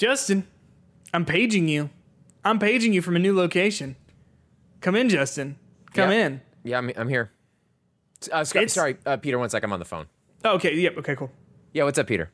Justin, I'm paging you. I'm paging you from a new location. Come in, Justin. Come Yeah. in. Yeah, I'm, I'm here. Uh, Scott, It's- sorry, uh, Peter. One sec. I'm on the phone. Oh, okay. Yep. Okay. Cool. Yeah, what's up, Peter?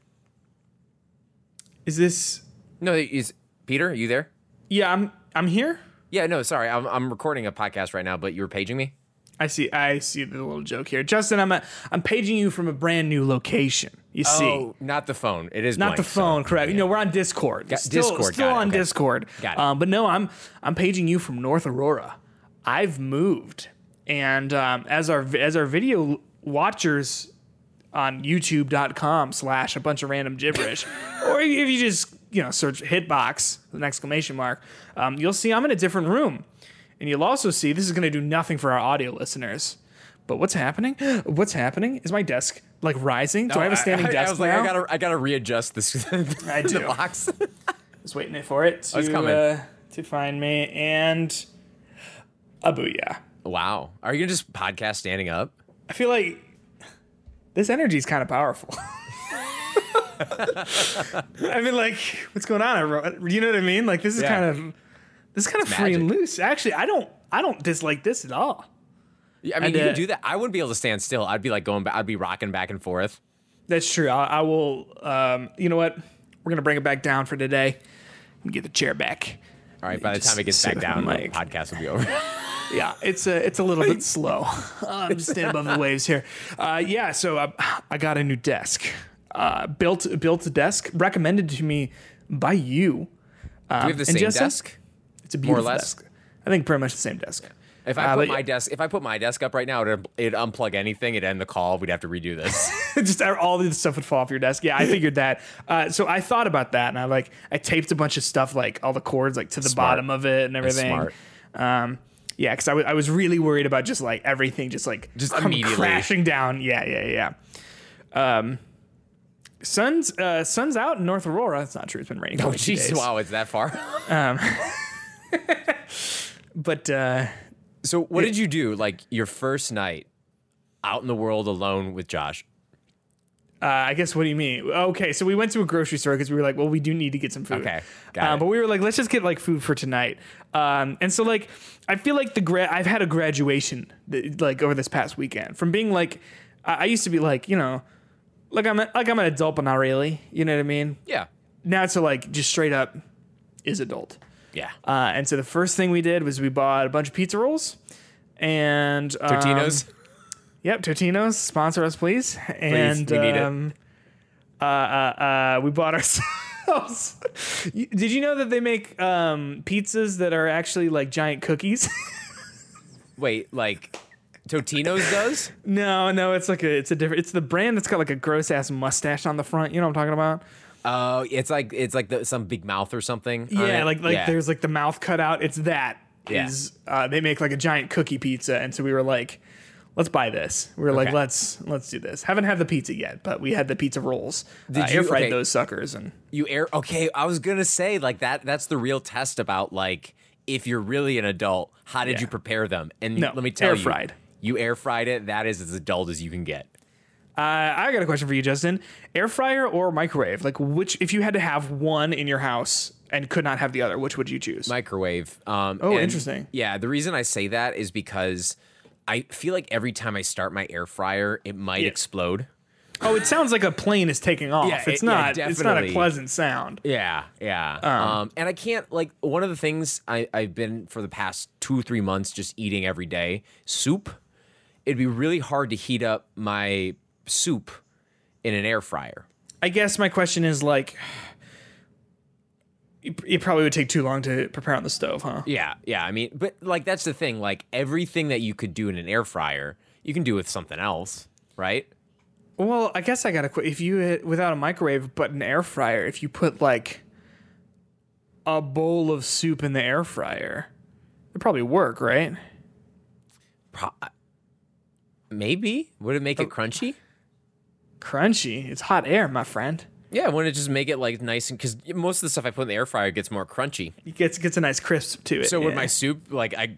Is this? No, is Peter? Are you there? Yeah. I'm. I'm here. Yeah, no, sorry. I'm, I'm recording a podcast right now, but you were paging me. I see. I see the little joke here, Justin. I'm. A, I'm paging you from a brand new location. You see. Oh, not the phone. It is Not blank, the phone, so- correct? You know, we're on Discord. Got- still, Discord, still on okay. Discord. Got it. Um, but no, I'm I'm paging you from North Aurora. I've moved, and um, as our as our video watchers on YouTube.com slash a bunch of random gibberish, or if you just you know search hitbox with an exclamation mark, um, you'll see I'm in a different room, and you'll also see this is going to do nothing for our audio listeners. But what's happening? What's happening? Is my desk like rising? Do I have a standing I, desk I was like, now? I gotta, I gotta readjust this. I the do. box. Just waiting for it to it's coming. uh, to find me and a booyah. wow. Are you gonna just podcast standing up? I feel like this energy is kind of powerful. I mean, like, what's going on? everyone? You know what I mean? Like, this is Yeah. kind of this is kind of free and loose. Actually, I don't I don't dislike this at all. Yeah, I mean, And, you uh, can do that. I wouldn't be able to stand still. I'd be like going back. I'd be rocking back and forth. That's true. I, I will. Um, you know what? We're gonna bring it back down for today. And get the chair back. All right. By the time it gets back down, the podcast will be over. Yeah, it's a it's a little bit slow. I'm just staying above the waves here. Uh, yeah, so I, I got a new desk. Uh, built built a desk recommended to me by you. Do we have the and same desk? It's a More or beautiful less? desk. I think pretty much the same desk. If I Uh, put my desk, if I put my desk up right now, it'd, it'd unplug anything. It'd end the call. We'd have to redo this. just all the stuff would fall off your desk. Yeah, I figured that. Uh, so I thought about that, and I like I taped a bunch of stuff, like all the cords, like to the Smart. bottom of it and everything. smart. Um, yeah, because I wa- I was really worried about just like everything, just like Just immediately. crashing down. Yeah, yeah, yeah. Um, sun's uh, sun's out in North Aurora. That's not true. It's been raining. oh, jeez! Wow, it's that far. But uh, so, what did you do? Like your first night out in the world alone with Josh? uh, I guess what do you mean? Okay, so we went to a grocery store because we were like, well, we do need to get some food. Okay, got Uh, it. but we were like, let's just get like food for tonight. Um, and so like, I feel like the gra- I've had a graduation th- like over this past weekend from being like, I, I used to be like, you know, like I'm a, like I'm an adult, but not really. You know what I mean? Yeah, Now it's like just straight up is adult. Yeah. Uh, and so the first thing we did was we bought a bunch of pizza rolls and um, Totino's. Yep, Totino's sponsor us, please. And we need it. um, Uh, uh, uh, we bought ourselves. Did you know that they make um, pizzas that are actually like giant cookies? Wait, like Totino's does? no, no, it's like a it's a different. It's the brand that's got like a gross ass mustache on the front. You know what I'm talking about? Oh, it's like it's like the, some big mouth or something. Yeah, like like Yeah. there's like the mouth cut out. It's that. Yeah. Is uh, they make like a giant cookie pizza, and so we were like, let's buy this. We were like, let's let's do this. Haven't had the pizza yet, but we had the pizza rolls. Did uh, you- air fried okay. those suckers and. you air. Okay, I was gonna say like that. That's the real test about like if you're really an adult. How did Yeah. you prepare them? And No, let me tell air you, fried. You air fried it. That is as adult as you can get. Uh, I got a question for you, Justin. Air fryer or microwave? Like, which, if you had to have one in your house and could not have the other, which would you choose? microwave. Um, Oh, and, interesting. Yeah, the reason I say that is because I feel like every time I start my air fryer, it might Yeah. explode. oh, it sounds like a plane is taking off. Yeah, it's it- yeah, not. it's not a pleasant sound. Yeah, yeah. Um, and I can't like one of the things I, I've been for the past two three months just eating every day soup. It'd be really hard to heat up my soup in an air fryer. I guess my question is like, it, probably would take too long to prepare on the stove, huh? Yeah, yeah. I mean, but like that's the thing. Like everything that you could do in an air fryer, you can do with something else, right? Well, I guess I gotta quit. If you hit without a microwave but an air fryer, if you put like a bowl of soup in the air fryer, it'd probably work, right? Pro- maybe would it make Oh. it crunchy? Crunchy. It's hot air, my friend. Yeah, I want to just make it like nice and because most of the stuff I put in the air fryer gets more crunchy. It gets gets a nice crisp to it. So with yeah. my soup, like I,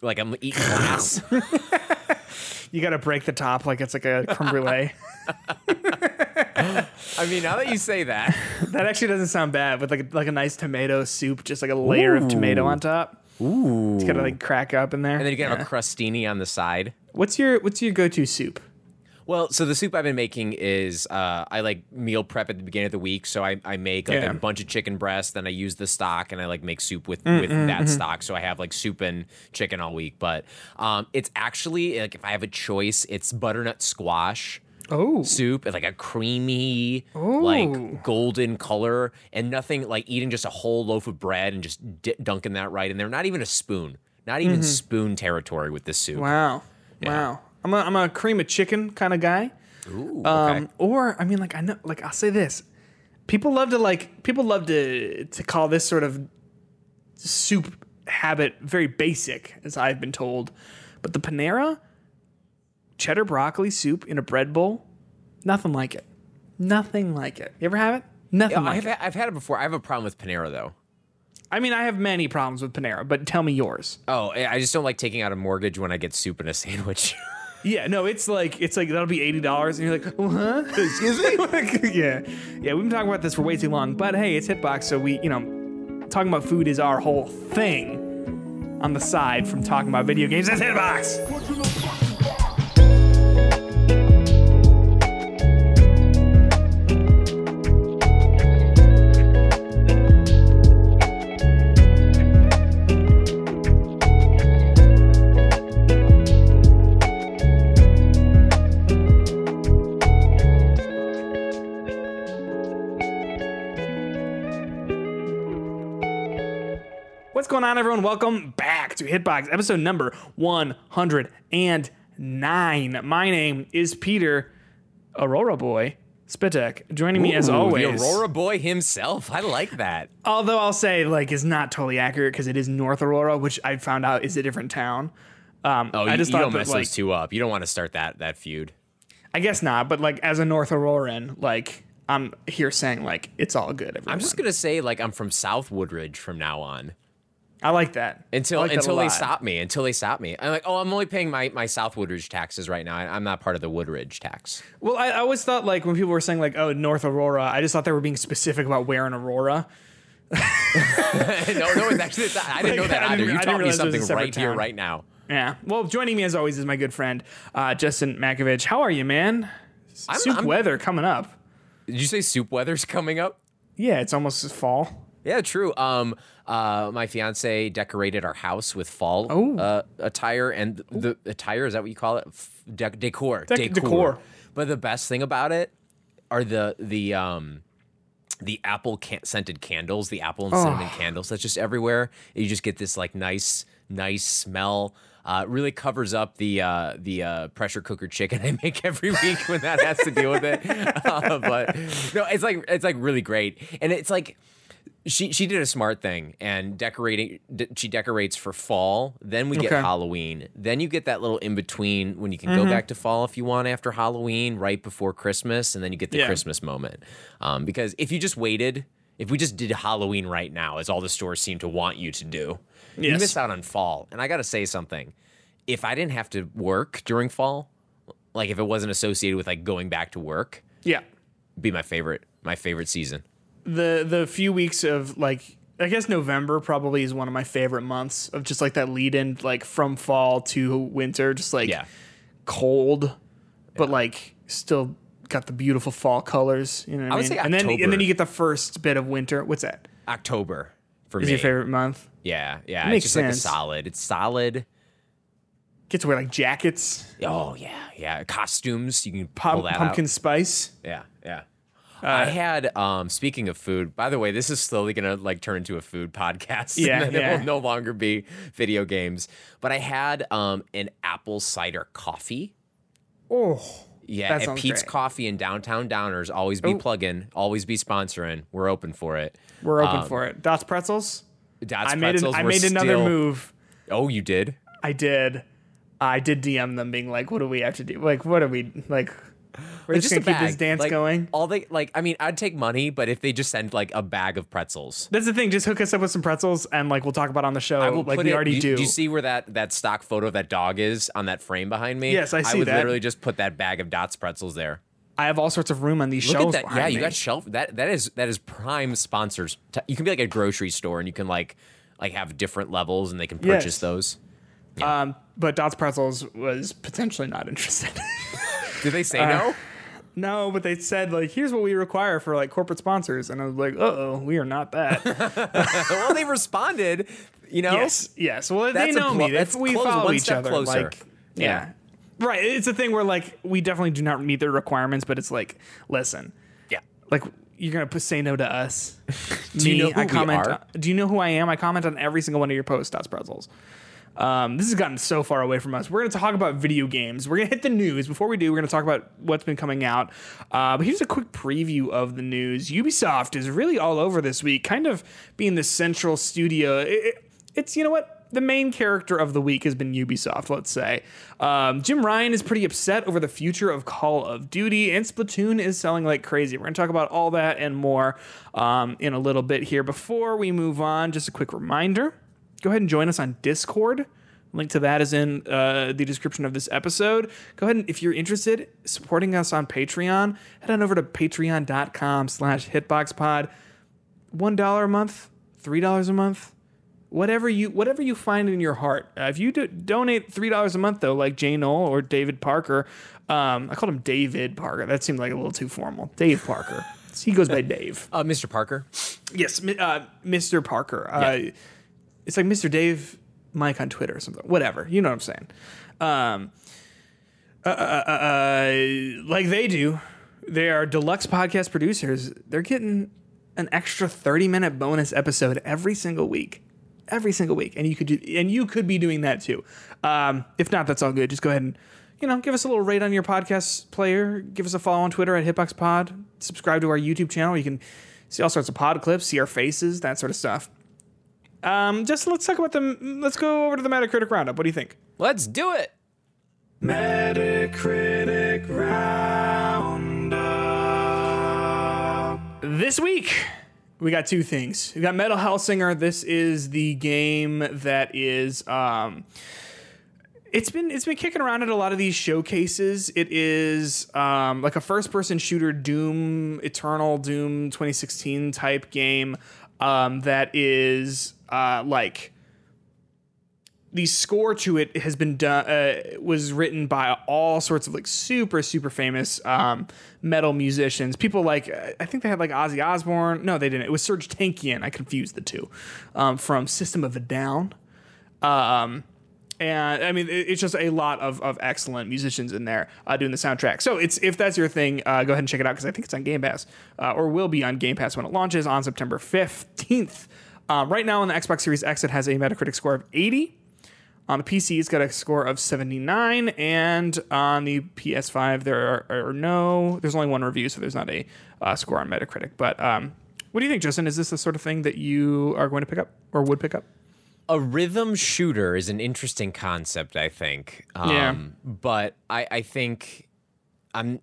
like I'm eating glass. You got to break the top like it's like a creme brulee. I mean, now that you say that, That actually doesn't sound bad with like a, like a nice tomato soup, just like a layer of tomato on top. ooh, It's gotta like crack up in there. and then you can have a crustini on the side. What's your what's your go to soup? Well, so the soup I've been making is uh, I like meal prep at the beginning of the week. So I, I make like Yeah. a bunch of chicken breast, then I use the stock and I like make soup with Mm, with that stock. So I have like soup and chicken all week. But um, it's actually like if I have a choice, it's butternut squash Oh, soup. Like a creamy, Ooh. like golden color, and nothing like eating just a whole loaf of bread and just di- dunking that right in there. Not even a spoon. Not even spoon territory with this soup. Mm-hmm. wow, wow. I'm a I'm a cream of chicken kind of guy. Ooh, okay. Um, or I mean, like I know, like I'll say this: people love to like people love to to call this sort of soup habit very basic, as I've been told. But the Panera cheddar broccoli soup in a bread bowl, nothing like it. Nothing like it. You ever have it? Nothing Yeah, like I've, it. had, I've had it before. I have a problem with Panera though. I mean, I have many problems with Panera, but tell me yours. Oh, I just don't like taking out a mortgage when I get soup in a sandwich. Yeah, no, it's like it's like that'll be eighty dollars, and you're like, what? Excuse me? yeah, yeah. We've been talking about this for way too long, but hey, it's Hitbox, so we, you know, talking about food is our whole thing. On the side from talking about video games, that's Hitbox. What's going on, everyone? Welcome back to Hitbox, episode number 109. My name is Peter Aurora Boy Spitek. Joining me as always. the Aurora boy himself. I like that. Although I'll say, like, is not totally accurate because it is North Aurora, which I found out is a different town. Um, Oh, I you, just you thought don't that, mess like, those two up. You don't want to start that that feud. I guess not, but like, as a North Auroran, like, I'm here saying, like, it's all good. Everyone. I'm just gonna say like I'm from South Woodridge from now on. I like that. Until like that until they stop me. Until they stop me. I'm like, oh, I'm only paying my, my South Woodridge taxes right now. I'm not part of the Woodridge tax. Well, I, I always thought like when people were saying like, "Oh, North Aurora," I just thought they were being specific about where in Aurora. no, no, it's actually it's not. I didn't Like, know that either. You taught me realize it was something right here, town. right now. Yeah. Well, joining me as always is my good friend uh, Justin Makovich. How are you, man? I'm- Soup I'm- weather coming up. Did you say soup weather's coming up? Yeah, it's almost fall. Yeah, true. Um, uh, my fiance decorated our house with fall Oh. uh, attire, and the attire is that what you call it? F- De- decor, Dec- decor. But the best thing about it are the the um the apple can- scented candles, the apple and cinnamon candles that's just everywhere. You just get this like nice, nice smell. Uh, it really covers up the uh, the uh, pressure cooker chicken I make every week when that has to deal with it. Uh, but no, it's like it's like really great, and it's like she she did a smart thing and decorating. D- she decorates for fall. Then we get Okay. Halloween. Then you get that little in between when you can Mm-hmm. go back to fall if you want after Halloween, right before Christmas, and then you get the Yeah. Christmas moment. Um, because if you just waited, if we just did Halloween right now, as all the stores seem to want you to do, you Yes. miss out on fall. And I got to say something. If I didn't have to work during fall, like if it wasn't associated with like going back to work, Yeah. be my favorite my favorite season. The the few weeks of like I guess November probably is one of my favorite months of just like that lead in like from fall to winter, just like Yeah. cold, but like still got the beautiful fall colors. You know what I, would mean? say and then and then you get the first bit of winter. What's that? October for Is me. your favorite month? Yeah, yeah. makes it's just like sense. a solid. It's solid. Get to wear like jackets, Oh yeah, yeah. Costumes. You can pump, that pumpkin out. spice. Yeah, yeah. Uh, I had um speaking of food, by the way, this is slowly gonna like turn into a food podcast. Yeah, yeah. it will no longer be video games. But I had um an apple cider coffee. Oh, Yeah, at Pete's great. Coffee in downtown Downers. Always be Oh. plugging, always be sponsoring. We're open for it. we're open Um, for it. Dots pretzels. Dots I made an, pretzels I made another still- move. Oh, you did? I did. I did DM them, being like, "What do we have to do? Like, what are we like? We're Like, just, a gonna keep this dance Like, going." All they like, I mean, I'd take money, but if they just send like a bag of pretzels, That's the thing. Just hook us up with some pretzels, and like we'll talk about on the show. I will like we it, already do. do. Do you see where that that stock photo of that dog is on that frame behind me? Yes, I see I would that. literally just put that bag of Dots pretzels there. I have all sorts of room on these Look shelves. at that. behind Yeah, you got shelf. That that is that is prime sponsors. You can be like a grocery store and you can like like have different levels and they can purchase Yes. those. Um, but Dots Pretzels was potentially not interested. Did they say Uh, no? no, but they said like, here's what we require for like corporate sponsors, and I was like, uh oh, we are not that. well, they responded. You know. yes, yes. Well, they That's a know pl- me. that's we close, follow each other, closer. like, yeah. Yeah. Right. It's a thing where like we definitely do not meet their requirements, but it's like, listen, Yeah. like you're gonna say no to us. Do you know who I we comment. are? do you know who I am? I comment on every single one of your posts. Dots pretzels. Um, this has gotten so far away from us. We're going to talk about video games. We're going to hit the news. Before we do, we're going to talk about what's been coming out. Uh, but here's a quick preview of the news. Ubisoft is really all over this week, kind of being the central studio. It- it- it's, you know what? The main character of the week has been Ubisoft, let's say. Um, Jim Ryan is pretty upset over the future of Call of Duty, and Splatoon is selling like crazy. We're going to talk about all that and more um, in a little bit here. Before we move on, just a quick reminder go ahead and join us on Discord. Link to that is in uh, the description of this episode. Go ahead and if you're interested supporting us on Patreon, head on over to patreon.com slash hitboxpod. One dollar a month, three dollars a month, whatever you whatever you find in your heart. Uh, if you do, donate three dollars a month though, like Jay Knoll or David Parker, um, I called him David Parker. That seemed like a little too formal. Dave Parker. he goes by Dave. Uh, Mr. Parker. Yes, uh, Mr. Parker. Uh, it's like Mr. Dave Mike on Twitter or something. Whatever. You know what I'm saying. Um, uh, uh, uh, uh, like they do. They are deluxe podcast producers. They're getting an extra 30 minute bonus episode every single week. Every single week. And you could do and you could be doing that too. Um, if not, that's all good. Just go ahead and you know, give us a little rate on your podcast player. Give us a follow on Twitter at HitboxPod. Subscribe to our YouTube channel. You can see all sorts of pod clips, see our faces, that sort of stuff. Um, just let's talk about them. Let's go over to the Metacritic roundup. What do you think? Let's do it. Metacritic roundup. This week, we got two things. We got Metal Hellsinger. This is the game that is. Um, it's been it's been kicking around at a lot of these showcases. It is um, like a first person shooter Doom Eternal Doom 2016 type game um, that is uh, like the score to it has been done uh, was written by all sorts of like super super famous um, metal musicians. People like uh, I think they had like Ozzy Osbourne. No, they didn't. It was Serj Tankian. I confused the two um, from System of a Down. Um, and I mean, it's just a lot of, of excellent musicians in there uh, doing the soundtrack. So it's if that's your thing, uh, go ahead and check it out because I think it's on Game Pass uh, or will be on Game Pass when it launches on September fifteenth. Uh, right now on the Xbox Series X, it has a Metacritic score of eighty. On the PC, it's got a score of 79, and on the PS5, there are, are no. There's only one review, so there's not a uh, score on Metacritic. But um, what do you think, Justin? Is this the sort of thing that you are going to pick up or would pick up? A rhythm shooter is an interesting concept, I think. Um, Yeah. But I, I think I'm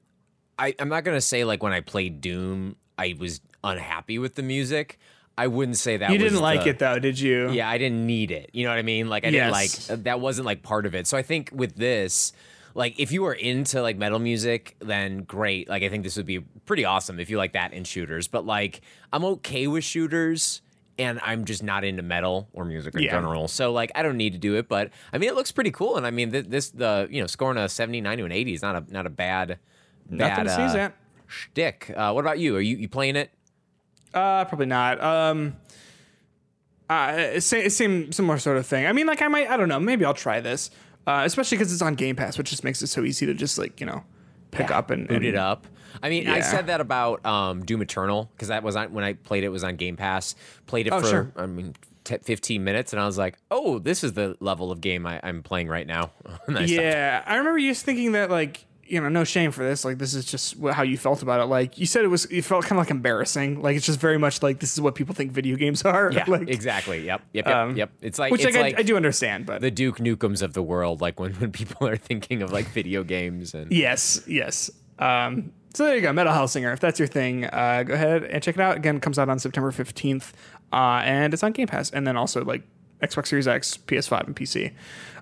I, I'm not gonna say like when I played Doom, I was unhappy with the music. I wouldn't say that You didn't like the- it though, did you? Yeah, I didn't need it. You know what I mean? Like I didn't like that wasn't like part of it. So I think with this, like if you are into like metal music, then great. Like I think this would be pretty awesome if you like that in shooters. But like I'm okay with shooters and I'm just not into metal or music in Yeah. general. So like I don't need to do it, but I mean it looks pretty cool and I mean th- this the you know scoring a 79 to an 80 is not a not a bad Nothing bad to uh, at. shtick. Uh, what about you? Are you you playing it? Uh, probably not. Um, uh, same, same, similar sort of thing. I mean, like I might, I don't know. Maybe I'll try this, uh, especially because it's on Game Pass, which just makes it so easy to just like you know pick up and, boot and it up. I mean, I said that about um, Doom Eternal because that was on when I played it was on Game Pass. Played it Oh, for sure. I mean t- 15 minutes, and I was like, oh, this is the level of game I, I'm playing right now. I stopped. Yeah, I remember you thinking that like you know no shame for this. Like this is just how you felt about it. Like you said it was. You felt kind of like embarrassing. Like it's just very much like this is what people think video games are. yeah, like, exactly. Yep, yep, yep, um, yep. It's like Which it's like, like I, I do understand, but the Duke Nukems of the world, like when when people are thinking of like video games and Yes, yes. Um, so there you go, Metal Hellsinger. If that's your thing, uh, go ahead and check it out. Again, it comes out on September fifteenth, uh, and it's on Game Pass. And then also like Xbox Series X, PS5, and PC.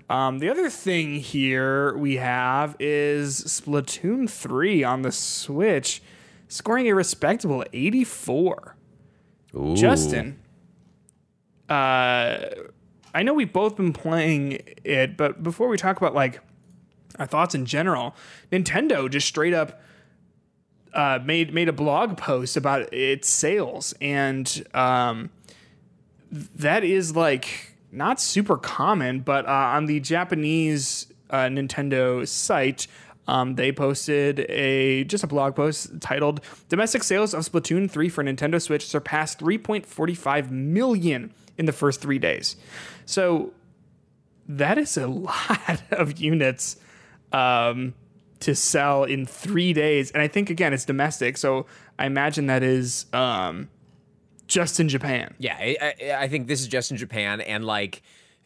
Um, the other thing here we have is Splatoon 3 on the Switch, scoring a respectable 84. Ooh. Justin, uh, I know we've both been playing it, but before we talk about like our thoughts in general, Nintendo just straight up uh, made made a blog post about its sales, and um, that is like not super common, but uh, on the Japanese uh, Nintendo site. Um, they posted a just a blog post titled "Domestic sales of Splatoon 3 for Nintendo Switch surpassed 3.45 million in the first three days." So that is a lot of units um, to sell in three days, and I think again it's domestic, so I imagine that is um, just in Japan. Yeah, I, I, think this is just in Japan, and like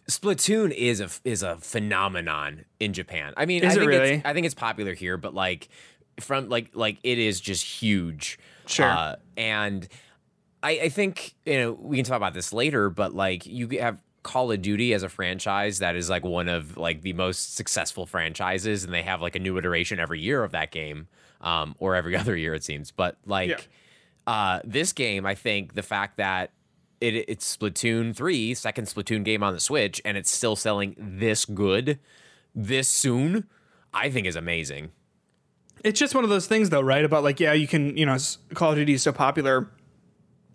Splatoon is a is a phenomenon in Japan. I mean, Is I it think really? it's, I think it's popular here, but like from like like it is just huge. Sure. Uh, and I, I think you know we can talk about this later, but like you have Call of Duty as a franchise that is like one of like the most successful franchises, and they have like a new iteration every year of that game, um, or every other year it seems. But like Yeah. uh, this game, I think the fact that it, it's Splatoon 3, second Splatoon game on the Switch, and it's still selling this good this soon, I think is amazing. It's just one of those things, though, right? About like, yeah, you can, you know, Call of Duty is so popular,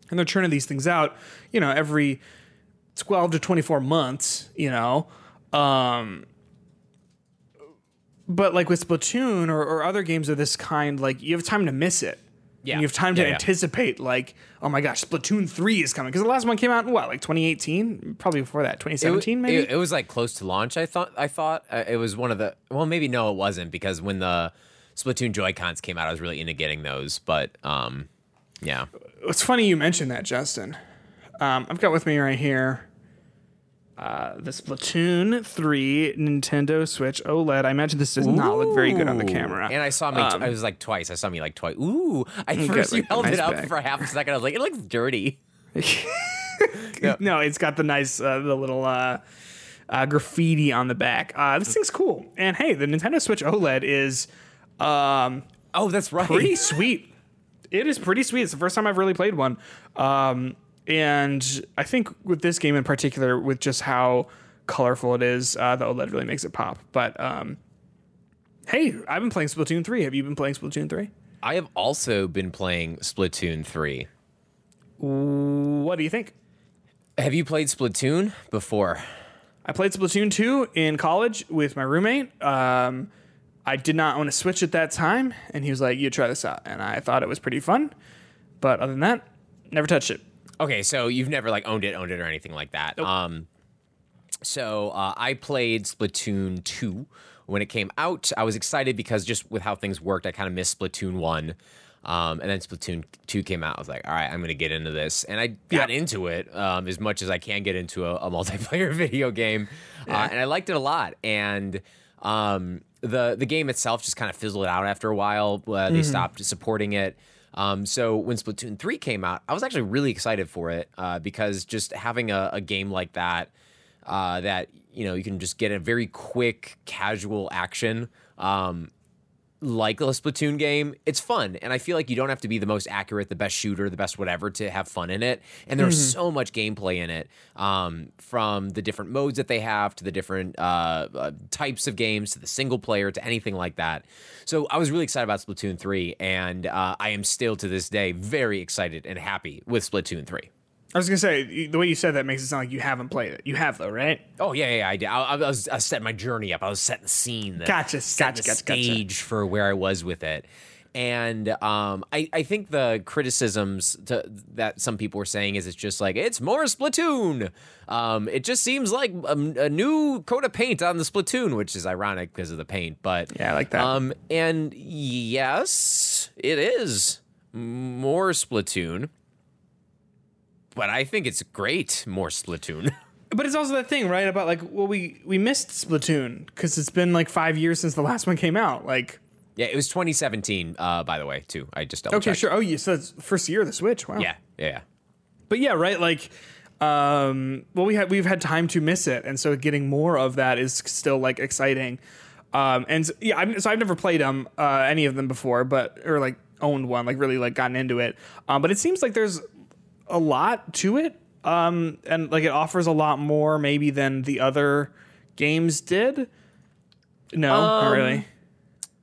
and they're churning these things out, you know, every twelve to twenty-four months, you know. Um, but like with Splatoon or, or other games of this kind, like you have time to miss it. Yeah. And you have time to Yeah, yeah. anticipate, like, oh my gosh, Splatoon 3 is coming. Because the last one came out in what, like 2018? Probably before that, 2017 it, maybe? It, it was like close to launch. I thought. I thought uh, it was one of the. Well, maybe no, it wasn't because when the Splatoon Joy Cons came out, I was really into getting those. But um, yeah, It's funny you mentioned that, Justin. Um, I've got with me right here uh, the Splatoon 3 Nintendo Switch OLED. I imagine this does not look very good on the camera. And I saw me. I was like twice. I saw me like twice. Ooh! At get, first, you like, held nice it up bag. for half a second. I was like, it looks dirty. no, it's got the nice, uh, the little uh, uh, graffiti on the back. Uh, this thing's cool. And hey, the Nintendo Switch OLED is um, Oh, that's right. pretty sweet. It is pretty sweet. It's the first time I've really played one. Um, and I think with this game in particular, with just how colorful it is, uh, the OLED really makes it pop. But um, hey, I've been playing Splatoon 3. Have you been playing Splatoon 3? I have also been playing Splatoon 3. What do you think? Have you played Splatoon before? I played Splatoon 2 in college with my roommate. Um, I did not own a Switch at that time, and he was like, "You try this out," and I thought it was pretty fun. But other than that, never touched it. Okay, so you've never like owned it, owned it, or anything like that. Um, so uh, I played Splatoon two when it came out. I was excited because just with how things worked, I kind of missed Splatoon one. Um, and then Splatoon 2 came out. I was like, all right, I'm going to get into this. And I got Yeah. into it um, as much as I can get into a, a multiplayer video game. Uh, and I liked it a lot. And um, the, the game itself just kind of fizzled out after a while. Uh, they stopped supporting it. Um, so when Splatoon 3 came out, I was actually really excited for it uh, because just having a, a game like that, uh, that, you know, you can just get a very quick, casual action. Um, like a Splatoon game, it's fun. And I feel like you don't have to be the most accurate, the best shooter, the best whatever to have fun in it. And there's so much gameplay in it um, from the different modes that they have to the different uh, uh, types of games to the single player to anything like that. So I was really excited about Splatoon 3. And uh, I am still to this day very excited and happy with Splatoon 3. I was gonna say the way you said that makes it sound like you haven't played it. You have though, right? Oh yeah, yeah, I did. I, I was, I setting my journey up. I was setting the scene. The, Gotcha, setting gotcha, the gotcha, gotcha. stage for where I was with it. And um, I, I think the criticisms to, that some people were saying is it's just like it's more Splatoon. Um, it just seems like a, a new coat of paint on the Splatoon, which is ironic because of the paint. But Yeah, I like that. Um, and yes, it is more Splatoon. But I think it's great, more Splatoon. But it's also that thing, right? About like, well, we we missed Splatoon because it's been like five years since the last one came out. Like, Yeah, it was 2017, uh, by the way, too. I just double okay, checked. sure. Oh, you so it's first year of the Switch. Wow. Yeah, yeah, yeah. But yeah, right. Like, um, well, we had we've had time to miss it, and so getting more of that is still like exciting. Um, and so, yeah, I'm, so I've never played them uh, any of them before, but or like owned one, like really like gotten into it. Um, but it seems like there's a lot to it, um, and like it offers a lot more maybe than the other games did. No, not Um, really.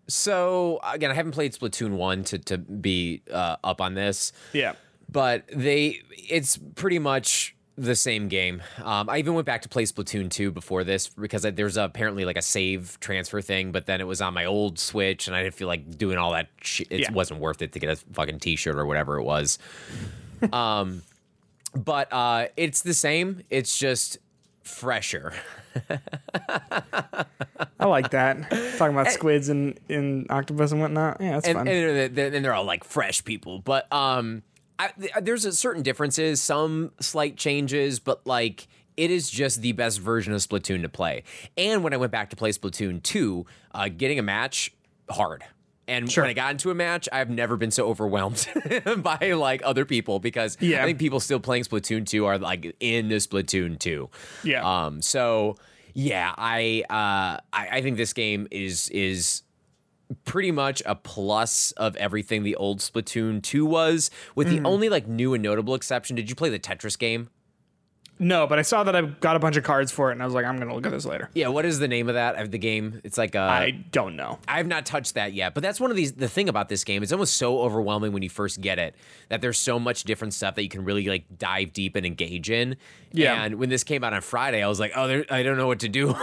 So again, I haven't played Splatoon one to to be uh, up on this, Yeah. but they it's pretty much the same game. Um, I even went back to play Splatoon two before this because there's apparently like a save transfer thing, but then it was on my old Switch, and I didn't feel like doing all that. It Yeah. wasn't worth it to get a fucking T-shirt or whatever it was. Um, but uh, it's the same. It's just fresher. I like that. Talking about squids and, and octopus and whatnot. Yeah, that's and, fun. and they're, they're, and they're all like fresh people. But um, I, there's a certain differences, some slight changes, but like it is just the best version of Splatoon to play. And when I went back to play Splatoon 2, uh, getting a match hard. And Sure. when I got into a match, I've never been so overwhelmed by like other people because Yeah. I think people still playing Splatoon 2 are like into Splatoon 2. Yeah. Um. So yeah, I uh I, I think this game is is pretty much a plus of everything the old Splatoon 2 was, with Mm. the only like new and notable exception. Did you play the Tetris game? No, but I saw that I got a bunch of cards for it, and I was like, I'm gonna look at this later. Yeah, what is the name of that of the game? It's like uh I don't know. I have not touched that yet, but that's one of these. The thing about this game, it's almost so overwhelming when you first get it that there's so much different stuff that you can really like dive deep and engage in. Yeah. And when this came out on Friday, I was like, oh, there, I don't know what to do.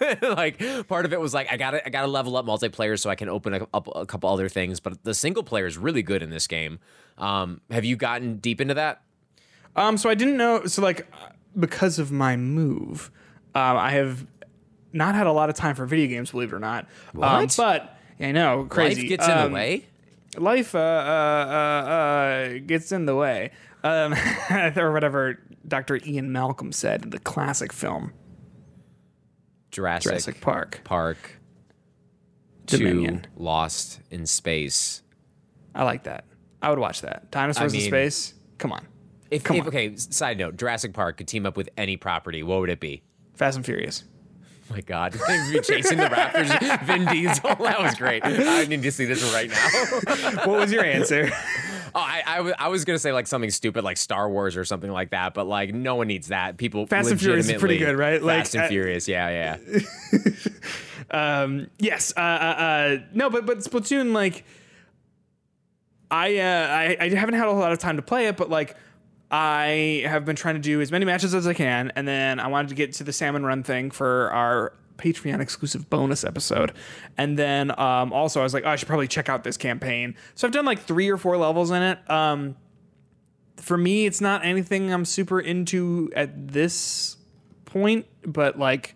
like part of it was like I got to I got to level up multiplayer so I can open a, up a couple other things. But the single player is really good in this game. Um, have you gotten deep into that? Um, so I didn't know. So like, because of my move, um, I have not had a lot of time for video games, believe it or not. Um, but yeah, I know, crazy. Life gets in Um, the way. Life uh, uh, uh, uh, gets in the way, um, or whatever Dr. Ian Malcolm said in the classic film Jurassic, Jurassic Park. Park. Dominion. Lost in Space. I like that. I would watch that. Dinosaurs in mean- space. Come on, If, Come if on. okay, side note, Jurassic Park could team up with any property, what would it be? Fast and Furious. Oh my God, They'd be chasing the Raptors, Vin Diesel. That was great. I need to see this right now. What was your answer? Oh, I, I, w- I was gonna say like something stupid like Star Wars or something like that, but like no one needs that. People Fast and Furious is pretty good, right? Like, Fast and uh, Furious, yeah, yeah. um, yes. Uh, uh, uh, no, but but Splatoon, like, I, uh, I I haven't had a whole lot of time to play it, but like, I have been trying to do as many matches as I can, and then I wanted to get to the salmon run thing for our Patreon exclusive bonus episode, and then um, also I was like, oh, I should probably check out this campaign. So I've done like three or four levels in it. Um, for me, it's not anything I'm super into at this point, but like,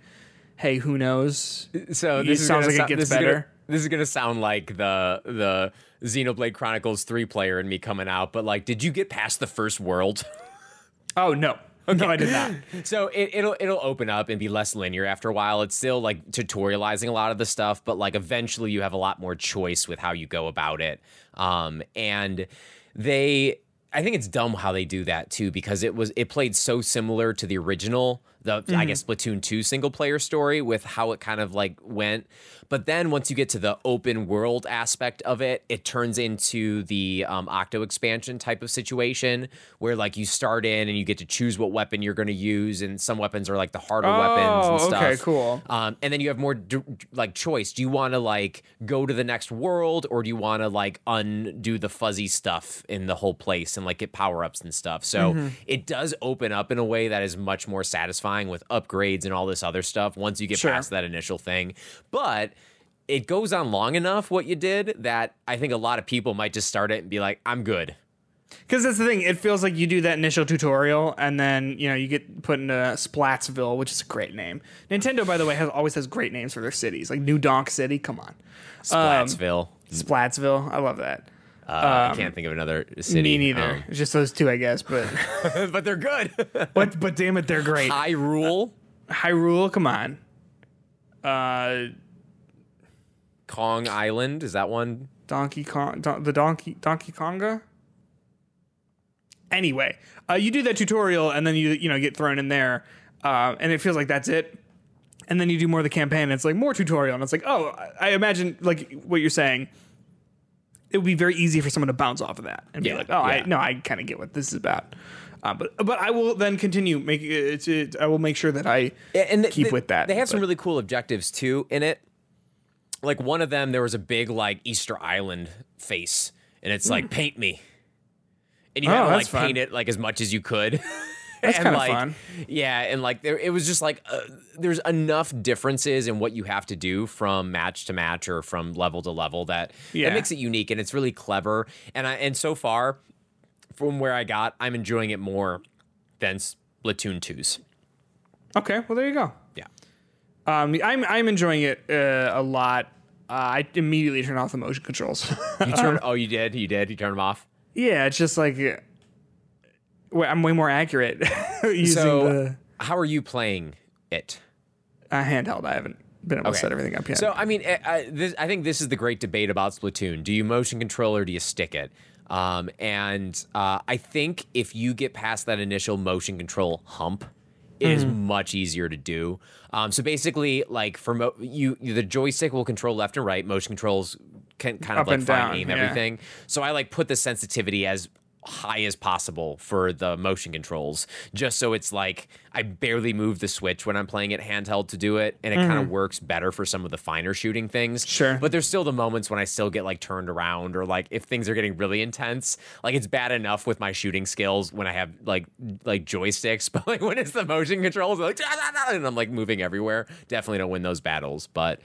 hey, who knows? So this is sounds like it gets better. This is gonna sound like the the Xenoblade Chronicles three player and me coming out, but like, did you get past the first world? Oh no, no, I did not. So it, it'll it'll open up and be less linear after a while. It's still like tutorializing a lot of the stuff, but like eventually you have a lot more choice with how you go about it. Um, and they, I think it's dumb how they do that too because it was it played so similar to the original, the I guess Splatoon two single player story with how it kind of like went. But then once you get to the open world aspect of it, it turns into the um, Octo expansion type of situation where like you start in and you get to choose what weapon you're going to use, and some weapons are like the harder weapons and Oh, stuff. okay, cool. Um, and then you have more d- like choice. Do you want to like go to the next world, or do you want to like undo the fuzzy stuff in the whole place and like get power ups and stuff? So Mm-hmm. it does open up in a way that is much more satisfying with upgrades and all this other stuff once you get Sure. past that initial thing. But it goes on long enough what you did that I think a lot of people might just start it and be like, I'm good. Because that's the thing. It feels like you do that initial tutorial, and then you know you get put into Splatsville, which is a great name. Nintendo, by the way, has always has great names for their cities, like New Donk City. Come on, um, Splatsville. Splatsville. I love that. Uh, I can't think of another city. Me neither. um, It's just those two, I guess. But but they're good. but but damn it, they're great. Hyrule, Hyrule, come on. Uh, Kong Island. Is that one? Donkey Kong, Don- the Donkey Donkey Konga. anyway. Uh, you do that tutorial and then you you know get thrown in there, uh, and it feels like that's it. And then you do more of the campaign, and it's like more tutorial, and it's like, oh, I imagine like what you're saying. It would be very easy for someone to bounce off of that and Yeah, be like, oh, I no, I kind of get what this is about. Uh, but but I will then continue making it, it. I will make sure that I and keep th- with that. They have some really cool objectives too in it. Like one of them, there was a big like Easter Island face, and it's like paint me, and you. Oh, had to like fun. paint it like as much as you could. That's And, kinda like, fun. Yeah, and like there, it was just like uh, there's enough differences in what you have to do from match to match or from level to level that Yeah. that makes it unique and it's really clever. And I and so far, from where I got, I'm enjoying it more than Splatoon 2's. Okay, well there you go. Yeah. Um, I'm I'm enjoying it uh, a lot. Uh, I immediately turn off the motion controls. You turn. oh, you did. You did. You turned them off. yeah, it's just like uh, I'm way more accurate using So, the how are you playing it? uh, handheld. I haven't been able Okay. to set everything up yet. So, I mean, I, I, this, I think this is the great debate about Splatoon. Do you motion control or do you stick it? Um, and uh, I think if you get past that initial motion control hump, it is Mm-hmm. much easier to do. Um, so basically, like for mo- you, the joystick will control left and right. Motion controls can kind of Up like fine down, aim yeah. everything. So I like put the sensitivity as high as possible for the motion controls, just so it's like I barely move the switch when I'm playing it handheld to do it, and it kind of works better for some of the finer shooting things. Mm-hmm. Sure. But there's still the moments when I still get like turned around, or like if things are getting really intense, like it's bad enough with my shooting skills when I have like like joysticks, but like when it's the motion controls, like and I'm like moving everywhere. Definitely don't win those battles, but.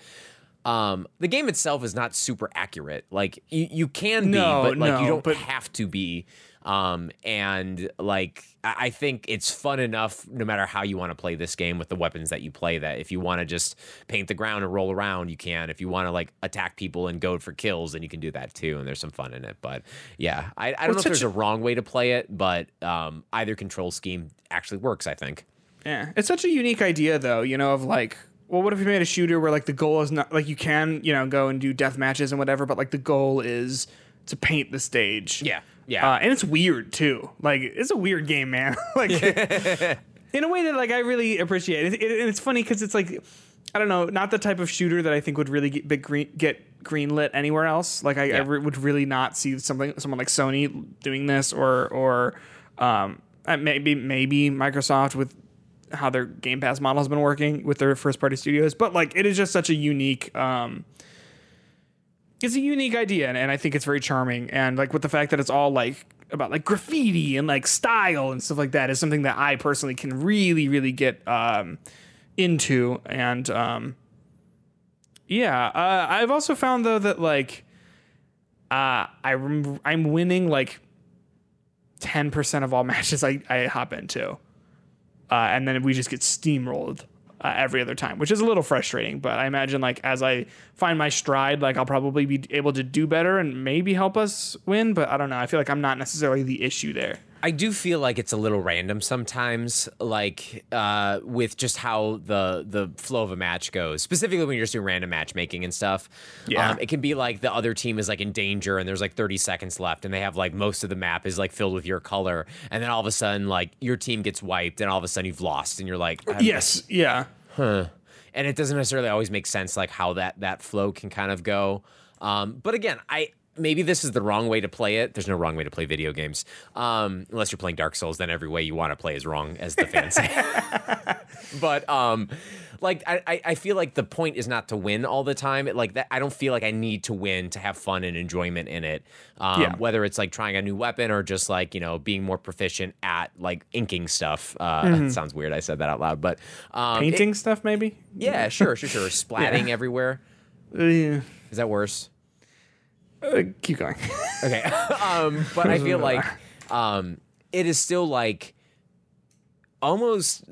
Um, the game itself is not super accurate. Like you, you can be, No, but like you don't but- have to be. Um, and like I think it's fun enough, no matter how you want to play this game with the weapons that you play. That if you want to just paint the ground and roll around, you can. If you want to like attack people and go for kills, then you can do that too. And there's some fun in it. But yeah, I, I don't Well, know if there's such a wrong way to play it, but um, either control scheme actually works. I think. yeah, it's such a unique idea though. You know, of like, well, what if you made a shooter where like the goal is not like you can you know go and do death matches and whatever, but like the goal is to paint the stage. Yeah, yeah. Uh, and it's weird too. Like it's a weird game, man. like in a way that like I really appreciate. It, it, and it's funny because it's like I don't know, not the type of shooter that I think would really get big green, get greenlit anywhere else. Like I, I re- would really not see something someone like Sony doing this or or um, uh, maybe maybe Microsoft with how their Game Pass model has been working with their first party studios. But like it is just such a unique. Um, it's a unique idea and, and I think it's very charming. And like with the fact that it's all like about like graffiti and like style and stuff like that is something that I personally can really really get um into. And um yeah uh, I've also found though that like uh I rem- I'm winning like 10% of all matches I, I hop into. Uh, and then we just get steamrolled uh, every other time, which is a little frustrating. But I imagine like as I find my stride, like I'll probably be able to do better and maybe help us win. But I don't know. I feel like I'm not necessarily the issue there. I do feel like it's a little random sometimes, like uh, with just how the the flow of a match goes. Specifically, when you're just doing random matchmaking and stuff, Yeah. um, it can be like the other team is like in danger and there's like 30 seconds left, and they have like most of the map is like filled with your color, and then all of a sudden like your team gets wiped, and all of a sudden you've lost, and you're like, Yes. Yeah. and it doesn't necessarily always make sense like how that that flow can kind of go um, but again i maybe this is the wrong way to play it there's no wrong way to play video games um, unless you're playing dark souls then every way you want to play is wrong as the fans say but um like I, I- feel like the point is not to win all the time it, like that i don't feel like i need to win to have fun and enjoyment in it um, Yeah. whether it's like trying a new weapon or just like you know being more proficient at like inking stuff uh it sounds weird i said that out loud but um it- Painting stuff, maybe. yeah, sure, sure, sure. Splatting everywhere. Uh, yeah. Is that worse? Uh, keep going. Okay. um, but I feel like um, it is still like almost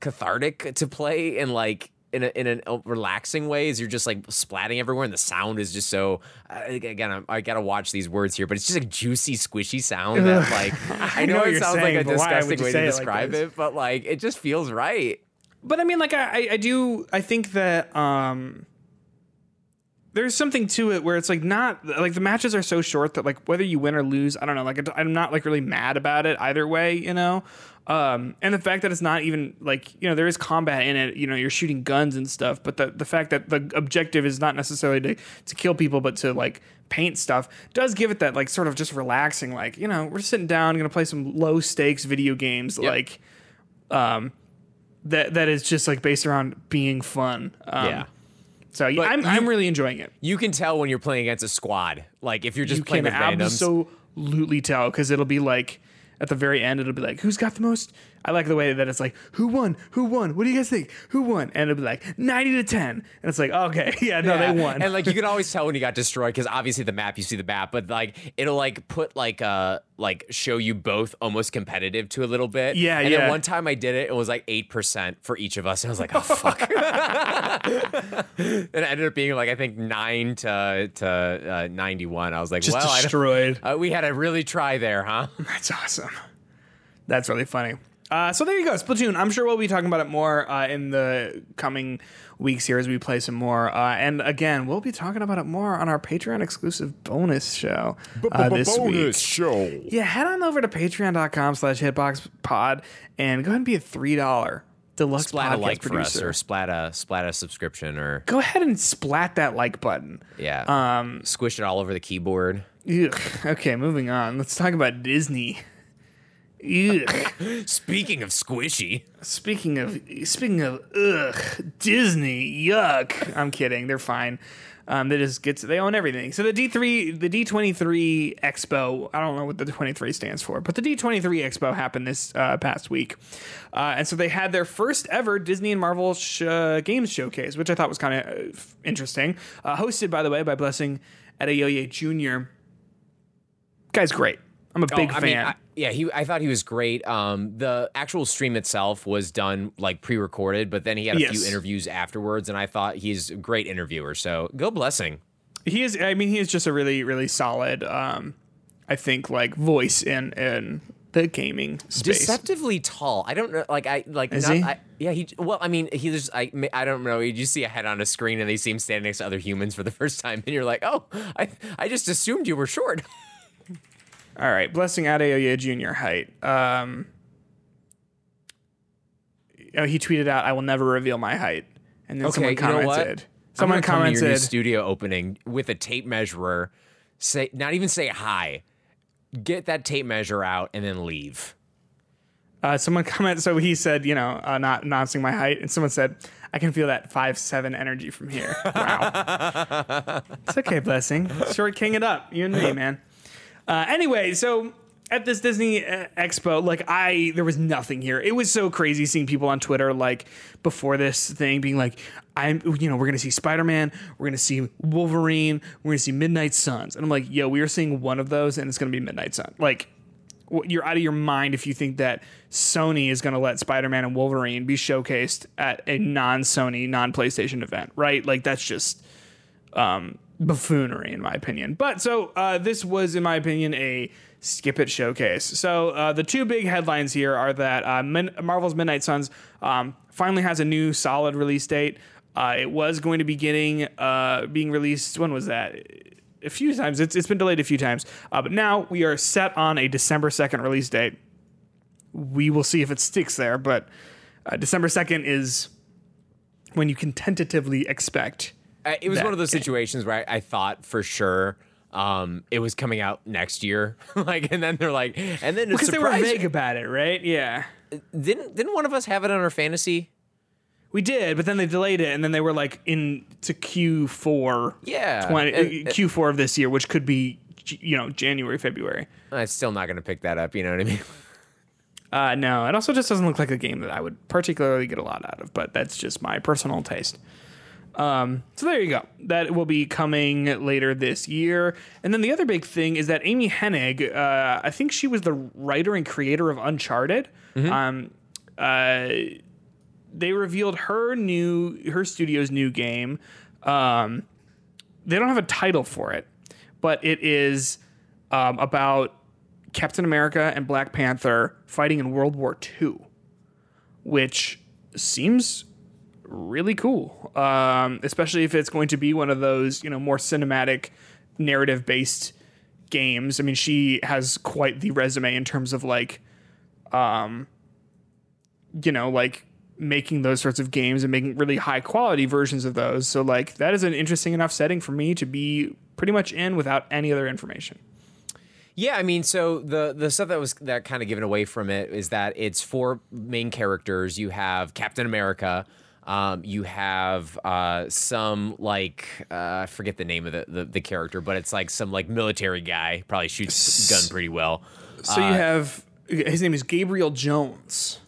cathartic to play and like in a, in a relaxing way as you're just like splatting everywhere and the sound is just so uh, again I'm, I gotta watch these words here but it's just a juicy squishy sound that like I, I know know it sounds saying, like a but why would disgusting way say to it like describe it but like it just feels right but I mean, like I, I- I do. I think that um, there's something to it where it's like not like the matches are so short that like whether you win or lose, I don't know. Like I'm not like really mad about it either way, you know. Um, and the fact that it's not even like you know there is combat in it. You know, you're shooting guns and stuff, but the the fact that the objective is not necessarily to to kill people, but to like paint stuff does give it that like sort of just relaxing. Like you know, we're sitting down, gonna play some low stakes video games, Yep. like um, that that is just like based around being fun. Um, yeah. So yeah, I'm you- I'm really enjoying it. You can tell when you're playing against a squad. Like if you're just you playing can with randoms. absolutely tell because it'll be like at the very end it'll be like who's got the most i like the way that it's like who won who won what do you guys think who won and it'll be like 90 to 10 and it's like okay yeah no Yeah. they won And like you can always tell when you got destroyed because obviously the map you see the map, but like it'll like put like uh like show you both almost competitive to a little bit. Yeah, And yeah. then one time I did it, it was like eight percent for each of us. And I was like, oh fuck. and it ended up being like I think nine to to uh, ninety one. I was like, just well, I destroyed uh, we had to really try there, huh? that's awesome that's really funny uh, so there you go splatoon i'm sure we'll be talking about it more uh, in the coming weeks here as we play some more uh, and again we'll be talking about it more on our patreon exclusive bonus show uh, this week show. Yeah, head on over to patreon.com slash hitboxpod and go ahead and be a $3 deluxe Splat a podcast like for us producer. or splat a splat a subscription or go ahead and splat that like button. yeah. Um squish it all over the keyboard. Ugh. Okay, moving on. Let's talk about Disney. Ugh. Speaking of squishy. speaking of speaking of ugh, Disney, yuck. I'm kidding. They're fine. Um, they just get to, they own everything. So the D3, the D23 Expo, I don't know what the 23 stands for, but the D23 Expo happened this uh, past week, uh, and so they had their first ever Disney and Marvel sh- uh, games showcase, which I thought was kind of uh, interesting. Uh, hosted, by the way, by Blessing Adeoye Jr. Guy's great. I'm a big Oh, fan. Mean, I, yeah, he. I thought he was great. Um, the actual stream itself was done like pre-recorded, but then he had a Yes. few interviews afterwards, and I thought he's a great interviewer. So go blessing. he is i mean he is just a really really solid um i think like voice in in the gaming space Deceptively tall. I don't know. Like I like. Is not, he? I, yeah. He. Well, I mean, he just. I. I don't know. You just see a head on a screen, and they see him standing next to other humans for the first time, and you're like, oh, I. I just assumed you were short. all right blessing adeoye junior height. Um oh, he tweeted out i will never reveal my height. And then someone you know what? commented. Someone come to your new commented studio opening with a tape measurer. Say not even say hi. Get that tape measure out and then leave. uh, someone commented so he said you know uh, not announcing my height. And someone said i can feel that five seven energy from here. Wow. It's okay blessing. Short king it up. You and me man uh, anyway so at this disney uh, expo like i there was nothing here. It was so crazy seeing people on twitter like before this thing being like i'm you know we're gonna see spider-man we're gonna see wolverine we're gonna see midnight suns. And i'm like yo we are seeing one of those and it's gonna be midnight sun. Like you're out of your mind if you think that Sony is to let Spider-Man and Wolverine be showcased at a non-Sony, non-PlayStation event, right? Like that's just um, buffoonery, in my opinion. But so uh, this was, in my opinion, a skip it showcase. So uh, the two big headlines here are that uh, Min- Marvel's Midnight Suns um, finally has a new solid release date. Uh, it was going to be getting uh, being released. When was that? A few times. It's, it's been delayed a few times. Uh, but now we are set on a December second release date. We will see if it sticks there. But December second is when you can tentatively expect. It was one of those game. situations where I, I thought for sure um, it was coming out next year. like, and then they're like, and then Because they were vague about it, right? Yeah. Didn't didn't one of us have it on our fantasy? We did, but then they delayed it, and then they were like in to Q4, Yeah. 20, uh, Q4 of this year, which could be you know January, February. I'm still not going to pick that up. You know what I mean? Uh, no, it also just doesn't look like a game that I would particularly get a lot out of, but that's just my personal taste. Um, so there you go. That will be coming later this year. And then the other big thing is that Amy Hennig, uh, I think she was the writer and creator of Uncharted. Um, uh, they revealed her new her studio's new game. Um, they don't have a title for it, but it is um, about Captain America and Black Panther fighting in World War II, which seems really cool. Um, especially if it's going to be one of those, you know, more cinematic, narrative based games. I mean, she has quite the resume in terms of like, um, you know, like making those sorts of games and making really high quality versions of those. So like that is an interesting enough setting for me to be pretty much in without any other information. Yeah, I mean, so the the stuff that was that kind of given away from it is that it's four main characters. You have Captain America. Um, you have uh, some like uh, I forget the name of the, the, the character, but it's like some like military guy. Probably shoots gun pretty well. So you Uh, have his name is Gabriel Jones,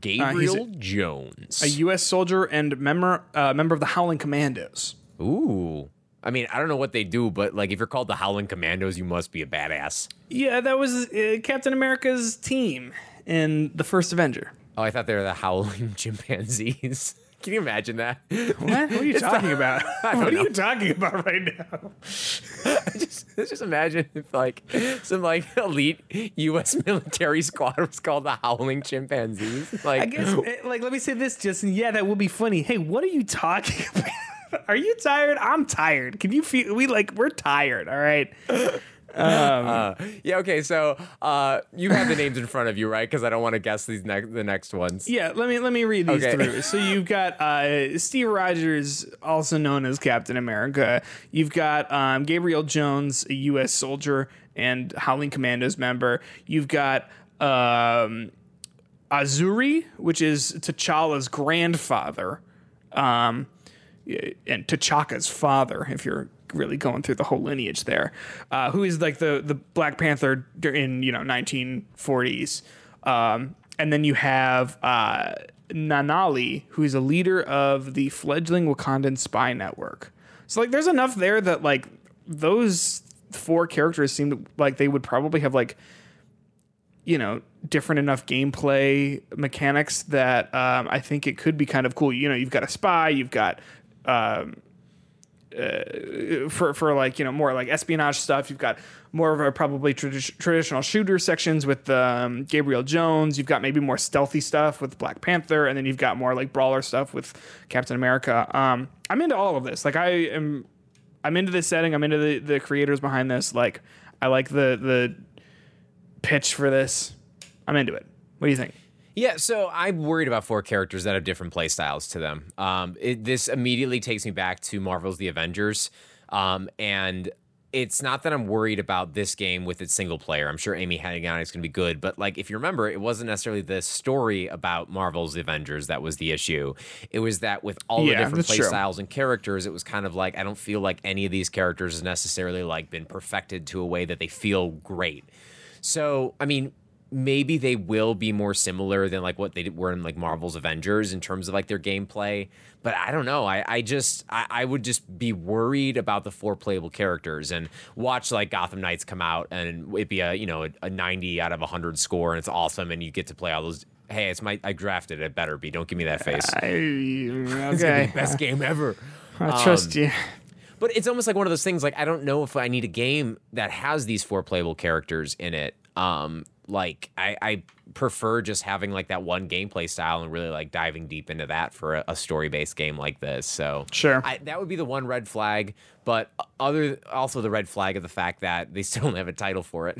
Gabriel Jones. a U.S. soldier and member uh, member of the Howling Commandos. Ooh. I mean, I don't know what they do, but like if you're called the Howling Commandos, you must be a badass. Yeah, that was uh, Captain America's team in the first Avenger. Oh, I thought they were the Howling Chimpanzees. Can you imagine that? What? What are you talking about? What are know. you talking about right now? just, let's just imagine if like some like elite U.S. military squad was called the Howling Chimpanzees. Like, I guess, eh, like, let me say this, Justin. Yeah, that would be funny. Hey, what are you talking about? Are you tired? I'm tired. Can you feel? We like we're tired. All right. Uh, yeah, okay. So uh, you have the names in front of you, right? Because I don't want to guess these next the next ones. Yeah, let me let me read these Okay. through. So you've got uh, Steve Rogers, also known as Captain America. You've got um, Gabriel Jones, a U.S. soldier and Howling Commandos member. You've got um, Azzuri, which is T'Challa's grandfather, um, and T'Chaka's father. If you're really going through the whole lineage there, uh, who is like the the Black Panther in you know 1940s, um, and then you have uh, Nanali, who is a leader of the fledgling Wakandan spy network. So like, there's enough there that like those four characters seem like they would probably have like you know different enough gameplay mechanics that um, I think it could be kind of cool. You know, you've got a spy, you've got um, uh, for for like you know more like espionage stuff. You've got more of a probably tradi- traditional shooter sections with um, Gabriel Jones. You've got maybe more stealthy stuff with Black Panther, and then you've got more like brawler stuff with Captain America. Um, I'm into all of this. Like I am, I'm into this setting. I'm into the the creators behind this. Like I like the the pitch for this. I'm into it. What do you think? Yeah, so I'm worried about four characters that have different play styles to them. Um, it, this immediately takes me back to Marvel's The Avengers, um, and it's not that I'm worried about this game with its single player. I'm sure Amy Hennig is going to be good, but like if you remember, it wasn't necessarily the story about Marvel's The Avengers that was the issue. It was that with all Yeah, the different play true. styles and characters, it was kind of like I don't feel like any of these characters has necessarily like been perfected to a way that they feel great. So, I mean, maybe they will be more similar than like what they were in like Marvel's Avengers in terms of like their gameplay. But I don't know. I, I just I, I would just be worried about the four playable characters and watch like Gotham Knights come out and it be a you know a, a 90 out of 100 score and it's awesome and you get to play all those. Hey, it's my I drafted it. Better be. Don't give me that face. I, be okay, the best game ever. I trust you. But it's almost like one of those things. Like I don't know if I need a game that has these four playable characters in it. Um, like I, I prefer just having like that one gameplay style and really like diving deep into that for a, a story based game like this. So Sure. I, that would be the one red flag. But other also the red flag of the fact that they still don't have a title for it.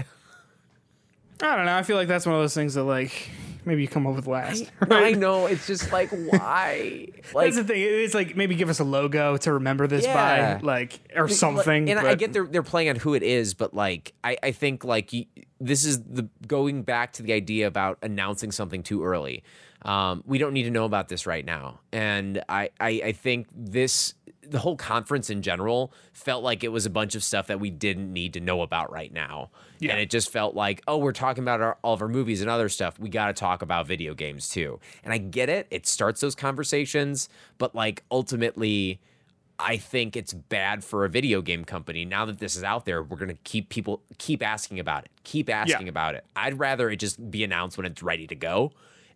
I don't know. I feel like that's one of those things that like maybe you come up with last. I know it's just like why like That's the thing. It's like maybe give us a logo to remember this Yeah. by, like or something. And I but- get they're they're playing on who it is, but like I I think like y- this is the going back to the idea about announcing something too early. Um, we don't need to know about this right now, and I I, I think this the whole conference in general felt like it was a bunch of stuff that we didn't need to know about right now. Yeah. And it just felt like, oh, we're talking about our, all of our movies and other stuff. We got to talk about video games too. And I get it. It starts those conversations, but like ultimately, I think it's bad for a video game company. Now that this is out there, we're going to keep people keep asking about it. Keep asking about it. I'd rather it just be announced when it's ready to go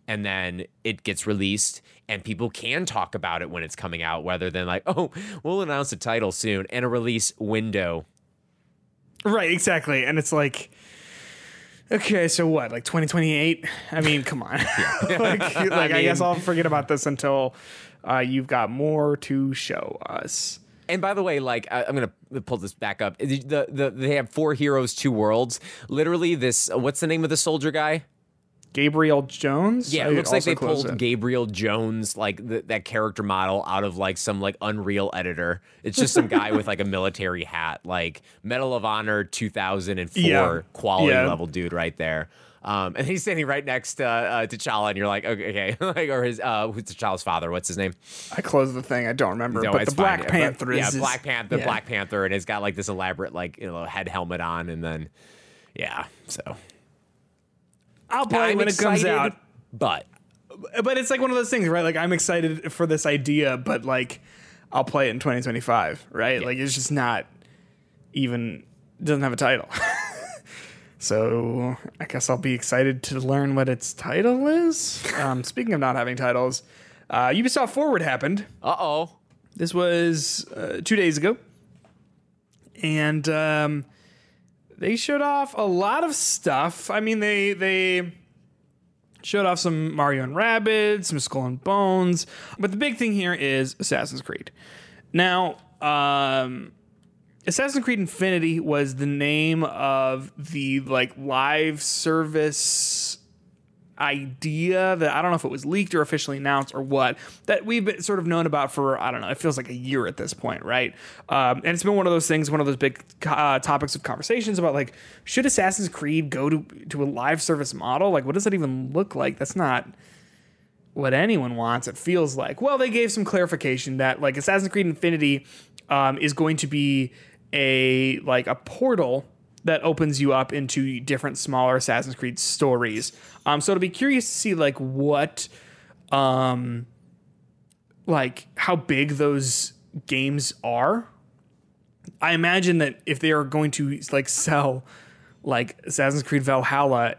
and then it gets released and people can talk about it when it's coming out rather than like, "Oh, we'll announce a title soon and a release window." Right, exactly. And it's like Okay, so what? Like 2028? I mean, come on. like, like I, guess mean- I'll forget about this until uh, you've got more to show us. And by the way, like I, I'm gonna pull this back up. The, the, the they have four heroes, two worlds. Literally, this. What's the name of the soldier guy? Gabriel Jones. Yeah, it looks like they pulled it. Gabriel Jones, like th- that character model, out of like some like Unreal editor. It's just some guy with like a military hat, like Medal of Honor 2004 Yeah. quality Yeah. level dude right there. Um, and he's standing right next to uh, T'Challa, and you're like, okay, okay. like, or his uh, who's T'Challa's father? What's his name? I closed the thing. I don't remember. No, but it's the Black fine, yeah, Panther but- is yeah, Black Panther, yeah. Black Panther, and it's got like this elaborate like you know head helmet on, and then yeah, so I'll play I'm when it comes out. but But it's like one of those things, right? Like I'm excited for this idea, but like I'll play it in 2025, right? Like it's just not even doesn't have a title. so I guess I'll be excited to learn what its title is. Um, speaking of not having titles, uh, Ubisoft Forward happened. uh oh, This was uh, two days ago, and um, they showed off a lot of stuff. I mean, they they showed off some Mario and Rabbids, some Skull and Bones, but the big thing here is Assassin's Creed. Now, um, Assassin's Creed Infinity was the name of the like live service idea that I don't know if it was leaked or officially announced or what that we've sort of known about for I don't know it feels like a year at this point right? Um, and it's been one of those things one of those big uh, topics of conversations about like should Assassin's Creed go to to a live service model? Like what does that even look like? That's not what anyone wants it feels like. Well they gave some clarification that like Assassin's Creed Infinity um, is going to be a like a portal that opens you up into different smaller Assassin's Creed stories. Um, so it'll be curious to see like what, um, like how big those games are. I imagine that if they are going to like sell like Assassin's Creed Valhalla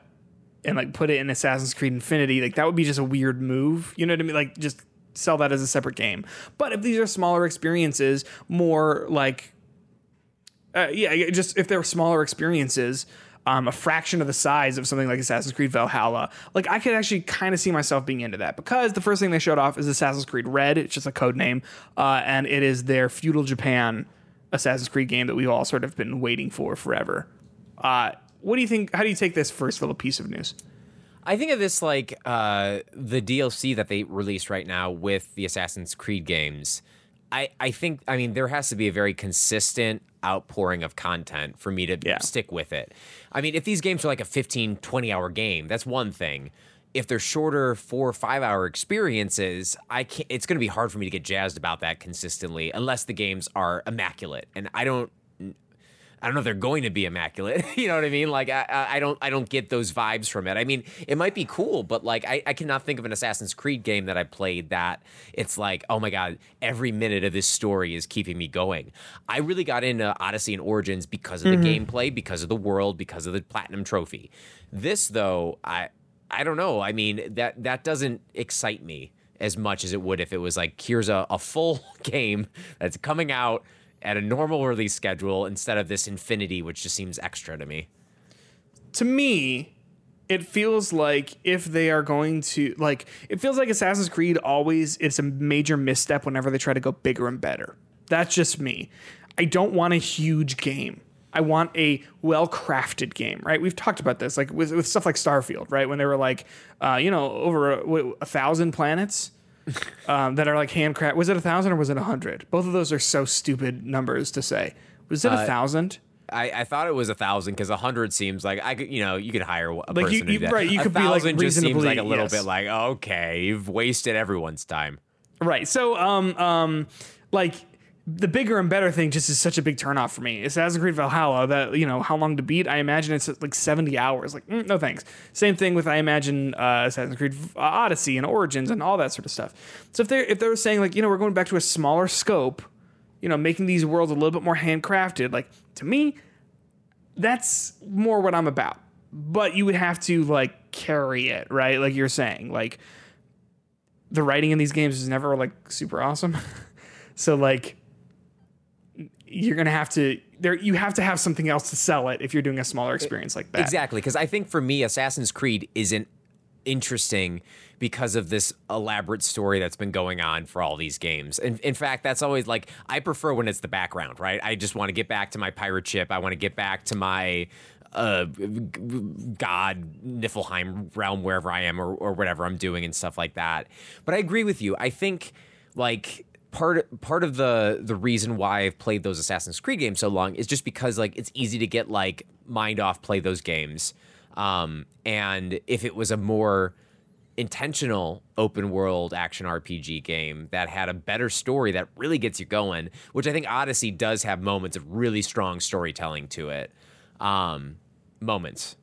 and like put it in Assassin's Creed Infinity, like that would be just a weird move. You know what I mean? Like just sell that as a separate game. But if these are smaller experiences, more like uh, yeah, just if they're smaller experiences, um, a fraction of the size of something like Assassin's Creed Valhalla, like I could actually kind of see myself being into that because the first thing they showed off is Assassin's Creed Red. It's just a code name, uh, and it is their feudal Japan Assassin's Creed game that we've all sort of been waiting for forever. Uh, what do you think? How do you take this first little piece of news? I think of this like uh, the DLC that they released right now with the Assassin's Creed games. I, I think, I mean, there has to be a very consistent outpouring of content for me to Yeah. stick with it. I mean, if these games are like a 15, 20 hour game, that's one thing. If they're shorter four or five hour experiences, I can't, it's going to be hard for me to get jazzed about that consistently unless the games are immaculate. And I don't, I don't know if they're going to be immaculate. you know what I mean? Like I, I I don't I don't get those vibes from it. I mean, it might be cool, but like I, I cannot think of an Assassin's Creed game that I played that it's like, oh my god, every minute of this story is keeping me going. I really got into Odyssey and Origins because of the mm-hmm. gameplay, because of the world, because of the platinum trophy. This though, I I don't know. I mean, that that doesn't excite me as much as it would if it was like here's a, a full game that's coming out at a normal release schedule instead of this infinity which just seems extra to me to me, it feels like if they are going to like it feels like Assassin's Creed always it's a major misstep whenever they try to go bigger and better. That's just me. I don't want a huge game. I want a well-crafted game, right? We've talked about this, like with, with stuff like Starfield, right? When they were like, uh, you know, over a, a thousand planets um, that are like handcraft. Was it a thousand or was it a hundred? Both of those are so stupid numbers to say. Was it a thousand? I, I thought it was a thousand because a hundred seems like I could, you know, you could hire a Like, person you- you- that. right, you a could be, like, just seems like a little yes. bit like okay, you've wasted everyone's time. Right. So, um, um, like the bigger and better thing just is such a big turnoff for me. It's Assassin's Creed Valhalla. That you know how long to beat. I imagine it's like seventy hours. Like mm, no thanks. Same thing with I imagine uh, Assassin's Creed Odyssey and Origins and all that sort of stuff. So if they're if they're saying like you know we're going back to a smaller scope, you know making these worlds a little bit more handcrafted, like to me, that's more what I'm about. But you would have to like carry it, right? Like you're saying, like the writing in these games is never like super awesome. so like you're gonna have to there you have to have something else to sell it if you're doing a smaller experience like that. Exactly, because I think for me, Assassin's Creed isn't interesting because of this elaborate story that's been going on for all these games. And in fact, that's always like I prefer when it's the background, right? I just want to get back to my pirate ship. I want to get back to my uh god Niflheim realm wherever I am or, or whatever I'm doing and stuff like that. But I agree with you. I think like part part of the the reason why I've played those Assassin's Creed games so long is just because like it's easy to get like mind off play those games. Um and if it was a more intentional open world action RPG game that had a better story that really gets you going, which I think Odyssey does have moments of really strong storytelling to it. Um, moments.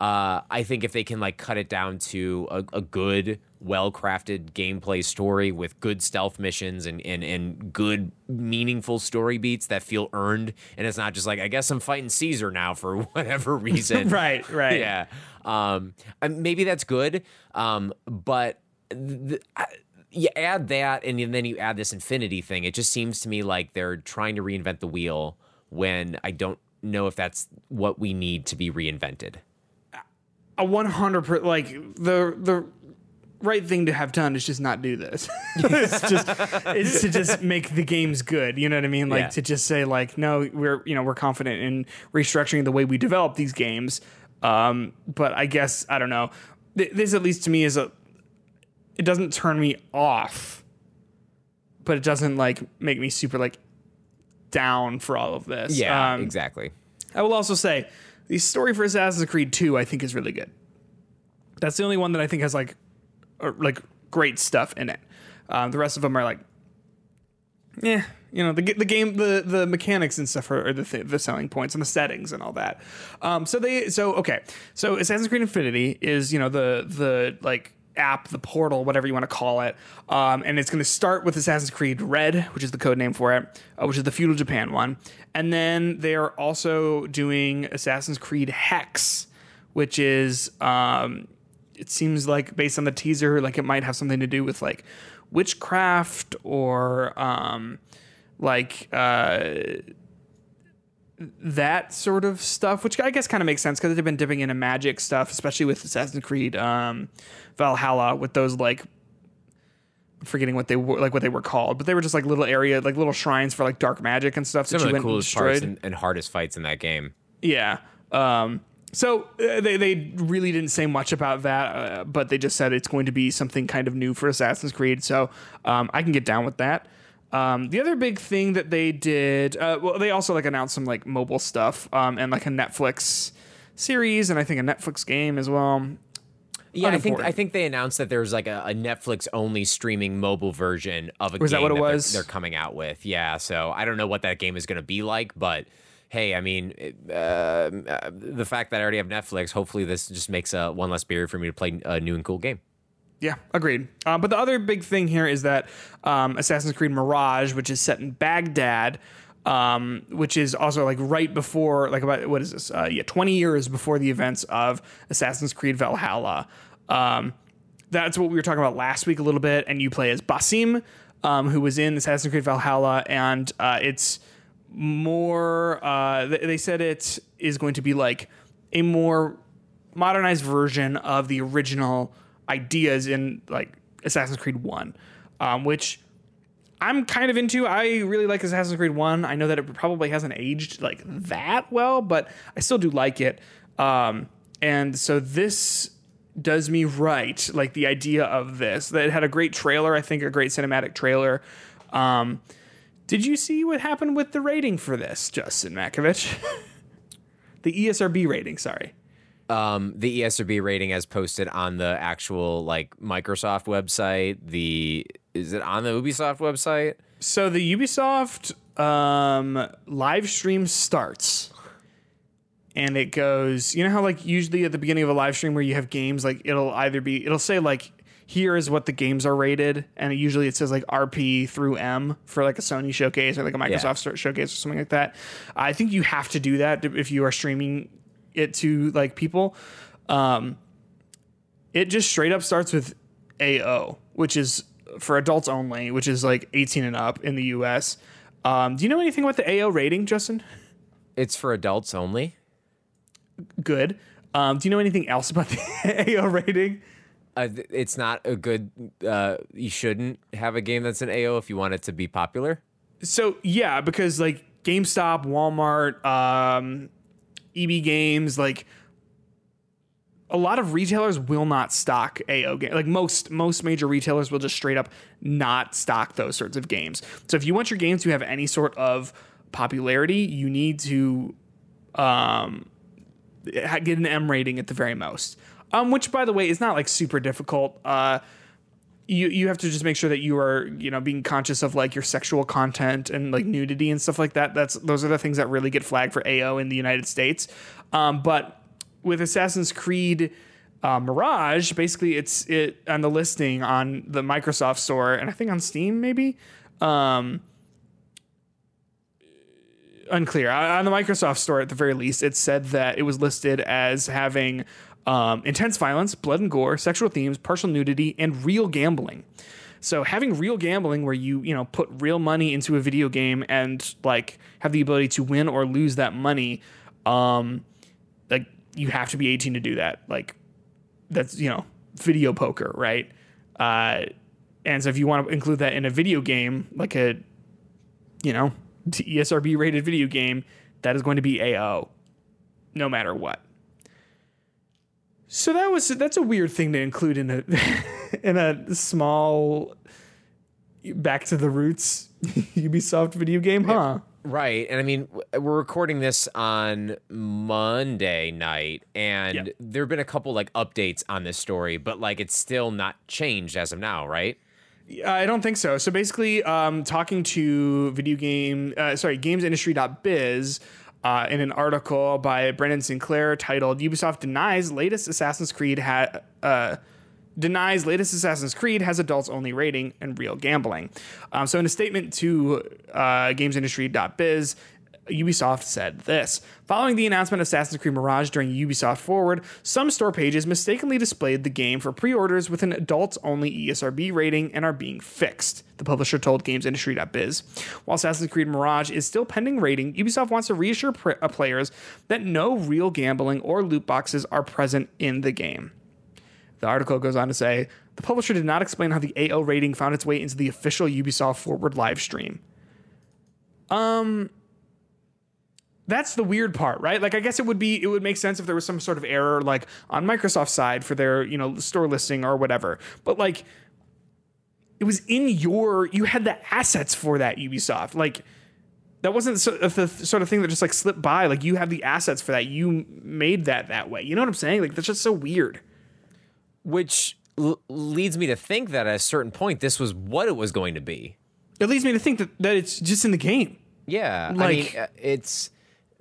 Uh, I think if they can like cut it down to a, a good, well crafted gameplay story with good stealth missions and, and and good meaningful story beats that feel earned, and it's not just like I guess I'm fighting Caesar now for whatever reason. right, right. Yeah. Um, maybe that's good. Um, but th- I, you add that, and then you add this infinity thing. It just seems to me like they're trying to reinvent the wheel when I don't know if that's what we need to be reinvented. A 100 per, like the the right thing to have done is just not do this. it's just it's to just make the games good. You know what I mean? Like Yeah. to just say like no, we're you know we're confident in restructuring the way we develop these games. Um, but I guess I don't know. Th- This at least to me is a. It doesn't turn me off, but it doesn't like make me super like down for all of this. Um, exactly. I will also say the story for Assassin's Creed 2 I think is really good. That's the only one that I think has like like great stuff in it. Um, the rest of them are like, yeah, you know, the the game, the the mechanics and stuff are, are the th- the selling points and the settings and all that. Um, so they so okay, so Assassin's Creed Infinity is you know the the like app, the portal, whatever you want to call it, um, and it's going to start with Assassin's Creed Red, which is the code name for it, uh, which is the feudal Japan one, and then they are also doing Assassin's Creed Hex, which is um, it seems like based on the teaser, like it might have something to do with like witchcraft or um, like uh, that sort of stuff, which I guess kind of makes sense because they've been dipping into magic stuff, especially with Assassin's Creed um, Valhalla, with those like I'm forgetting what they were like what they were called, but they were just like little area, like little shrines for like dark magic and stuff Some that of you the coolest parts and, and hardest fights in that game. Yeah. Um, so uh, they they really didn't say much about that, uh, but they just said it's going to be something kind of new for Assassin's Creed. So um, I can get down with that. Um, the other big thing that they did, uh, well, they also like announced some like mobile stuff um, and like a Netflix series and I think a Netflix game as well. Yeah, I think I think they announced that there's like a, a Netflix only streaming mobile version of a Was that game what it they're- was? They're, coming out with. Yeah, so I don't know what that game is going to be like, but hey, I mean, it- uh, uh, the fact that I already have Netflix, hopefully this just makes uh, one less barrier for me to play a new and cool game. Yeah, agreed. Uh, but the other big thing here is that um, Assassin's Creed Mirage, which is set in Baghdad, um, which is also like right before, like about what is this? Uh, yeah, twenty years before the events of Assassin's Creed Valhalla. Um, that's what we were talking about last week a little bit, and you play as Basim, um, who was in Assassin's Creed Valhalla, and uh, it's more. Uh, th- they said it is going to be like a more modernized version of the original ideas in like Assassin's Creed One, um, which I'm kind of into. I really like Assassin's Creed One. I know that it probably hasn't aged like that well, but I still do like it. Um, and so this does me right, like the idea of this. That it had a great trailer. I think a great cinematic trailer. Um, did you see what happened with the rating for this, Justin Makovich? the ESRB rating, sorry. Um, the ESRB rating as posted on the actual like Microsoft website. The is it on the Ubisoft website? So the Ubisoft um, live stream starts, and it goes. You know how like usually at the beginning of a live stream where you have games, like it'll either be it'll say like here is what the games are rated, and it usually it says like RP through M for like a Sony showcase or like a Microsoft sto- showcase or something like that. I think you have to do that if you are streaming it to like people. Um, it just straight up starts with AO, which is for adults only, which is like 18 and up in the US. Um, do you know anything about the AO rating, Justin? It's for adults only. Good. Um, do you know anything else about the AO rating? Uh, it's not a good. Uh, you shouldn't have a game that's an AO if you want it to be popular. So yeah, because like GameStop, Walmart, um, EB Games, like a lot of retailers will not stock AO game. Like most most major retailers will just straight up not stock those sorts of games. So if you want your games to have any sort of popularity, you need to um, get an M rating at the very most. Um, which by the way is not like super difficult. Uh, you you have to just make sure that you are you know being conscious of like your sexual content and like nudity and stuff like that. That's those are the things that really get flagged for AO in the United States. Um, but with Assassin's Creed uh, Mirage, basically it's it on the listing on the Microsoft Store and I think on Steam maybe. Um, unclear Uh, on the Microsoft Store at the very least. It said that it was listed as having um, intense violence, blood and gore, sexual themes, partial nudity, and real gambling. So having real gambling where you, you know, put real money into a video game and like have the ability to win or lose that money, um, like you have to be 18 to do that. Like that's, you know, video poker, right? Uh, and so if you want to include that in a video game, like a, you know, ESRB rated video game, that is going to be AO, no matter what. So that was that's a weird thing to include in a in a small back to the roots Ubisoft video game, huh? Right. And I mean, we're recording this on Monday night, and Yeah. there have been a couple like updates on this story, but like it's still not changed as of now, right? I don't think so. So basically, um, talking to video game, uh, sorry, gamesindustry.biz, uh, in an article by Brendan Sinclair titled "Ubisoft denies latest Assassin's Creed uh, denies latest Assassin's Creed has adults only rating and real gambling." Um, so in a statement to uh, gamesindustry.biz. Ubisoft said this. Following the announcement of Assassin's Creed Mirage during Ubisoft Forward, some store pages mistakenly displayed the game for pre orders with an adults only ESRB rating and are being fixed, the publisher told GamesIndustry.biz. While Assassin's Creed Mirage is still pending rating, Ubisoft wants to reassure pr- uh, players that no real gambling or loot boxes are present in the game. The article goes on to say the publisher did not explain how the AO rating found its way into the official Ubisoft Forward live stream. Um, that's the weird part, right? Like, I guess it would be it would make sense if there was some sort of error, like on Microsoft's side for their you know store listing or whatever. But like, it was in your you had the assets for that Ubisoft, like. That wasn't so, the sort of thing that just like slipped by. Like you have the assets for that. You made that that way. You know what I'm saying? Like that's just so weird. Which l- leads me to think that at a certain point, this was what it was going to be. It leads me to think that, that it's just in the game. Yeah, I Like- mean, uh, it's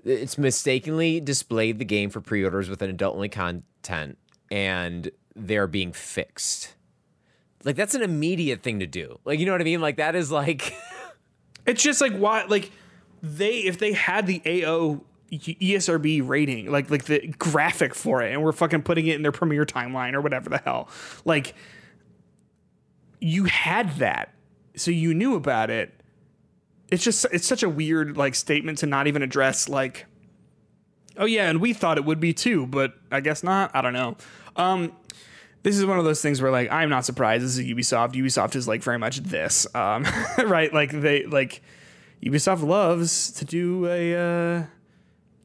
it's mistakenly displayed the game for pre-orders with an adult-only content, and they're being fixed. Like that's an immediate thing to do. Like you know what I mean? Like that is like It's just like why like they if they had the AO ESRB rating, like like the graphic for it, and we're fucking putting it in their premiere timeline or whatever the hell. Like you had that, so you knew about it. It's just it's such a weird like statement to not even address like oh yeah, and we thought it would be too, but I guess not. I don't know. Um this is one of those things where like I'm not surprised. This is Ubisoft. Ubisoft is like very much this, um, right? Like they like Ubisoft loves to do a uh,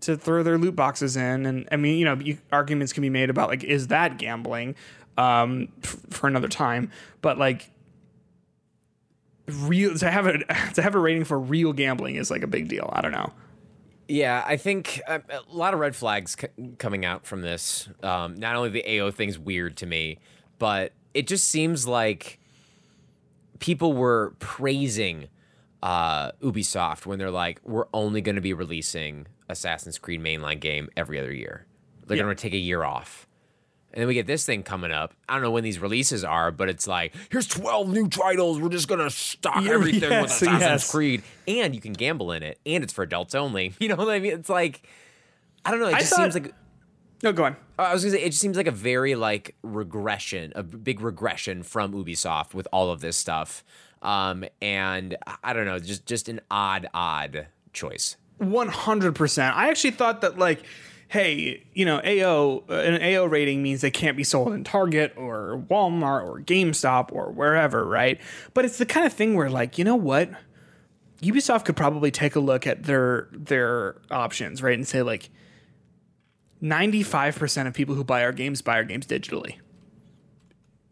to throw their loot boxes in, and I mean you know you, arguments can be made about like is that gambling um, f- for another time, but like real to have a to have a rating for real gambling is like a big deal. I don't know. Yeah, I think uh, a lot of red flags c- coming out from this. Um, not only the AO thing's weird to me, but it just seems like people were praising uh, Ubisoft when they're like, "We're only going to be releasing Assassin's Creed mainline game every other year. They're Yeah. going to take a year off." And then we get this thing coming up. I don't know when these releases are, but it's like, here's 12 new titles. We're just going to stock everything with yes, Assassin's yes. Creed. And you can gamble in it. And it's for adults only. You know what I mean? It's like, I don't know. It I just thought- seems like. No, go on. I was gonna say it just seems like a very like regression, a big regression from Ubisoft with all of this stuff. Um, and I- don't know, just just an odd, odd choice. One hundred percent. I actually thought that like, hey, you know, AO an AO rating means they can't be sold in Target or Walmart or GameStop or wherever, right? But it's the kind of thing where like, you know what? Ubisoft could probably take a look at their their options, right, and say like, ninety five percent of people who buy our games buy our games digitally.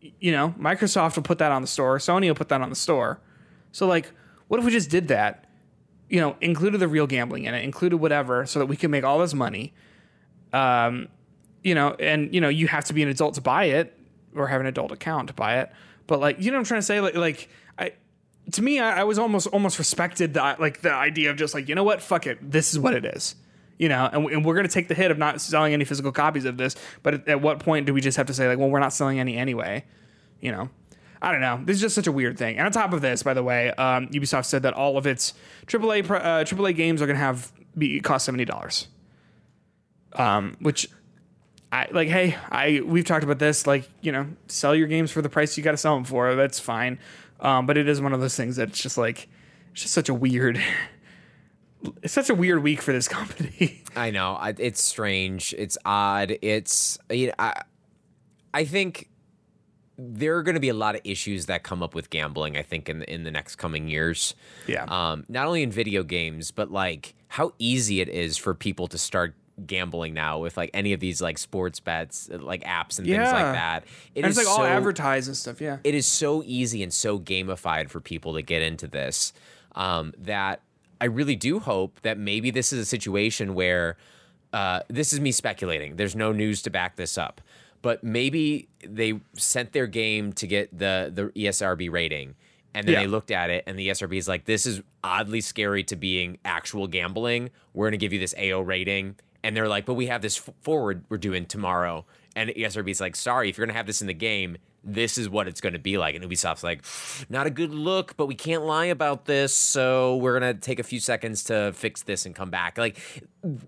You know, Microsoft will put that on the store. Sony will put that on the store. So like, what if we just did that? you know, included the real gambling in it, included whatever, so that we can make all this money. Um, you know, and you know, you have to be an adult to buy it or have an adult account to buy it. But like, you know, what I'm trying to say, like, like I, to me, I, I was almost almost respected the like the idea of just like, you know what, fuck it, this is what it is. You know, and, and we're going to take the hit of not selling any physical copies of this. But at, at what point do we just have to say like, well, we're not selling any anyway? You know. I don't know. This is just such a weird thing. And on top of this, by the way, um, Ubisoft said that all of its AAA uh, AAA games are going to have be cost seventy dollars. Um, which I like. Hey, I we've talked about this. Like, you know, sell your games for the price you got to sell them for. That's fine. Um, but it is one of those things that's just like it's just such a weird. It's such a weird week for this company. I know it's strange. It's odd. It's you know, I, I think there are going to be a lot of issues that come up with gambling. I think in the, in the next coming years. Yeah. Um, not only in video games, but like how easy it is for people to start gambling now with like any of these like sports bets, like apps and Yeah. things like that. It and it's like all so- advertised and stuff. Yeah. it is so easy and so gamified for people to get into this um, that I really do hope that maybe this is a situation where uh, this is me speculating. There's no news to back this up, but maybe they sent their game to get the the ESRB rating. And then Yeah. they looked at it, and the ESRB is like, "This is oddly scary to being actual gambling. We're going to give you this AO rating." And they're like, "But we have this forward we're doing tomorrow." And ESRB is like, "Sorry, if you're going to have this in the game, this is what it's going to be like. And Ubisoft's like, not a good look, but we can't lie about this, so we're going to take a few seconds to fix this and come back. Like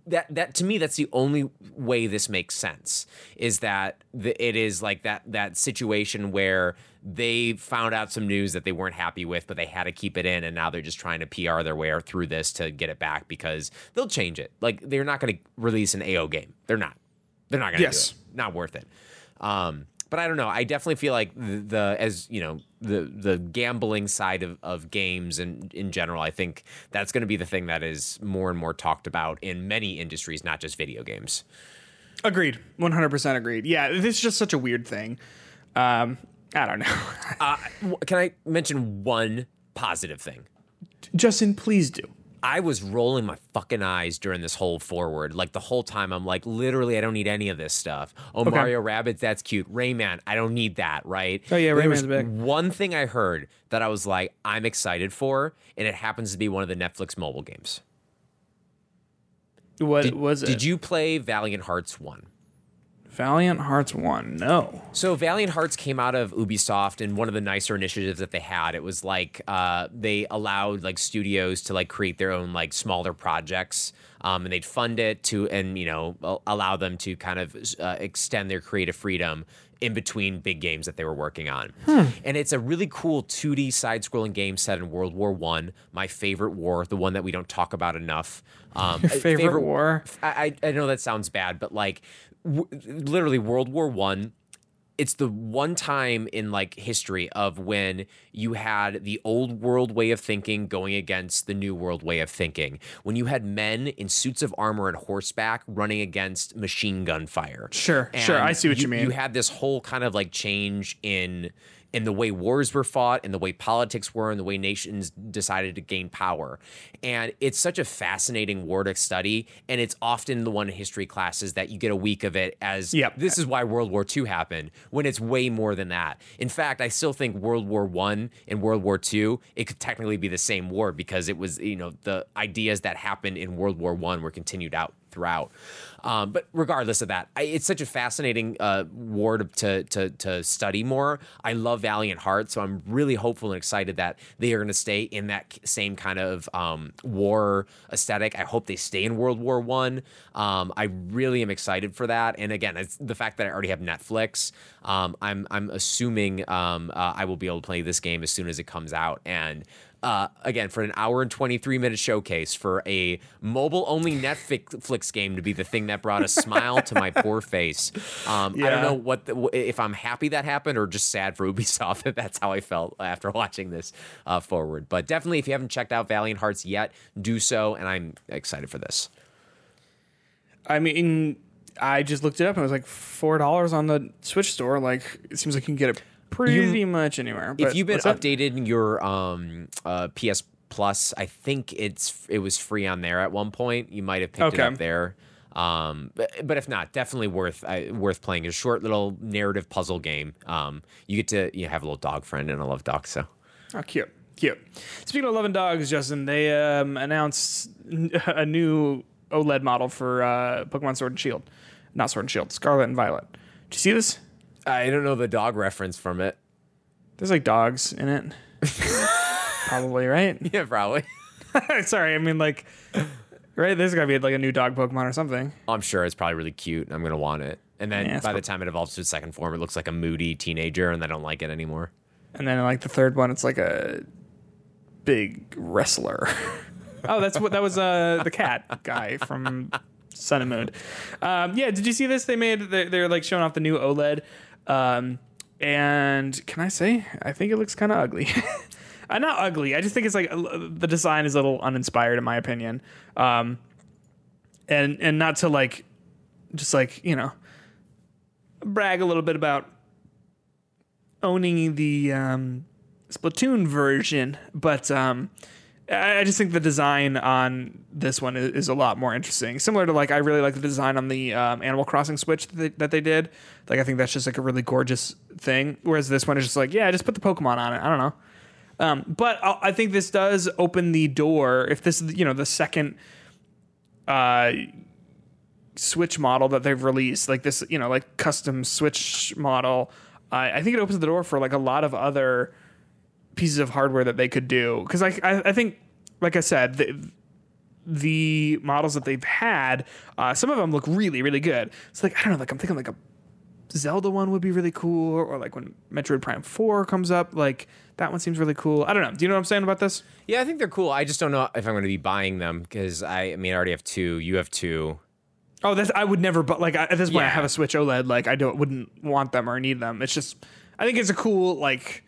that that to me that's the only way this makes sense is that the, it is like that that situation where they found out some news that they weren't happy with, but they had to keep it in, and now they're just trying to PR their way through this to get it back because they'll change it. Like they're not going to release an AO game. They're not. They're not going to Yes. do it. Not worth it. Um, but I don't know. I definitely feel like the, the as you know the the gambling side of, of games and in general, I think that's going to be the thing that is more and more talked about in many industries, not just video games. Agreed. 100% agreed. Yeah, this is just such a weird thing. Um, I don't know. Uh, can I mention one positive thing? Justin, please do. I was rolling my fucking eyes during this whole forward. Like the whole time, I'm like, literally, I don't need any of this stuff. Oh, Mario Rabbids, that's cute. Rayman, I don't need that, right? Oh, yeah, There Rayman's big. One thing I heard that I was like, I'm excited for, and it happens to be one of the Netflix mobile games. What was it? Did you play Valiant Hearts 1? Valiant Hearts 1? No. So Valiant Hearts came out of Ubisoft and one of the nicer initiatives that they had. It was like uh, they allowed like studios to like create their own like smaller projects, um, and they'd fund it to and you know allow them to kind of uh, extend their creative freedom in between big games that they were working on. And it's a really cool 2D side-scrolling game set in World War One, my favorite war, the one that we don't talk about enough. Um, Your favorite war? I, I I know that sounds bad, but like w- literally World War One. It's the one time in like history of when you had the old world way of thinking going against the new world way of thinking. When you had men in suits of armor and horseback running against machine gun fire. Sure, sure, I see what you mean. You had this whole kind of like change in in the way wars were fought, and the way politics were, and the way nations decided to gain power. And it's such a fascinating war to study, and it's often the one in history classes that you get a week of it as Yep. this is why World War II happened, when it's way more than that. In fact, I still think World War One and World War II, it could technically be the same war because it was, you know, the ideas that happened in World War One were continued out throughout. Um, but regardless of that, I, it's such a fascinating uh, war to, to, to, study more. I love Valiant Heart, so I'm really hopeful and excited that they are going to stay in that same kind of um, war aesthetic. I hope they stay in World War One. Um, I really am excited for that. And again, the fact that I already have Netflix. Um, I'm I'm assuming um, uh, I will be able to play this game as soon as it comes out, and uh, again for an hour and 23 minute showcase for a mobile only Netflix game to be the thing that brought a smile to my poor face. Um, I don't know what the, if I'm happy that happened or just sad for Ubisoft that that's how I felt after watching this uh, forward. But definitely, if you haven't checked out Valiant Hearts yet, do so. And I'm excited for this. I mean, I just looked it up and it was like four dollars on the Switch store. Like it seems like you can get it pretty much anywhere. if you've been updated in your um, uh, PS Plus, I think it's it was free on there at one point. You might have picked it up there. Um, but, but if not, definitely worth uh, worth playing. A short little narrative puzzle game. Um, you get to you know, have a little dog friend, and I love dogs. So Oh, cute, cute. Speaking of loving dogs, Justin, they um, announced a new OLED model for uh, Pokemon Sword and Shield, not Sword and Shield, Scarlet and Violet. Did you see this? I don't know the dog reference from it. There's like dogs in it. Probably right. Yeah, probably. Sorry, I mean like, right? There's gotta be like a new dog Pokemon or something. I'm sure it's probably really cute. and I'm gonna want it. And then Yeah, by the time it evolves to its second form, it looks like a moody teenager, and I don't like it anymore. And then like the third one, it's like a big wrestler. oh, that's what that was. Uh, the cat guy from Sun and Moon. Um, yeah, did you see this? They made they're, they're like showing off the new OLED. Um, and can I say I think it looks kind of ugly. uh, not ugly. I just think it's like uh, the design is a little uninspired in my opinion. Um, and and not to like just like you know brag a little bit about owning the um, Splatoon version, but um, I just think the design on this one is, is a lot more interesting. Similar to like I really like the design on the um, Animal Crossing Switch that they, that they did. Like I think that's just like a really gorgeous thing. Whereas this one is just like yeah, just put the Pokemon on it. I don't know. Um, but I I think this does open the door. If this is you know the second uh, Switch model that they've released, like this, you know, like custom Switch model, I I think it opens the door for like a lot of other pieces of hardware that they could do. Because I, I, I think, like I said, the, the models that they've had, uh, some of them look really, really good. So like I don't know, like I'm thinking like a Zelda one would be really cool, or like when Metroid Prime Four comes up, like that one seems really cool. I don't know. Do you know what I'm saying about this? Yeah, I think they're cool. I just don't know if I'm going to be buying them because I, I mean, I already have two. You have two. Oh, that's I would never. But like I- at this point, I have a Switch OLED. Like I don't wouldn't want them or need them. It's just I think it's a cool like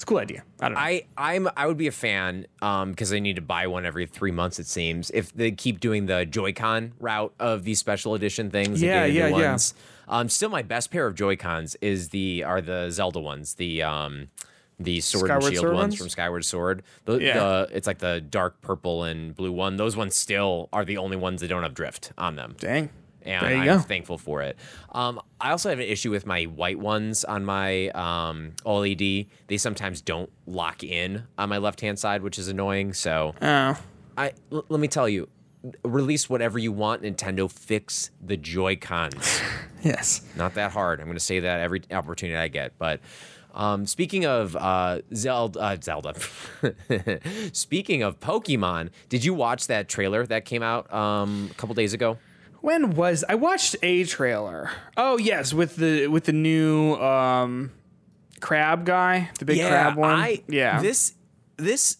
it's a cool idea. I don't know. I I'm I would be a fan um because they need to buy one every three months. It seems if they keep doing the Joy-Con route of these special edition things. Yeah, yeah, yeah. Um, still my best pair of Joy-Cons is the are the Zelda ones. The um. The sword Skyward and shield Sword ones ones? from Skyward Sword. The, Yeah. the it's like the dark purple and blue one. Those ones still are the only ones that don't have drift on them. Dang. And I'm go. thankful for it. Um, I also have an issue with my white ones on my um, OLED. They sometimes don't lock in on my left hand side, which is annoying. So Oh. I l- let me tell you, release whatever you want. Nintendo fix the Joy Cons. Yes. Not that hard. I'm going to say that every opportunity I get. But um, speaking of uh, Zelda, uh, Zelda. speaking of Pokemon, did you watch that trailer that came out um, a couple days ago? When was I watched a trailer? Oh yes, with the with the new um crab guy, the big crab one. I, yeah. This this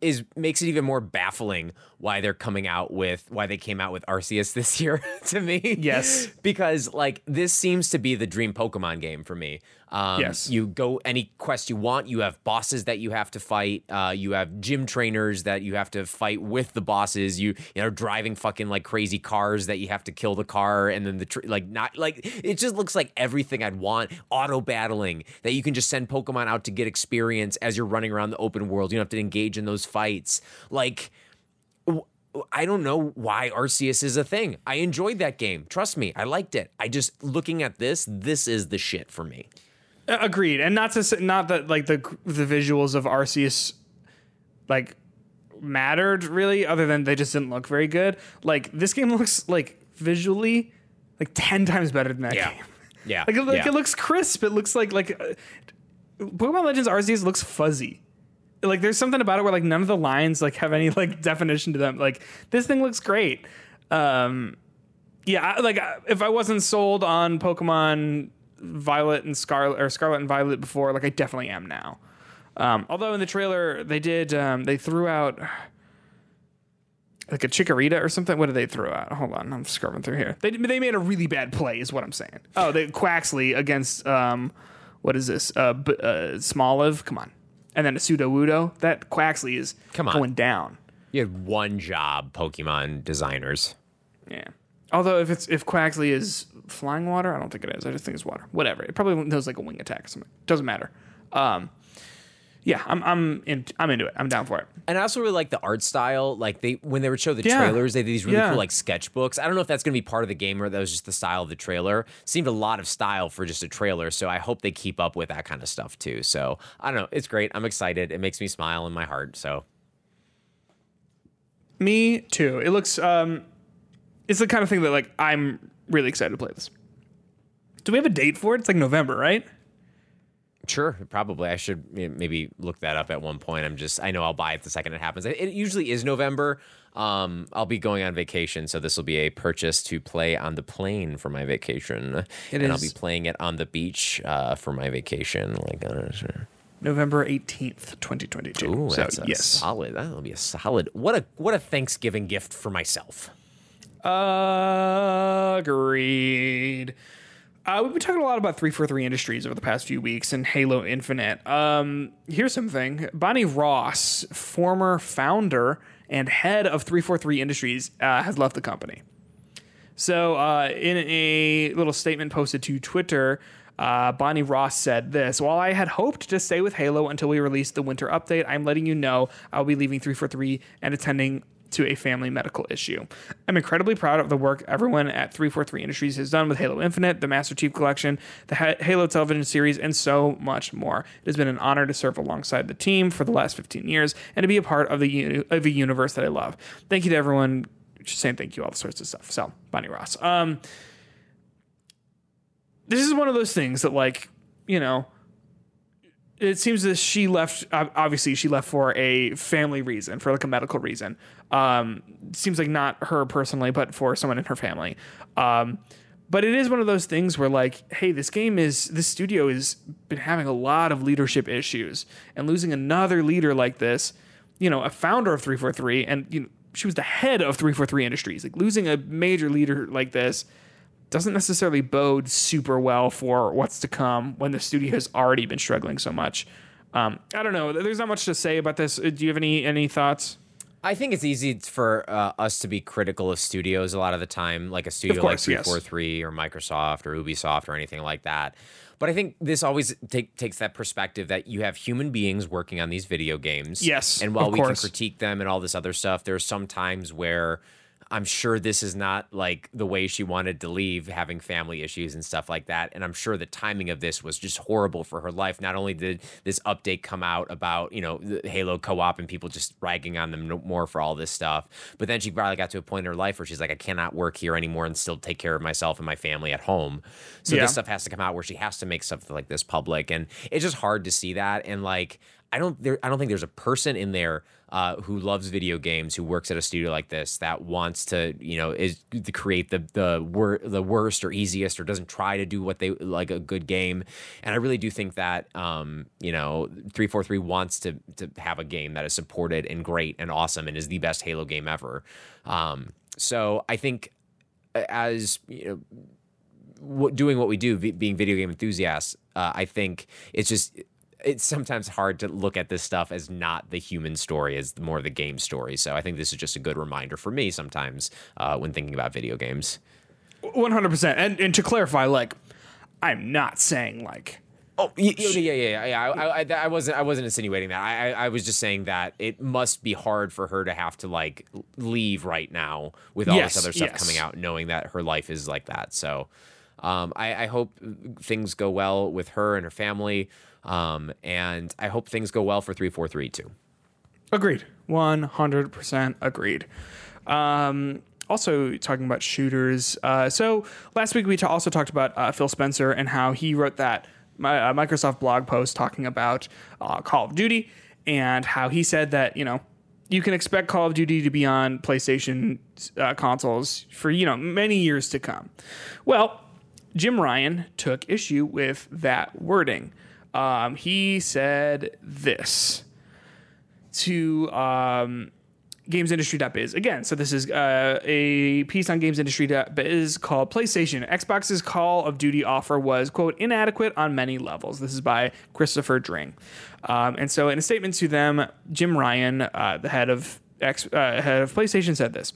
is makes it even more baffling why they're coming out with why they came out with Arceus this year to me. Yes. because like this seems to be the dream Pokemon game for me. Um, Yes. you go any quest you want. You have bosses that you have to fight. Uh, you have gym trainers that you have to fight with the bosses. You you know driving fucking like crazy cars that you have to kill the car and then the tr- like not like it just looks like everything I'd want. Auto battling that you can just send Pokemon out to get experience as you're running around the open world. You don't have to engage in those fights. Like I don't know why Arceus is a thing. I enjoyed that game. Trust me, I liked it. I just looking at this, this is the shit for me. Agreed, and not to say, not that like the the visuals of Arceus like mattered really, other than they just didn't look very good. Like this game looks like visually like ten times better than that Yeah. game. Yeah. Like, it, like yeah. it looks crisp. It looks like like uh, Pokemon Legends Arceus looks fuzzy. Like there's something about it where like none of the lines like have any like definition to them. Like this thing looks great. Um, yeah, I- like if I wasn't sold on Pokemon Violet and Scarlet or Scarlet and Violet before, like I definitely am now. Um, although in the trailer they did um, they threw out like a chikorita or something. What did they throw out? Hold on, I'm scrubbing through here. They they made a really bad play, is what I'm saying. Oh, they Quaxly against um, what is this? Uh, B- uh Smoliv. Come on, and then a Sudowoodo. That Quaxly is Come on. going down. You had one job, Pokemon designers. Yeah. Although if it's if Quaxly is flying water, I don't think it is. I just think it's water. Whatever. It probably knows like a wing attack or something. Doesn't matter. Um, yeah, I'm I'm in, I'm into it. I'm down for it. And I also really like the art style. Like they when they would show the Yeah. trailers, they had these really Yeah. cool like sketchbooks. I don't know if that's going to be part of the game or that was just the style of the trailer. Seemed a lot of style for just a trailer, so I hope they keep up with that kind of stuff too. So I don't know. It's great. I'm excited. It makes me smile in my heart. So Me too. It looks um, it's the kind of thing that like I'm really excited to play this. Do we have a date for it? It's like November, right? Sure, probably. I should maybe look that up at one point. I'm just, I know I'll buy it the second it happens. It usually is November. Um, I'll be going on vacation, so this will be a purchase to play on the plane for my vacation. It and I'll be playing it on the beach uh, for my vacation. Like, uh, sure. November 18th, 2022. Ooh, so, that's a yes. solid. That'll be a solid. What a what a Thanksgiving gift for myself. Agreed. Uh, we've been talking a lot about 343 Industries over the past few weeks and Halo Infinite. Um, here's something Bonnie Ross, former founder and head of 343 Industries, uh, has left the company. So, uh, in a little statement posted to Twitter, uh, Bonnie Ross said this While I had hoped to stay with Halo until we released the winter update, I'm letting you know I'll be leaving 343 and attending to a family medical issue. I'm incredibly proud of the work everyone at 343 Industries has done with Halo Infinite, the Master Chief Collection, the Halo television series, and so much more. It has been an honor to serve alongside the team for the last 15 years and to be a part of the of a universe that I love. Thank you to everyone. Just saying thank you, all sorts of stuff. So, Bonnie Ross. Um, this is one of those things that, like, you know, it seems that she left obviously she left for a family reason for like a medical reason um seems like not her personally but for someone in her family um but it is one of those things where like hey this game is this studio has been having a lot of leadership issues and losing another leader like this you know a founder of 343 and you know she was the head of 343 industries like losing a major leader like this doesn't necessarily bode super well for what's to come when the studio has already been struggling so much. Um, I don't know. There's not much to say about this. Uh, Do you have any any thoughts? I think it's easy for uh, us to be critical of studios a lot of the time, like a studio course, like yes. 343 or Microsoft or Ubisoft or anything like that. But I think this always take, takes that perspective that you have human beings working on these video games. Yes, And while we course. can critique them and all this other stuff, there's some times where I'm sure this is not like the way she wanted to leave, having family issues and stuff like that. And I'm sure the timing of this was just horrible for her life. Not only did this update come out about, you know, the Halo co op and people just ragging on them more for all this stuff, but then she probably got to a point in her life where she's like, I cannot work here anymore and still take care of myself and my family at home. So Yeah. this stuff has to come out where she has to make something like this public. And it's just hard to see that. And like, I don't there I don't think there's a person in there uh, who loves video games who works at a studio like this that wants to you know is to create the the wor- the worst or easiest or doesn't try to do what they like a good game. And I really do think that um, you know 343 wants to to have a game that is supported and great and awesome and is the best Halo game ever. Um, so I think as you know doing what we do, being video game enthusiasts, uh, I think it's just it's sometimes hard to look at this stuff as not the human story, as more the game story. So I think this is just a good reminder for me sometimes uh, when thinking about video games. One hundred percent. And and to clarify, like, I'm not saying like Oh yeah, yeah, yeah, yeah. I, I, I wasn't, I wasn't insinuating that. I, I, I was just saying that it must be hard for her to have to like leave right now with all Yes, this other stuff yes. coming out, knowing that her life is like that. So, um, I, I hope things go well with her and her family, um, and I hope things go well for three four three too. Agreed. 100% agreed. Um, also, talking about shooters. Uh, so, last week we ta- also talked about uh, Phil Spencer and how he wrote that my, uh, Microsoft blog post talking about uh, Call of Duty and how he said that, you know, you can expect Call of Duty to be on PlayStation uh, consoles for, you know, many years to come. Well, Jim Ryan took issue with that wording. Um, he said this to um, gamesindustry.biz again. So this is uh, a piece on gamesindustry.biz called PlayStation. Xbox's Call of Duty offer was quote inadequate on many levels. This is by Christopher Dring. Um, and so in a statement to them, Jim Ryan, uh, the head of X, uh, head of PlayStation, said this.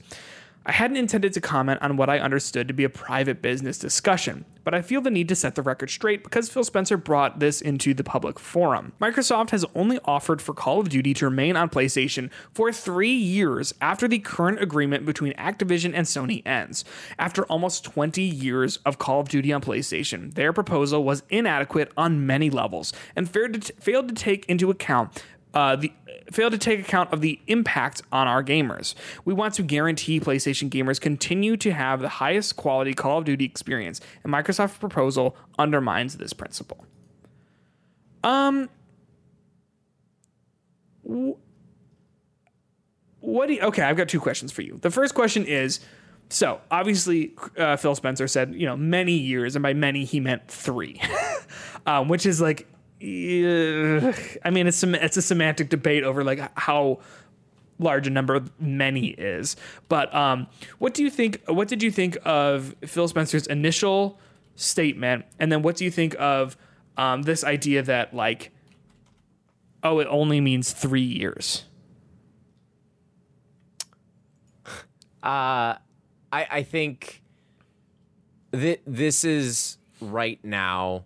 I hadn't intended to comment on what I understood to be a private business discussion, but I feel the need to set the record straight because Phil Spencer brought this into the public forum. Microsoft has only offered for Call of Duty to remain on PlayStation for three years after the current agreement between Activision and Sony ends. After almost 20 years of Call of Duty on PlayStation, their proposal was inadequate on many levels and failed to, t- failed to take into account uh, the failed to take account of the impact on our gamers. We want to guarantee PlayStation gamers continue to have the highest quality Call of Duty experience, and Microsoft's proposal undermines this principle. Um, wh- what do you, okay? I've got two questions for you. The first question is. So obviously, uh, Phil Spencer said, you know, many years, and by many he meant three, um, which is like I mean, it's it's a semantic debate over like how large a number many is. But um, what do you think? What did you think of Phil Spencer's initial statement, and then what do you think of um, this idea that like, oh, it only means three years? Uh, I I think that this is right now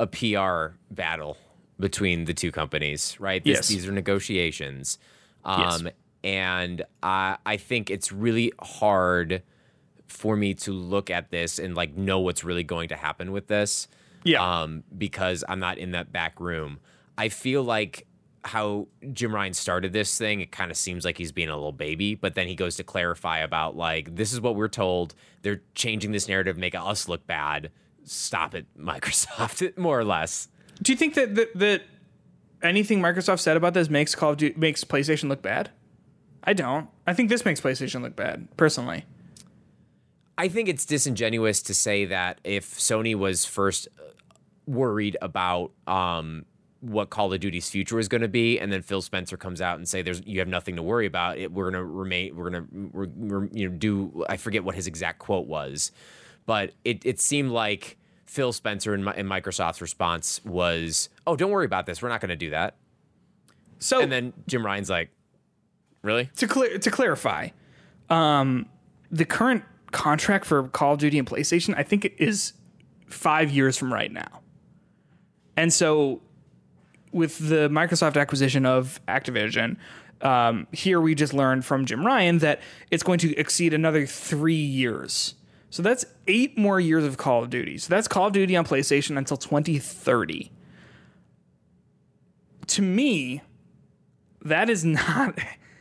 a PR battle between the two companies, right? This, Yes. These are negotiations. Um, Yes. And I, I think it's really hard for me to look at this and like know what's really going to happen with this. Yeah. Um, because I'm not in that back room. I feel like how Jim Ryan started this thing, it kind of seems like he's being a little baby, but then he goes to clarify about like this is what we're told. They're changing this narrative, make us look bad. Stop it, Microsoft, more or less. Do you think that that, that anything Microsoft said about this makes Call of Duty makes PlayStation look bad? I don't. I think this makes PlayStation look bad, personally. I think it's disingenuous to say that if Sony was first uh, worried about um, what Call of Duty's future was going to be, and then Phil Spencer comes out and say, "There's you have nothing to worry about. It, we're going to remain. We're going to you know do." I forget what his exact quote was, but it it seemed like Phil Spencer and, and Microsoft's response was, "Oh, don't worry about this. We're not going to do that." So And then Jim Ryan's like, "Really?" to clear to clarify, um, the current contract for Call of Duty and PlayStation, I think it is five years from right now. And so, with the Microsoft acquisition of Activision, um, here we just learned from Jim Ryan that it's going to exceed another three years. So that's eight more years of Call of Duty. So that's Call of Duty on PlayStation until 2030. To me, that is not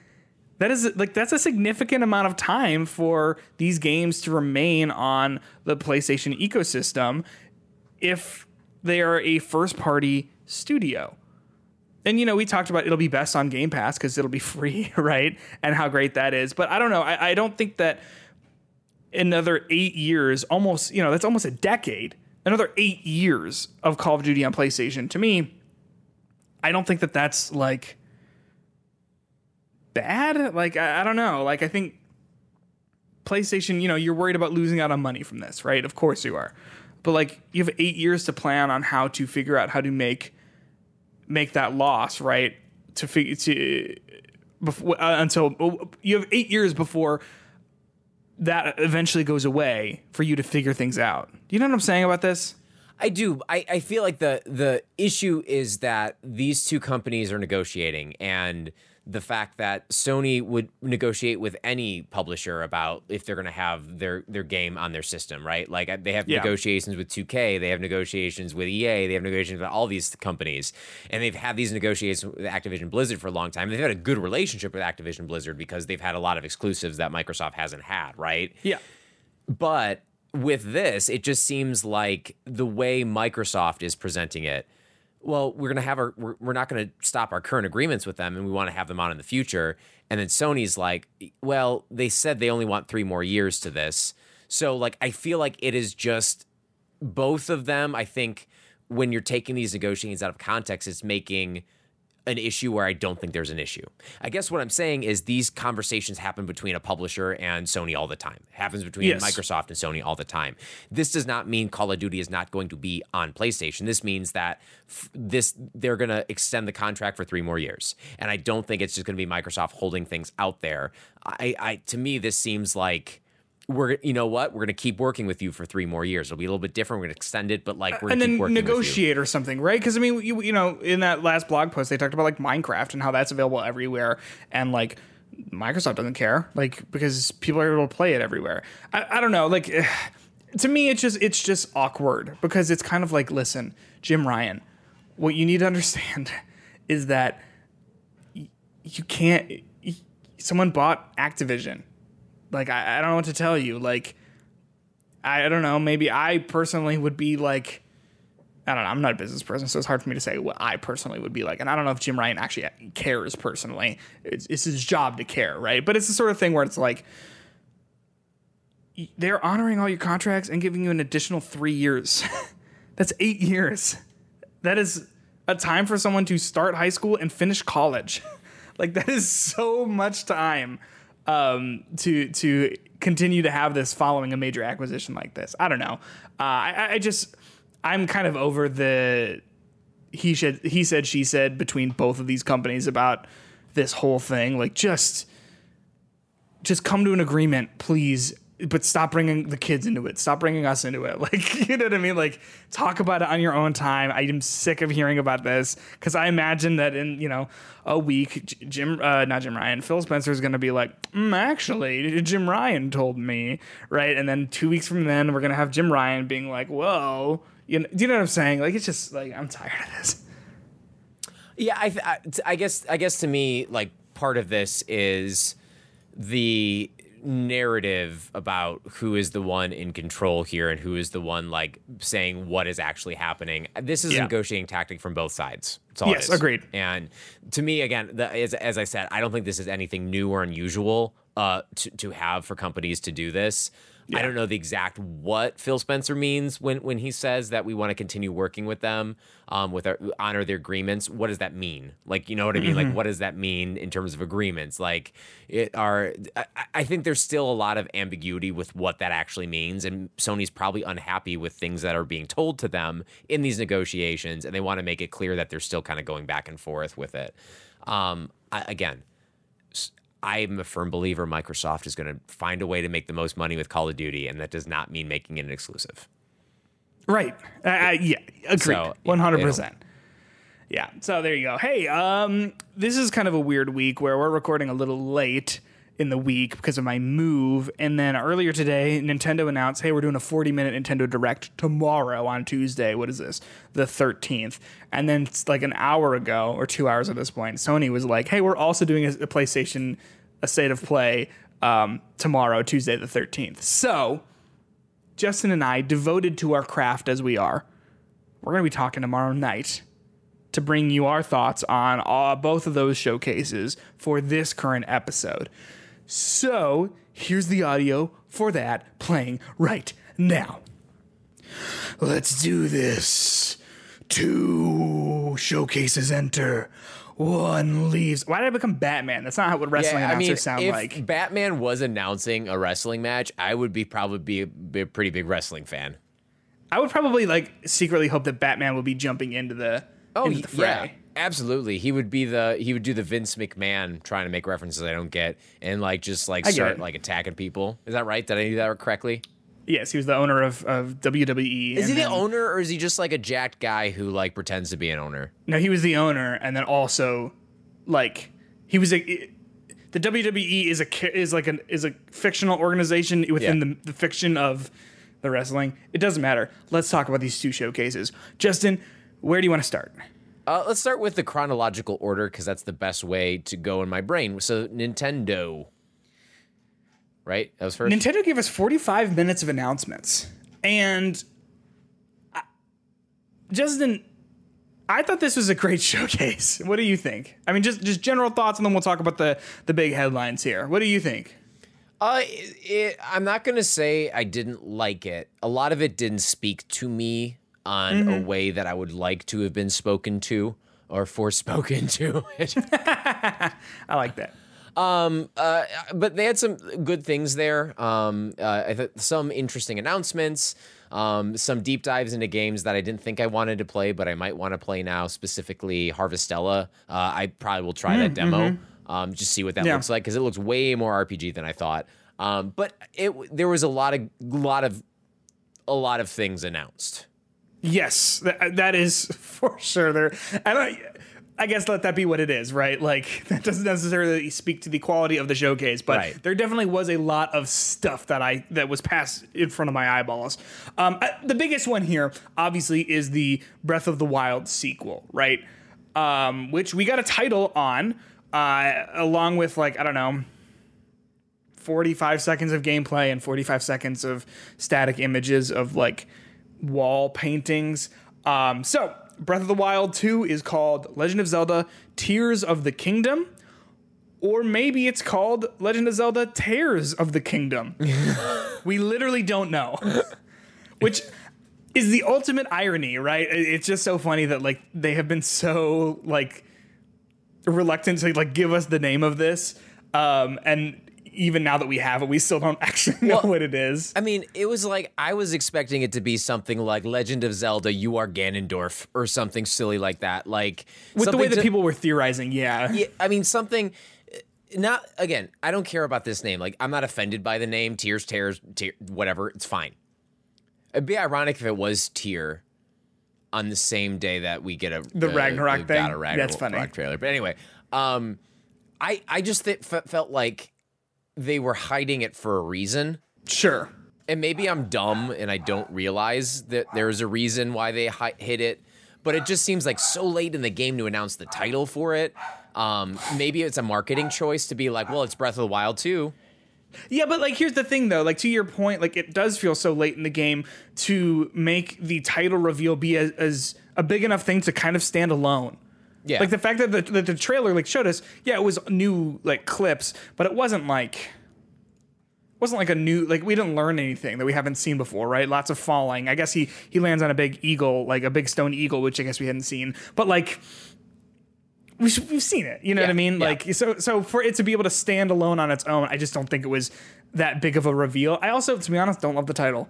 that is like that's a significant amount of time for these games to remain on the PlayStation ecosystem if they are a first party studio. And you know, we talked about it'll be best on Game Pass because it'll be free, right? And how great that is. But I don't know. I, I don't think that another eight years, almost, you know, that's almost a decade, another eight years of Call of Duty on PlayStation. To me, I don't think that that's like bad. Like, I, I don't know. Like, I think PlayStation, you know, you're worried about losing out on money from this, right? Of course you are. But like, you have eight years to plan on how to figure out how to make make that loss, right? To figure to before uh, until you have eight years before that eventually goes away for you to figure things out. Do you know what I'm saying about this? I do. I, I feel like the the issue is that these two companies are negotiating, and the fact that Sony would negotiate with any publisher about if they're going to have their their game on their system, right? Like they have Yeah. negotiations with 2K, they have negotiations with EA, they have negotiations with all these companies, and they've had these negotiations with Activision Blizzard for a long time. They've had a good relationship with Activision Blizzard because they've had a lot of exclusives that Microsoft hasn't had, right? Yeah. But with this, it just seems like the way Microsoft is presenting it. Well, we're gonna have our we're, we're not gonna stop our current agreements with them, and we want to have them on in the future. And then Sony's like, well, they said they only want three more years to this, so like I feel like it is just both of them. I think when you're taking these negotiations out of context, it's making an issue where I don't think there's an issue. I guess what I'm saying is these conversations happen between a publisher and Sony all the time. It happens between Yes. Microsoft and Sony all the time. This does not mean Call of Duty is not going to be on PlayStation. This means that f- this they're going to extend the contract for 3 more years. And I don't think it's just going to be Microsoft holding things out there. I, I to me this seems like we're you know what we're going to keep working with you for three more years. It'll be a little bit different. We're going to extend it, but like we're and going to then keep working negotiate or something, right? Because I mean, you, you know, in that last blog post, they talked about like Minecraft and how that's available everywhere, and like Microsoft doesn't care, like because people are able to play it everywhere. I, I don't know, like to me, it's just it's just awkward because it's kind of like, listen, Jim Ryan, what you need to understand is that y- you can't. y- Someone bought Activision. Like I, I don't know what to tell you. Like I, I don't know. Maybe I personally would be like. I don't know. I'm not a business person, so it's hard for me to say what I personally would be like. And I don't know if Jim Ryan actually cares personally. It's, it's his job to care, right? But it's the sort of thing where it's like they're honoring all your contracts and giving you an additional three years. That's eight years. That is a time for someone to start high school and finish college. like that is so much time um, to to continue to have this following a major acquisition like this. I don't know. Uh, I, I just I'm kind of over the he said he said she said between both of these companies about this whole thing. Like just just come to an agreement, please. But stop bringing the kids into it. Stop bringing us into it. Like, you know what I mean? Like, talk about it on your own time. I am sick of hearing about this because I imagine that in you know a week, Jim, uh, not Jim Ryan, Phil Spencer is going to be like, mm, actually, Jim Ryan told me, right? And then two weeks from then, we're going to have Jim Ryan being like, whoa, you know, do you know what I'm saying? Like, it's just like I'm tired of this. Yeah, I, I, I guess I guess to me, like part of this is the narrative about who is the one in control here and who is the one like saying what is actually happening. This is Yeah. a negotiating tactic from both sides. That's all Yes, agreed. And to me, again, the, as, as I said, I don't think this is anything new or unusual uh, to, to have for companies to do this. I don't know the exact what Phil Spencer means when when he says that we want to continue working with them, um, with our honor their agreements. What does that mean? Like, you know what I mean? Like, what does that mean in terms of agreements? Like, it are. I, I think there's still a lot of ambiguity with what that actually means, and Sony's probably unhappy with things that are being told to them in these negotiations, and they want to make it clear that they're still kind of going back and forth with it. Um, I, again, I'm a firm believer Microsoft is going to find a way to make the most money with Call of Duty, and that does not mean making it an exclusive. Right. Uh, yeah. Agreed. One hundred percent. Yeah. So there you go. Hey, um, this is kind of a weird week where we're recording a little late in the week because of my move, and then earlier today, Nintendo announced, "Hey, we're doing a forty-minute Nintendo Direct tomorrow on Tuesday. What is this? The thirteenth." And then it's like an hour ago or two hours at this point, Sony was like, "Hey, we're also doing a, a PlayStation, a state of play." Um, tomorrow, Tuesday the 13th. So, Justin and I, devoted to our craft as we are, we're going to be talking tomorrow night to bring you our thoughts on uh, both of those showcases for this current episode. So, here's the audio for that playing right now. Let's do this. Two showcases enter. One leaves. Why did I become Batman? That's not how what wrestling I announcers mean, sound if like. Batman was announcing a wrestling match, I would be probably be a, be a pretty big wrestling fan. I would probably like secretly hope that Batman would be jumping into the oh, into the fray. Oh, yeah, absolutely. He would be the he would do the Vince McMahon trying to make references I don't get and like just like get start it. like attacking people. Is that right? Did I do that correctly? Yes, he was the owner of, of WWE. Is he the then- owner or is he just like a jacked guy who like pretends to be an owner? No, he was the owner, and then also, like, he was a. The WWE is a is like an is a fictional organization within Yeah. the, the fiction of the wrestling. It doesn't matter. Let's talk about these two showcases. Justin, where do you want to start? Uh, let's start with the chronological order because that's the best way to go in my brain. So Nintendo, right? That was first. Nintendo gave us 45 minutes of announcements. And I, Justin, I thought this was a great showcase. What do you think? I mean, just just general thoughts, and then we'll talk about the the big headlines here. What do you think? Uh, it, it, I'm not gonna say I didn't like it. A lot of it didn't speak to me. On Mm-hmm. a way that I would like to have been spoken to or forspoken to. I like that. but they had some good things there. Um, uh, some interesting announcements, um, some deep dives into games that I didn't think I wanted to play, but I might want to play now. Specifically, Harvestella. Uh, I probably will try that demo, um, just see what that Yeah. looks like because it looks way more RPG than I thought. Um, but it there was a lot of lot of a lot of things announced. Yes, that, that is for sure. There, I don't. I guess let that be what it is, right? Like that doesn't necessarily speak to the quality of the showcase, but Right. there definitely was a lot of stuff that I that was passed in front of my eyeballs. Um, I- the biggest one here, obviously, is the Breath of the Wild sequel, right? Um, which we got a title on, uh, along with like I don't know, 45 seconds of gameplay and 45 seconds of static images of like wall paintings. Um, so, Breath of the Wild 2 is called Legend of Zelda Tears of the Kingdom. Or maybe it's called Legend of Zelda Tears of the Kingdom. we literally don't know. Which is the ultimate irony, right? It's just so funny that like they have been so like reluctant to like give us the name of this. Um, and even now that we have it, we still don't actually know Well, what it is. I mean, it was like I was expecting it to be something like Legend of Zelda, You Are Ganondorf, or something silly like that. Like With the way something that to- people were theorizing, yeah. Yeah, I mean something. Not again. I don't care about this name. Like I'm not offended by the name. Tears, tears, tear, whatever. It's fine. It'd be ironic if it was Tear on the same day that we get a The Ragnarok got thing? a Ragnarok That's funny. trailer. But anyway, um, I I just th- fe- felt like they were hiding it for a reason. Sure. And maybe I'm dumb and I don't realize that there's a reason why they hi- hit it. But it just seems like so late in the game to announce the title for it. Um, maybe it's a marketing choice to be like, well, it's Breath of the Wild too. Yeah, but like here's the thing though, like to your point, like it does feel so late in the game to make the title reveal be as, as a big enough thing to kind of stand alone. Yeah. Like the fact that the, that the trailer like showed us, yeah, it was new like clips, but it wasn't like wasn't like a new like we didn't learn anything that we haven't seen before, right? Lots of falling. I guess he he lands on a big eagle, like a big stone eagle, which I guess we hadn't seen. But like we've, we've seen it, you know what I mean? yeah. Like so so for it to be able to stand alone on its own, I just don't think it was that big of a reveal. I also, to be honest, don't love the title.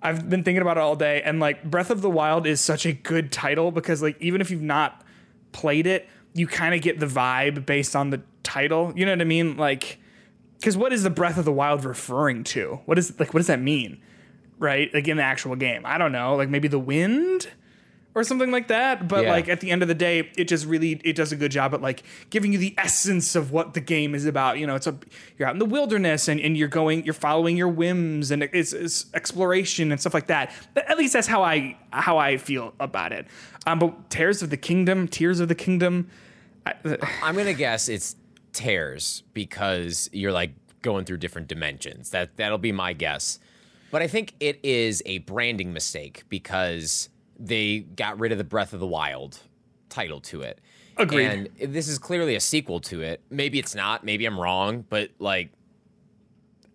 I've been thinking about it all day, and like Breath of the Wild is such a good title because like even if you've not played it, you kind of get the vibe based on the title. You know what I mean? Like, because what is the Breath of the Wild referring to? What is like what does that mean? Right? Like in the actual game, I don't know. Like maybe the wind or something like that. But Yeah. like at the end of the day, it just really it does a good job at like giving you the essence of what the game is about. You know, it's a you're out in the wilderness and, and you're going you're following your whims and it's, it's exploration and stuff like that. But At least that's how I how I feel about it. Um, but Tears of the Kingdom, Tears of the Kingdom. I, I'm gonna guess it's tears because you're like going through different dimensions. That that'll be my guess. But I think it is a branding mistake because they got rid of the Breath of the Wild title to it. Agreed. And this is clearly a sequel to it. Maybe it's not. Maybe I'm wrong. But like,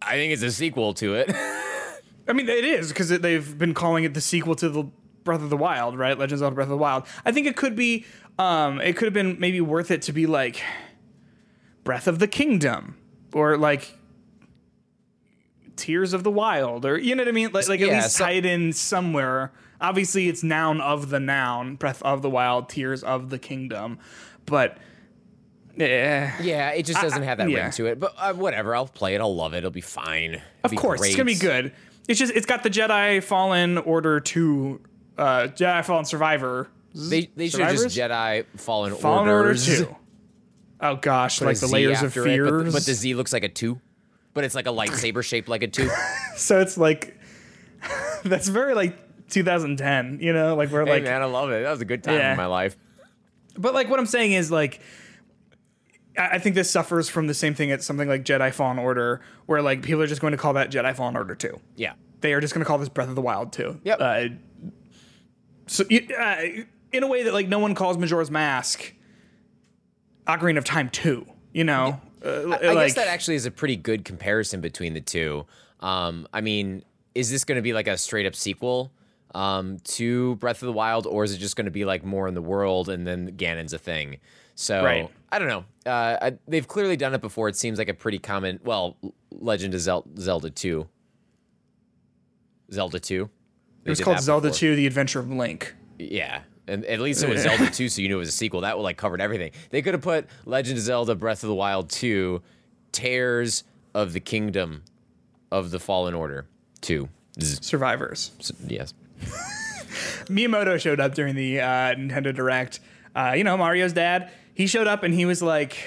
I think it's a sequel to it. I mean, it is because they've been calling it the sequel to the Breath of the Wild, right? Legends of Breath of the Wild. I think it could be, um, it could have been maybe worth it to be like Breath of the Kingdom or like Tears of the Wild, or you know what I mean? Like, like at Yeah, least so- tie it in somewhere. Obviously, it's noun of the noun, Breath of the Wild, Tears of the Kingdom, but yeah. yeah, it just doesn't have that yeah. ring to it. But uh, whatever. I'll play it. I'll love it. It'll be fine. It'll Of be course, it's gonna be good. It's just it's got the Jedi Fallen Order two, uh, Jedi Fallen Survivor. They, they should have just Jedi Fallen, Fallen Order Orders. two. Oh gosh, Put like the Z layers of it, but fears. but, the Z looks like a two. But it's like a lightsaber shaped like a two. so it's like that's very like 2010. You know, like we're hey like, man, I love it. That was a good time Yeah. in my life. but like what I'm saying is like. I I think this suffers from the same thing as something like Jedi Fallen Order, where like people are just going to call that Jedi Fallen Order too. Yeah. they are just going to call this Breath of the Wild too. Yep. Uh, so uh, in a way that like no one calls Majora's Mask Ocarina of Time two. You know, uh, I like guess that actually is a pretty good comparison between the two. Um, I mean, is this going to be like a straight up sequel? Um, to Breath of the Wild, or is it just going to be like more in the world and then Ganon's a thing? So Right. I don't know. Uh, I, they've clearly done it before. It seems like a pretty common. Well, Legend of Zel- Zelda two. Zelda two. It was called Zelda 2: The Adventure of Link. Yeah. And at least it was Zelda 2, so you knew it was a sequel. That would like covered everything. They could have put Legend of Zelda Breath of the Wild 2, Tears of the Kingdom of the Fallen Order 2. Survivors. S- Yes. Miyamoto showed up during the uh, Nintendo Direct. Uh, you know, Mario's dad. He showed up and he was like,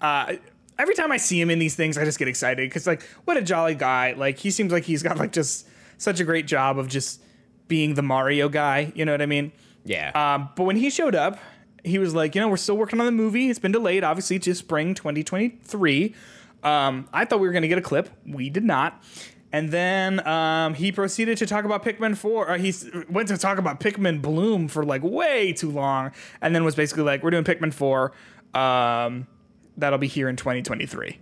uh, every time I see him in these things, I just get excited because, like, what a jolly guy. Like, he seems like he's got like just such a great job of just being the Mario guy. You know what I mean? Yeah. Um, but when he showed up, he was like, you know, we're still working on the movie. It's been delayed, obviously, to spring 2023. Um, I thought we were going to get a clip. We did not. And then um, he proceeded to talk about Pikmin 4. Or he went to talk about Pikmin Bloom for like way too long. And then was basically like, we're doing Pikmin 4. Um, that'll be here in 2023.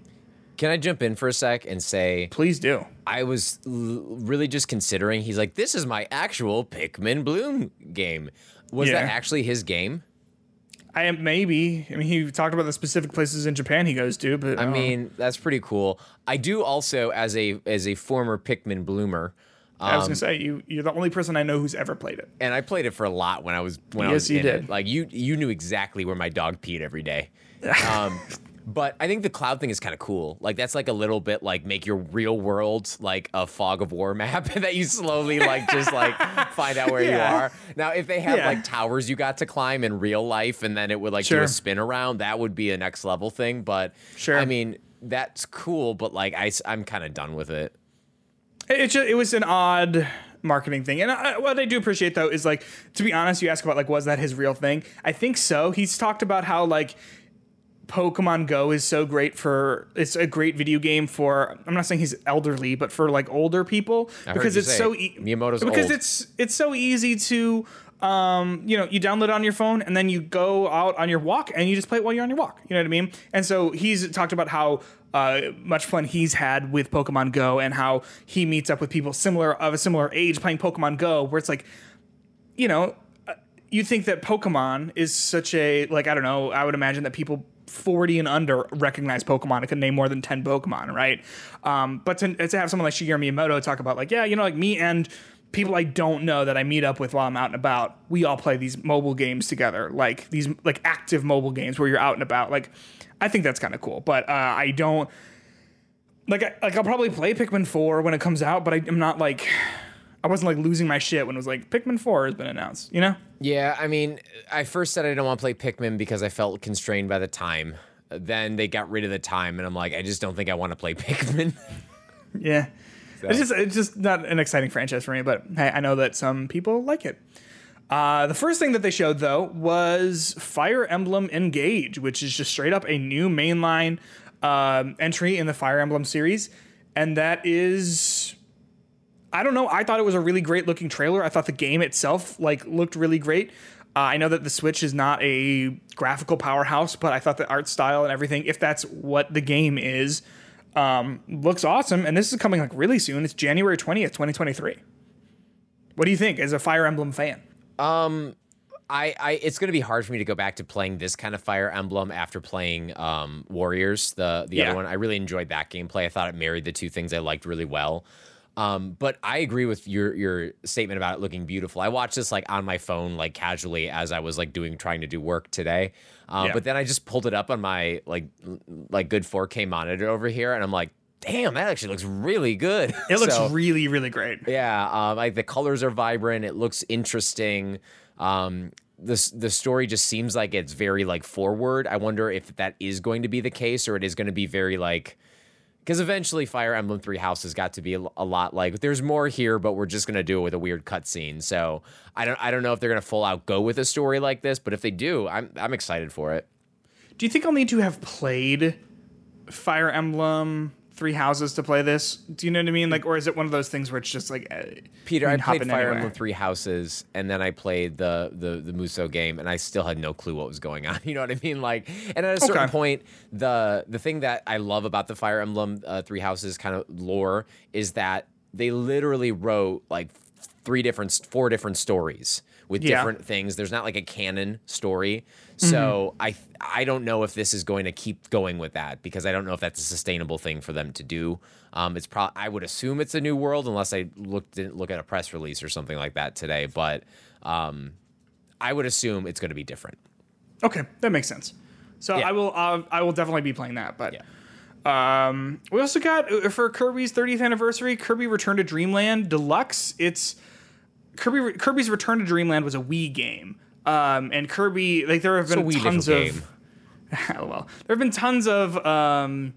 Can I jump in for a sec and say Please do. I was l- really just considering he's like this is my actual Pikmin Bloom game. Was Yeah. that actually his game? I am maybe. I mean, he talked about the specific places in Japan he goes to, but I uh, mean, that's pretty cool. I do also as a as a former Pikmin bloomer I was um, gonna say you. You're the only person I know who's ever played it. and I played it for a lot when I was when I was you in did. it. Like you you knew exactly where my dog peed every day. Um, but I think the cloud thing is kind of cool. Like that's like a little bit like make your real world like a fog of war map that you slowly like just like find out where you are. Now if they had Yeah. like towers you got to climb in real life and then it would like do a spin around, that would be a next level thing. But Sure. I mean that's cool, but like I I'm kind of done with it. It, it, ju- it was an odd marketing thing. And I, what I do appreciate though is like, to be honest, you ask about like, was that his real thing? I think so. He's talked about how like Pokemon Go is so great for, it's a great video game for, I'm not saying he's elderly, but for like older people heard because it's so, e- Miyamoto's because old. it's, it's so easy to, um, you know, you download it on your phone and then you go out on your walk and you just play it while you're on your walk. You know what I mean? And so he's talked about how uh, much fun he's had with Pokemon Go and how he meets up with people similar of a similar age playing Pokemon Go, where it's like, you know, uh, you think that Pokemon is such a like I don't know. I would imagine that people. 40 and under recognize Pokemon. It could name more than 10 Pokemon, right? Um, but to, to have someone like Shigeru Miyamoto talk about, like, yeah, you know, like me and people I don't know that I meet up with while I'm out and about, we all play these mobile games together, like these like active mobile games where you're out and about. Like, I think that's kind of cool. But uh, I don't like I, like I'll probably play Pikmin 4 when it comes out, but I, I'm not like I wasn't like losing my shit when it was like Pikmin 4 has been announced, you know? Yeah, I mean, I first said I didn't want to play Pikmin because I felt constrained by the time. Then they got rid of the time, and I'm like, I just don't think I want to play Pikmin. Yeah. It's just it's just not an exciting franchise for me, but hey, I know that some people like it. Uh, the first thing that they showed though was Fire Emblem Engage, which is just straight up a new mainline um, entry in the Fire Emblem series, and that is I don't know. I thought it was a really great looking trailer. I thought the game itself like looked really great. Uh, I know that the Switch is not a graphical powerhouse, but I thought the art style and everything, if that's what the game is, um, looks awesome. And this is coming like really soon. It's January twentieth, twenty twenty three. What do you think as a Fire Emblem fan? Um, I, I, it's going to be hard for me to go back to playing this kind of Fire Emblem after playing um, Warriors, the the Yeah. other one. I really enjoyed that gameplay. I thought it married the two things I liked really well. Um, but I agree with your your statement about it looking beautiful. I watched this like on my phone, like casually as I was like doing trying to do work today. Uh, Yeah. But then I just pulled it up on my like l- like good 4K monitor over here, and I'm like, damn, that actually looks really good. It looks So- really, really great. yeah, um, like the colors are vibrant. It looks interesting. Um, this the story just seems like it's very like forward. I wonder if that is going to be the case, or it is going to be very like because eventually Fire Emblem Three Houses got to be a, lot like there's more here, but we're just to do it with a weird cutscene. So I don't I don't know if they're to full out go with a story like this, but if they do, I'm I'm excited for it. Do you think I'll need to have played Fire Emblem Three Houses to play this? Do you know what I mean? Like, or is it one of those things where it's just like eh, Peter, I hop played Fire anywhere? Emblem Three Houses, and then I played the the the Musou game, and I still had no clue what was going on. You know what I mean? Like, and at a certain Okay. point, the the thing that I love about the Fire Emblem uh, Three Houses kind of lore is that they literally wrote like three different, four different stories with Yeah. different things. There's not like a canon story. So Mm-hmm. I I don't know if this is going to keep going with that because I don't know if that's a sustainable thing for them to do. Um, it's probably I would assume it's a new world unless I looked didn't look at a press release or something like that today. But um, I would assume it's going to be different. Okay, that makes sense. So Yeah. I will uh, I will definitely be playing that. But Yeah. um, we also got uh, for Kirby's 30th anniversary, Kirby Return to Dreamland Deluxe. It's Kirby Kirby's Return to Dreamland was a Wii game. Um, and Kirby like there have been tons of well, there have been tons of um,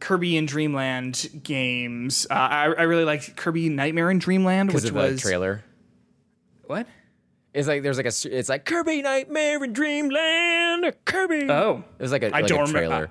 Kirby and Dreamland games. Uh, I, I really liked Kirby Nightmare in Dreamland, which was trailer. what? It's like there's like a it's like Kirby Nightmare in Dreamland Kirby. Oh, it was like a, I like a don't remember- trailer.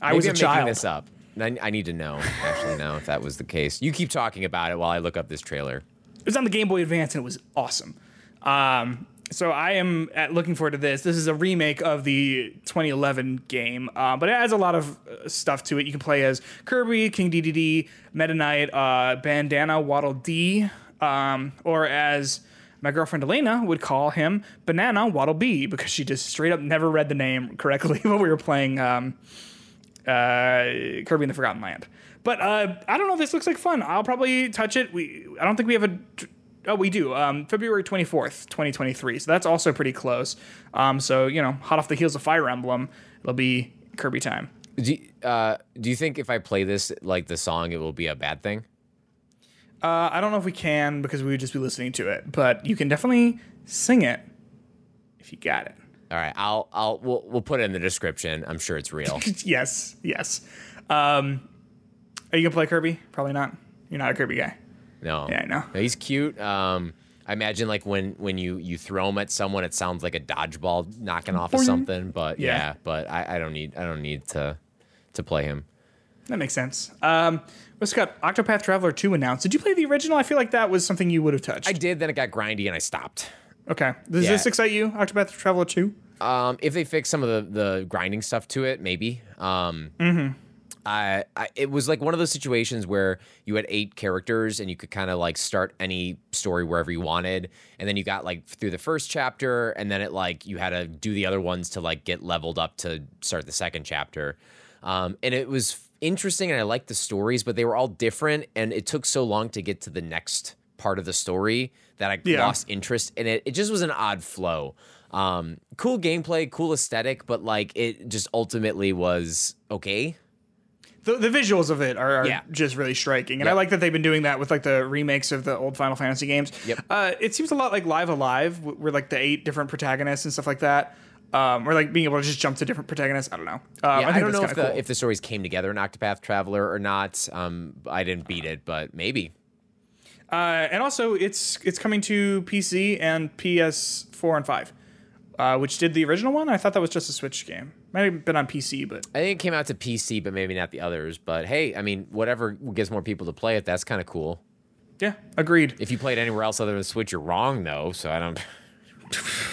I Maybe was a I'm child. making this up. I, I need to know actually now if that was the case. You keep talking about it while I look up this trailer. It was on the Game Boy Advance and it was awesome. Um, so I am at, looking forward to this. This is a remake of the 2011 game, uh, but it adds a lot of uh, stuff to it. You can play as Kirby, King Dedede, Meta Knight, uh, Bandana Waddle Dee, um, or as my girlfriend Elena would call him, Banana Waddle B, because she just straight up never read the name correctly when we were playing um, uh, Kirby in the Forgotten Land. But uh, I don't know if this looks like fun. I'll probably touch it. We I don't think we have a. Oh, we do. Um, February twenty fourth, twenty twenty three. So that's also pretty close. Um, so you know, hot off the heels of Fire Emblem, it'll be Kirby time. Do you, uh, do you think if I play this like the song, it will be a bad thing? Uh, I don't know if we can because we would just be listening to it, but you can definitely sing it if you got it. All right, I'll I'll we'll, we'll put it in the description. I'm sure it's real. yes, yes. Um, are you gonna play Kirby? Probably not. You're not a Kirby guy. No, Yeah, I know. No, he's cute. Um, I imagine like when when you you throw him at someone, it sounds like a dodgeball knocking off of something. But yeah, Yeah. but I, I don't need I don't need to to play him. That makes sense. Um, we also got Octopath Traveler 2 announced. Did you play the original? I feel like that was something you would have touched. I did, then it got grindy and I stopped. okay. Does Yeah. this excite you, Octopath Traveler 2? Um, if they fix some of the the grinding stuff to it, maybe. Um, I, I it was like one of those situations where you had eight characters and you could kind of like start any story wherever you wanted, and then you got like through the first chapter, and then it like you had to do the other ones to like get leveled up to start the second chapter. Um, and it was interesting, and I liked the stories, but they were all different, and it took so long to get to the next part of the story that I Yeah. lost interest in it. It just was an odd flow. Um, cool gameplay, cool aesthetic, but like it just ultimately was okay. The, the visuals of it are, are Yeah. just really striking. And Yep. I like that they've been doing that with like the remakes of the old Final Fantasy games. Yep. Uh, it seems a lot like Live A Live, where like the eight different protagonists and stuff like that. Um, or like being able to just jump to different protagonists. I don't know. Um, Yeah, I, think don't know if the cool. if the stories came together in Octopath Traveler or not. Um, I didn't beat it, but maybe. Uh, and also, it's it's coming to PC and PS4 and 5, uh, which did the original one. I thought that was just a Switch game. Might have been on PC, but I think it came out to PC, but maybe not the others. But hey, I mean, whatever gets more people to play it, that's kind of cool. yeah, agreed. If you played anywhere else other than Switch, you're wrong though. So I don't.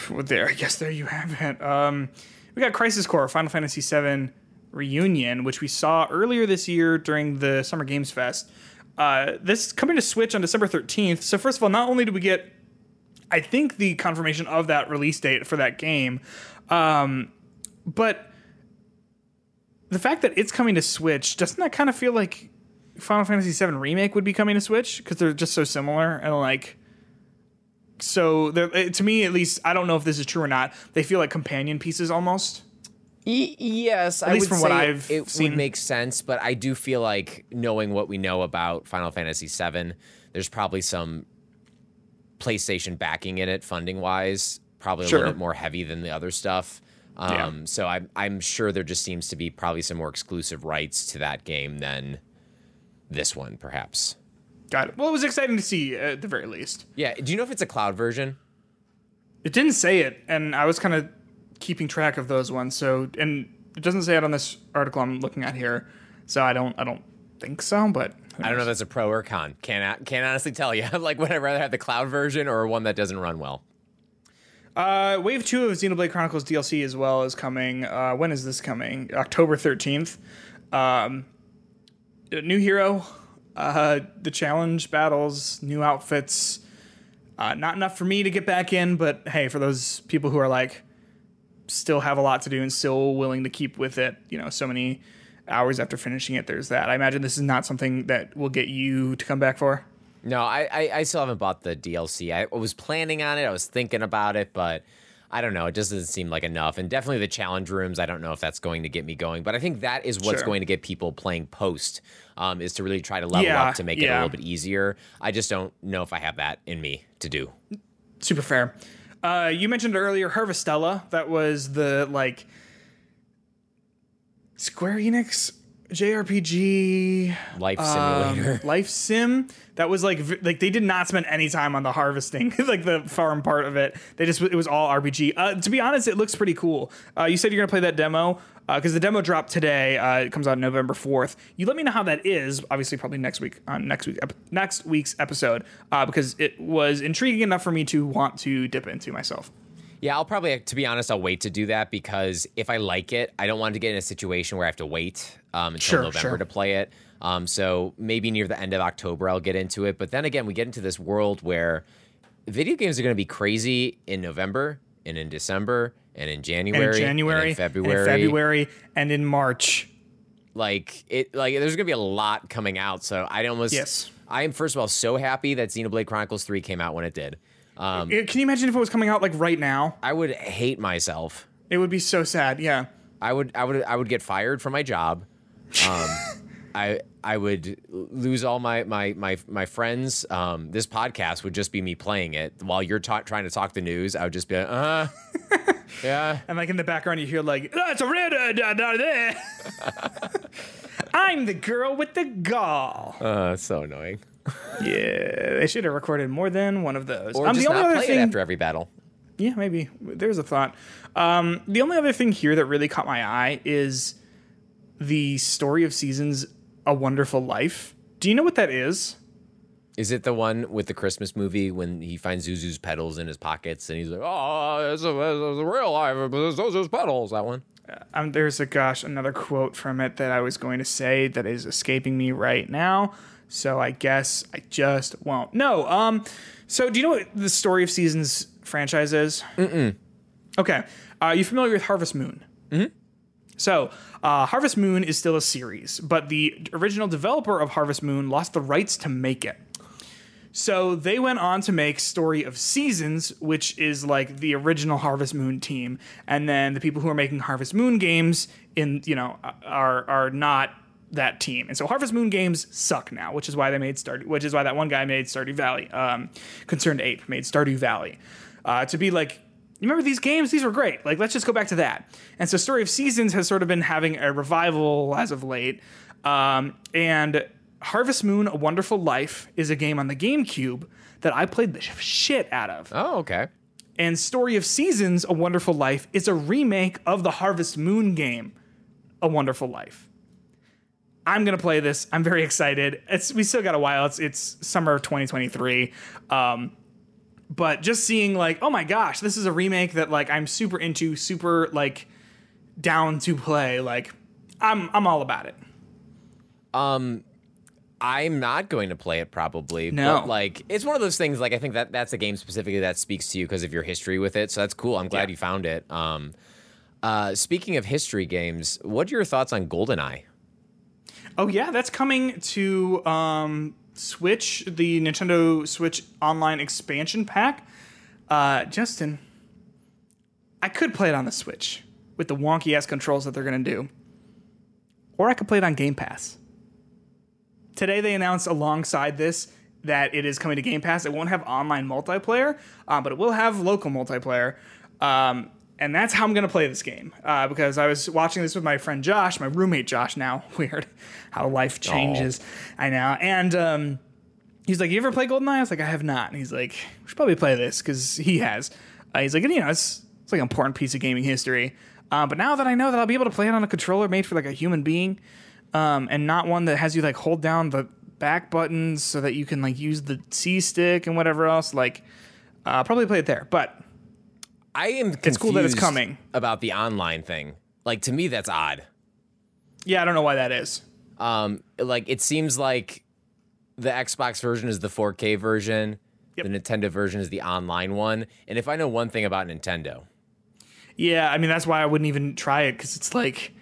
Well, there, I guess there you have it. Um, we got Crisis Core, Final Fantasy VII Reunion, which we saw earlier this year during the Summer Games Fest. Uh, this is coming to Switch on December 13th. So, first of all, not only do we get, I think, the confirmation of that release date for that game, um, but the fact that it's coming to Switch, doesn't that kind of feel like Final Fantasy VII Remake would be coming to Switch? Because they're just so similar and like so eh, to me at least i don't know if this is true or not they feel like companion pieces almost Y- yes, At least from what I've it seen. would make sense, but I do feel like knowing what we know about Final Fantasy VII, there's probably some PlayStation backing in it, funding wise, probably a Sure. little bit more heavy than the other stuff. Um, Yeah. So I'm I'm sure there just seems to be probably some more exclusive rights to that game than this one, perhaps. got it well it was exciting to see at the very least Yeah. Do you know if it's a cloud version? it didn't say it and i was kind of keeping track of those ones so and it doesn't say it on this article i'm looking at here so i don't i don't think so but I don't know if that's a pro or con. Can't can't honestly tell you. like, would I rather have the cloud version or one that doesn't run well? Uh wave 2 of xenoblade chronicles dlc as well is coming uh when is this coming october 13th um new hero uh the challenge battles new outfits Uh, not enough for me to get back in, but hey, for those people who are like still have a lot to do and still willing to keep with it, you know, so many hours after finishing it, there's that. I imagine this is not something that will get you to come back for. No, I, I, I still haven't bought the DLC. I was planning on it. I was thinking about it, but I don't know. It just doesn't seem like enough. And definitely the challenge rooms. I don't know if that's going to get me going. But I think that is what's Sure. going to get people playing post. Um, is to really try to level Yeah, up to make it a little bit easier. I just don't know if I have that in me to do. Super fair. Uh, you mentioned earlier Harvestella. That was the like Square Enix JRPG Life um, simulator. life sim that was like like they did not spend any time on the harvesting like the farm part of it. They just it was all rpg uh, to be honest it looks pretty cool. Uh, you said you're gonna play that demo because the demo dropped today uh, it comes out November 4th you let me know how that is obviously probably next week on next week ep- next week's episode uh, because it was intriguing enough for me to want to dip into myself Yeah, I'll probably, to be honest, I'll wait to do that because if I like it, I don't want to get in a situation where I have to wait um, until Sure, November sure. to play it. Um, so maybe near the end of October, I'll get into it. But then again, we get into this world where video games are going to be crazy in November and in December and in January, and in january and in February. and in february and in march Like it, like there's going to be a lot coming out. So I almost, Yes. I am first of all so happy that Xenoblade Chronicles Three came out when it did. Um, can you imagine if it was coming out like right now I would hate myself it would be so sad yeah I would I would I would get fired from my job. Um, I I would lose all my my my my friends. Um, this podcast would just be me playing it while you're ta- trying to talk the news. I would just be like, uh, huh, yeah. And like in the background, you hear like, "That's a red uh, da, da, there." I'm the girl with the gall. Uh, so annoying. Yeah, they should have recorded more than one of those. Or Um, just the only not other play thing, it after every battle. yeah, maybe there's a thought. Um, the only other thing here that really caught my eye is the story of seasons, A Wonderful Life. Do you know what that is? Is it the one with the Christmas movie when he finds Zuzu's petals in his pockets and he's like, "Oh, it's a, it's a real life, but it's Zuzu's petals." That one. Um, there's a gosh another quote from it that I was going to say that is escaping me right now. So I guess I just won't. No. Um. So do you know what the Story of Seasons franchise is? Mm-mm. Okay. Uh, you familiar with Harvest Moon? Mm-hmm. So uh, Harvest Moon is still a series, but the original developer of Harvest Moon lost the rights to make it. So they went on to make Story of Seasons, which is like the original Harvest Moon team, and then the people who are making Harvest Moon games in you know are are not that team. And so Harvest Moon games suck now, which is why they made Stardew, which is why that one guy made Stardew Valley. Um, ConcernedApe made Stardew Valley uh, to be like. You remember these games? These were great. Like, let's just go back to that. And so, Story of Seasons has sort of been having a revival as of late. Um, and Harvest Moon: A Wonderful Life is a game on the GameCube that I played the shit out of. Oh, okay. And Story of Seasons: A Wonderful Life is a remake of the Harvest Moon game, A Wonderful Life. I'm gonna play this. I'm very excited. It's we still got a while. It's it's summer of 2023. Um, but just seeing like, oh my gosh, this is a remake that like I'm super into, super like down to play. Like, I'm I'm all about it. Um, I'm not going to play it probably. No. But like it's one of those things like I think that that's a game specifically that speaks to you because of your history with it. So that's cool. I'm glad Yeah. you found it. Um uh speaking of history games, what are your thoughts on GoldenEye? Oh yeah, that's coming to um, Switch, the Nintendo Switch Online expansion pack. Uh, Justin, I could play it on the Switch with the wonky ass controls that they're gonna do, or I could play it on Game Pass. Today they announced alongside this that it is coming to Game Pass. It won't have online multiplayer, uh, but it will have local multiplayer. Um, and that's how I'm gonna play this game uh, because I was watching this with my friend Josh, my roommate Josh. Now weird how life changes. I know. And um, he's like, "You ever play GoldenEye?" I was like, "I have not." And he's like, "We should probably play this because he has." Uh, he's like, "You know, it's it's like an important piece of gaming history." Uh, but now that I know that I'll be able to play it on a controller made for like a human being, um, and not one that has you like hold down the back buttons so that you can like use the C stick and whatever else, like uh, I'll probably play it there. But I am confused It's cool that it's coming. about the online thing. Like to me that's odd. yeah, I don't know why that is. Um like it seems like the Xbox version is the 4K version. The Nintendo version is the online one. And if I know one thing about Nintendo, Yeah, I mean that's why I wouldn't even try it because it's like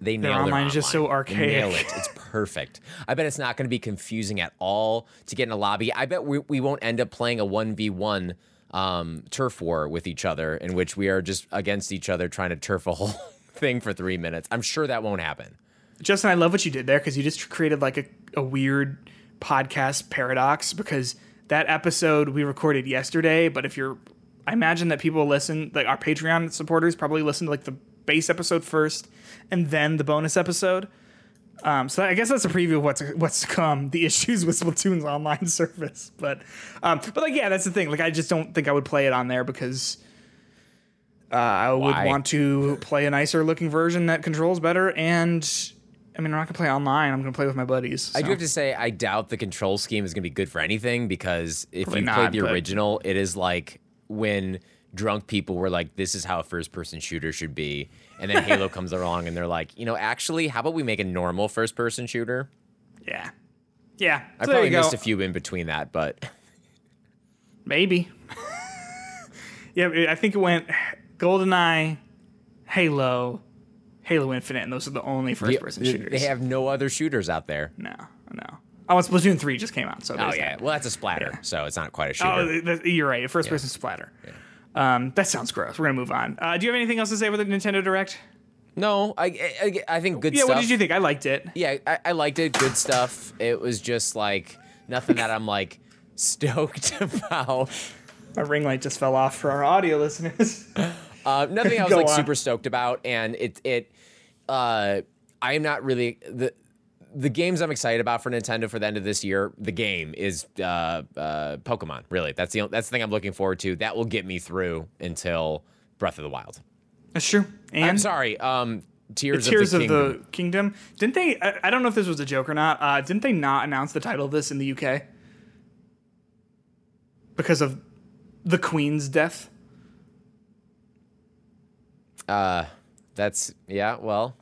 they nail Their their online is just so online. They Nail archaic. it. It's perfect. I bet it's not going to be confusing at all to get in a lobby. I bet we, we won't end up playing a 1v1 um, turf war with each other in which we are just against each other trying to turf a whole thing for three minutes. I'm sure that won't happen. Justin, I love what you did there because you just created like a, a weird podcast paradox because that episode we recorded yesterday, but if you're I imagine that people listen like our Patreon supporters probably listen to like the base episode first and then the bonus episode. Um, so I guess that's a preview of what's what's to come. The issues with Splatoon's online service, but um, but like yeah, that's the thing. Like I just don't think I would play it on there because uh, I would Why? want to play a nicer looking version that controls better. And I mean, I'm not gonna play online. I'm gonna play with my buddies. I do have to say, I doubt the control scheme is going to be good for anything because if Probably you not, played the original, it is like when drunk people were like, "This is how a first-person shooter should be," and then Halo comes along and they're like, "You know, actually, how about we make a normal first-person shooter?" yeah, yeah. I So probably missed a few in between that, but Maybe. yeah, I think it went GoldenEye, Halo, Halo Infinite, and those are the only first person they- shooters. they have no other shooters out there. no, no. Oh, Splatoon 3 just came out, so Oh yeah, that. well that's a splatter, Yeah. so it's not quite a oh, shooter. Oh, th- th- you're right. First person splatter. Um, that sounds gross. We're gonna move on. Uh, do you have anything else to say with the Nintendo Direct? no, I, I I think good Yeah. stuff. What did you think? I liked it. yeah, I, I liked it. Good stuff. It was just like nothing that I'm like stoked about. My ring light just fell off for our audio listeners. Uh, nothing I was like on. super stoked about, and it it uh, I am not really the the games I'm excited about for Nintendo for the end of this year. The game is uh, uh, Pokemon. Really, that's the that's the thing I'm looking forward to. That will get me through until Breath of the Wild. That's true. And I'm sorry. Um, Tears, Tears of of the the, Kingdom. Kingdom. Didn't they? I, I don't know if this was a joke or not. Uh, didn't they not announce the title of this in the UK because of the Queen's death? Uh, that's yeah. Well,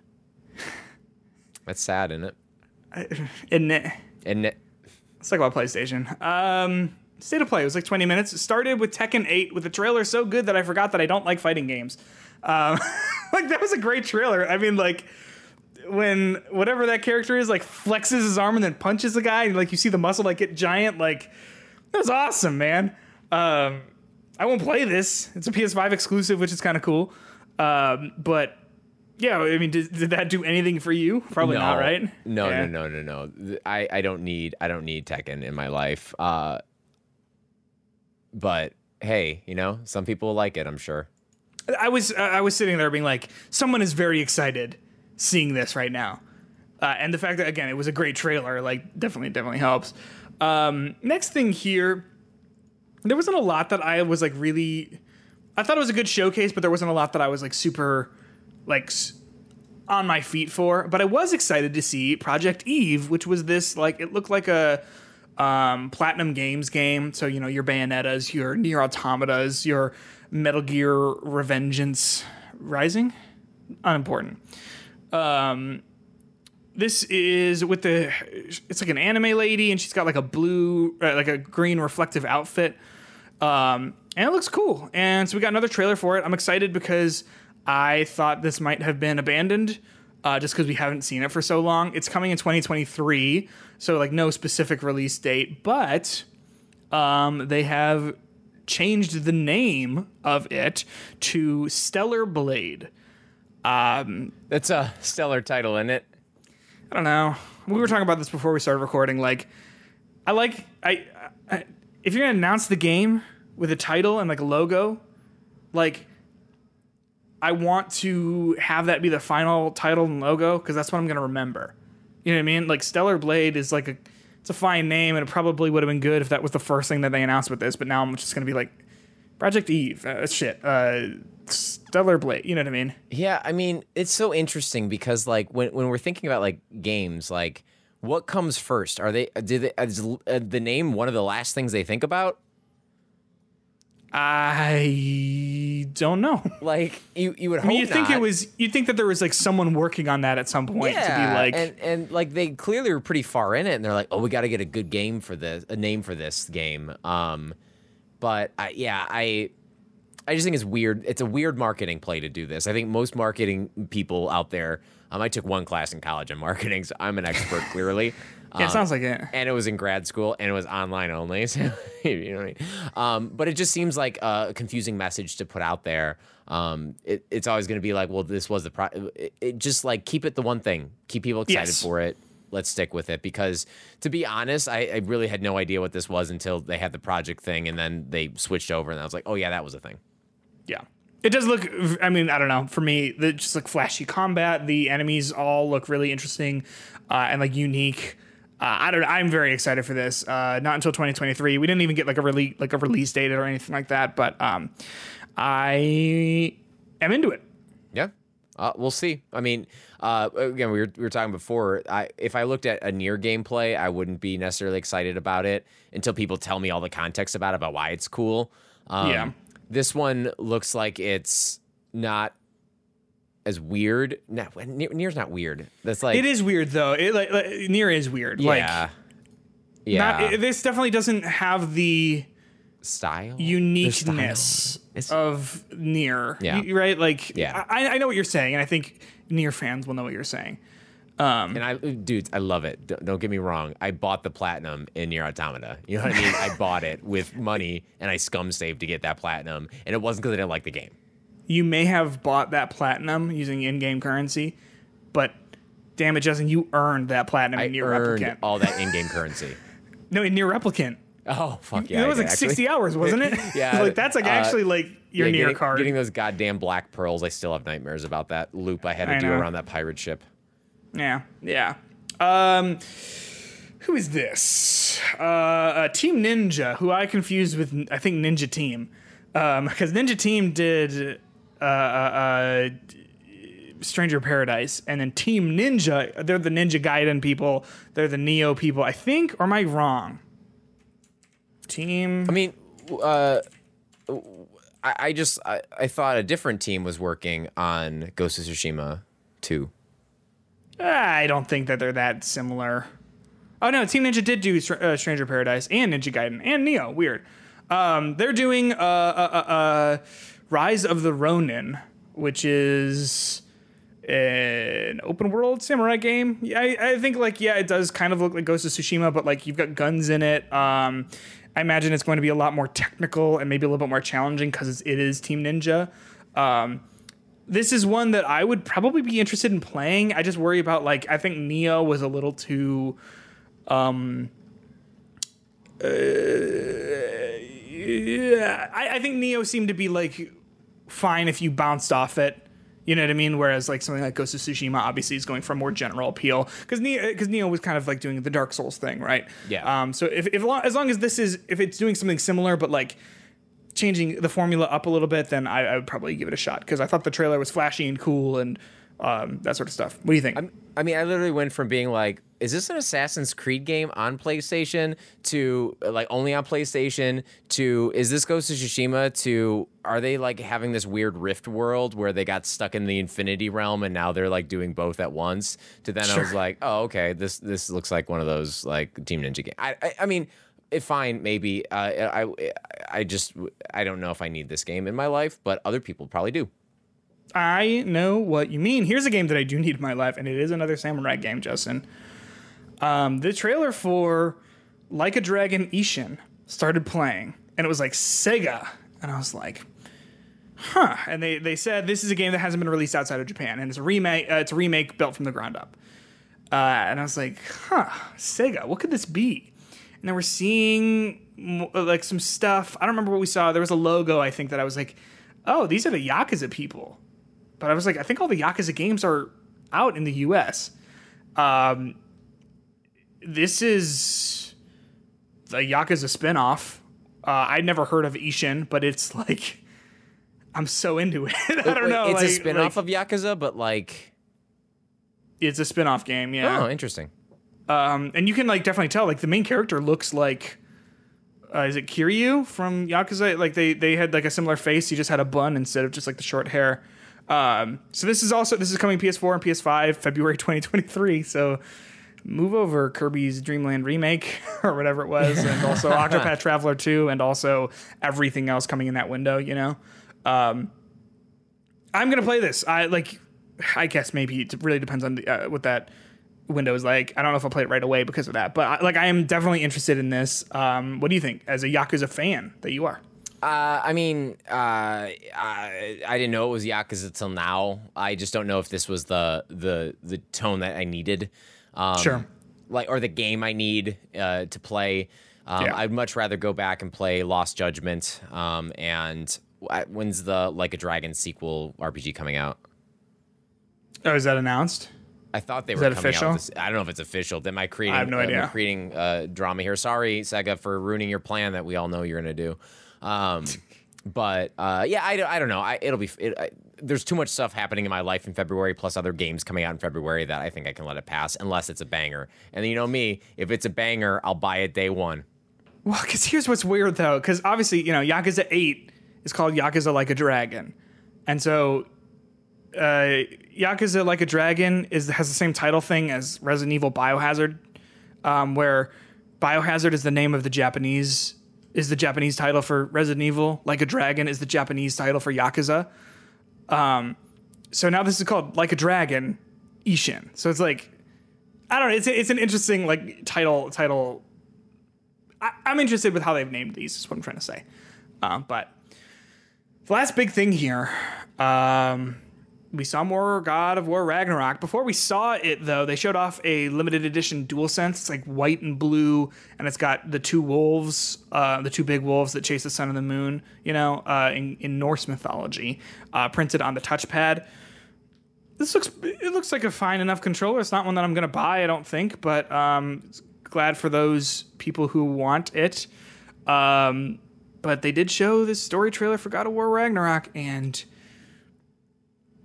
that's sad, isn't it? Isn't it? And it, Let's talk about PlayStation. Um, state of play. It was like 20 minutes. It started with Tekken 8 with a trailer so good that I forgot that I don't like fighting games. Um, like that was a great trailer. I mean, like when whatever that character is, like flexes his arm and then punches the guy, and like you see the muscle like get giant. Like that was awesome, man. Um, I won't play this. It's a PS5 exclusive, which is kind of cool. Um, but yeah, I mean, did, did that do anything for you? Probably no, not, right? No, Yeah. no, no, no, no. I I don't need I don't need Tekken in my life. Uh, but hey, you know, some people like it. I'm sure. I was uh, I was sitting there being like, someone is very excited seeing this right now, uh, and the fact that again it was a great trailer, like definitely definitely helps. Um, next thing here, there wasn't a lot that I was like really. I thought it was a good showcase, but there wasn't a lot that I was like super, like, on my feet for. But I was excited to see Project Eve, which was this like it looked like a um, Platinum Games game. So you know your Bayonettas, your Nier Automatas, your Metal Gear Revengeance Rising, unimportant. Um, this is with the it's like an anime lady, and she's got like a blue, uh, like a green reflective outfit. Um, and it looks cool. And so we got another trailer for it. I'm excited because I thought this might have been abandoned uh, just because we haven't seen it for so long. It's coming in 2023, so like no specific release date, but um, they have changed the name of it to Stellar Blade. That's a stellar title, isn't it? I don't know. We were talking about this before we started recording. Like, I like I, I if you're gonna announce the game with a title and like a logo, like I want to have that be the final title and logo because that's what I'm gonna remember. You know what I mean? Like Stellar Blade is like a it's a fine name and it probably would have been good if that was the first thing that they announced with this. But now I'm just gonna be like Project Eve, uh, shit, uh, Stellar Blade. You know what I mean? Yeah, I mean, it's so interesting because like when when we're thinking about like games, like what comes first? Are they did they, is uh, the name one of the last things they think about? I don't know. Like you you would I mean, you think it was you think that there was like someone working on that at some point to be like and and like they clearly were pretty far in it, and they're like, oh, we got to get a good game for this, a name for this game. Um, but I, yeah, I I just think it's weird. It's a weird marketing play to do this. I think most marketing people out there. Um, I took one class in college in marketing, so I'm an expert clearly. Yeah, it Um, sounds like it. and it was in grad school and it was online only. So you know what I mean. Um, but it just seems like a confusing message to put out there. Um, it, it's always going to be like, well, this was the pro. It, it just like keep it the one thing. Keep people excited Yes. for it. Let's stick with it because, to be honest, I, I really had no idea what this was until they had the project thing, and then they switched over, and I was like, oh yeah, that was a thing. Yeah. It does look. I mean, I don't know. For me, the just like flashy combat. The enemies all look really interesting uh, and like unique. Uh, I don't. know. I'm very excited for this. Uh, not until 2023. We didn't even get like a release like a release date or anything like that. But um, I am into it. Yeah. Uh, we'll see. I mean, uh, again, we were, we were talking before. I, if I looked at a Nier gameplay, I wouldn't be necessarily excited about it until people tell me all the context about it, about why it's cool. Um, Yeah. This one looks like it's not as weird. No, Nier, Nier's not weird. That's like It is weird though. It like, like Nier is weird. yeah, Like yeah. not, it- this definitely doesn't have the style, The uniqueness of Nier. Yeah. You- right. Like Yeah. I, I know what you're saying, and I think Nier fans will know what you're saying. Um, and I, dude, I love it. Don't, don't get me wrong. I bought the platinum in Nier Automata. You know what I mean? I bought it with money, and I scum saved to get that platinum. And it wasn't because I didn't like the game. You may have bought that platinum using in-game currency, but damn it, Justin, you earned that platinum I in Nier earned replicant. all that in-game currency. no, in Nier replicant. Oh fuck yeah! that was like actually. 60 hours, wasn't it? Yeah, like that's like uh, actually like your Yeah, near getting, card. Getting those goddamn black pearls, I still have nightmares about that loop I had to I do know. around that pirate ship. Yeah, yeah. Um, who is this? Uh, uh, Team Ninja, who I confused with I think Ninja Team, because Ninja Team did uh, uh, uh, Stranger Paradise, and then Team Ninja, they're the Ninja Gaiden people. They're the Nioh people, I think. Or am I wrong? Team. I mean, uh, I, I just I, I thought a different team was working on Ghost of Tsushima 2. I don't think that they're that similar. Oh no, Team Ninja did do uh, Stranger Paradise and Ninja Gaiden and Nioh. Weird. Um, they're doing uh, uh, uh, uh, Rise of the Ronin, which is an open world samurai game. Yeah, I, I think like yeah, it does kind of look like Ghost of Tsushima, but like you've got guns in it. Um, I imagine it's going to be a lot more technical and maybe a little bit more challenging because it is Team Ninja. Um, this is one that I would probably be interested in playing. I just worry about like I think Nioh was a little too um uh, yeah, I, I think Nioh seemed to be like fine if you bounced off it. You know what I mean? Whereas like something like Ghost of Tsushima obviously is going for a more general appeal because Nioh because Nioh was kind of like doing the Dark Souls thing, right? Yeah. Um. So if if as long as this is if it's doing something similar but like changing the formula up a little bit, then I, I would probably give it a shot because I thought the trailer was flashy and cool and um, that sort of stuff. What do you think? I mean, I literally went from being like, is this an Assassin's Creed game on PlayStation to like only on PlayStation to is this Ghost of Tsushima to are they like having this weird rift world where they got stuck in the infinity realm and now they're like doing both at once to then I was like, oh, okay, this this looks like one of those like Team Ninja games I I, I mean, it fine maybe. Uh, I I just I don't know if I need this game in my life, but other people probably do. I know what you mean. Here's a game that I do need in my life, and it is another samurai game, Justin. Um, the trailer for Like a Dragon Ishin started playing, and it was like Sega, and I was like, huh. And they, they said this is a game that hasn't been released outside of Japan, and it's a remake. Uh, it's a remake built from the ground up. Uh, and I was like, huh, Sega, what could this be? And then we're seeing like some stuff. I don't remember what we saw. There was a logo, I think, that I was like, oh, these are the Yakuza people. But I was like, I think all the Yakuza games are out in the US. Um, this is the Yakuza spinoff. Uh, I'd never heard of Ishin, but it's like, I'm so into it. I don't know. It's like- a spin-off like, of Yakuza, but like, It's a spin-off game, yeah. oh, interesting. Um, and you can like definitely tell like the main character looks like uh, is it Kiryu from Yakuza? Like they they had like a similar face. He just had a bun instead of just like the short hair. Um, so this is also this is coming PS4 and PS5 February 2023. So move over Kirby's Dreamland remake or whatever it was, and also Octopath Traveler 2, and also everything else coming in that window, you know? Um, I'm going to play this. I like, I guess maybe it really depends on the, uh, what that window is like. I don't know if I'll play it right away because of that, but I, like, I am definitely interested in this. Um, what do you think as a Yakuza fan that you are? Uh, I mean, uh, I, I didn't know it was Yakuza till now. I just don't know if this was the the the tone that I needed. Um, Sure. Like or the game I need uh, to play. Um, Yeah. I'd much rather go back and play Lost Judgment. Um, and when's the Like a Dragon sequel RPG coming out? Oh, is that announced? I thought they were that coming official? out. With this, I don't know if it's official. Am I creating? I have no uh, idea. creating uh, drama here. Sorry, Sega, for ruining your plan that we all know you're gonna do. Um, but uh, yeah, I, I don't know. I, it'll be. It, I, there's too much stuff happening in my life in February, plus other games coming out in February that I think I can let it pass, unless it's a banger. And you know me, if it's a banger, I'll buy it day one. Well, because here's what's weird though, because obviously you know Yakuza Eight is called Yakuza Like a Dragon, and so uh, Yakuza Like a Dragon is has the same title thing as Resident Evil Biohazard, um, where Biohazard is the name of the Japanese is the Japanese title for Resident Evil. Like a Dragon is the Japanese title for Yakuza. Um, so now this is called Like a Dragon Ishin. So it's like I don't know. It's it's an interesting like title title I, I'm interested with how they've named these. Is what I'm trying to say. Um, but the last big thing here, um, we saw more God of War Ragnarok. Before we saw it, though, they showed off a limited edition DualSense. It's like white and blue, and it's got the two wolves, uh, the two big wolves that chase the sun and the moon. You know, uh, in, in Norse mythology, uh, printed on the touchpad this looks it looks like a fine enough controller. It's not one that I'm gonna buy, I don't think, but um, glad for those people who want it. Um, but they did show this story trailer for God of War Ragnarok, and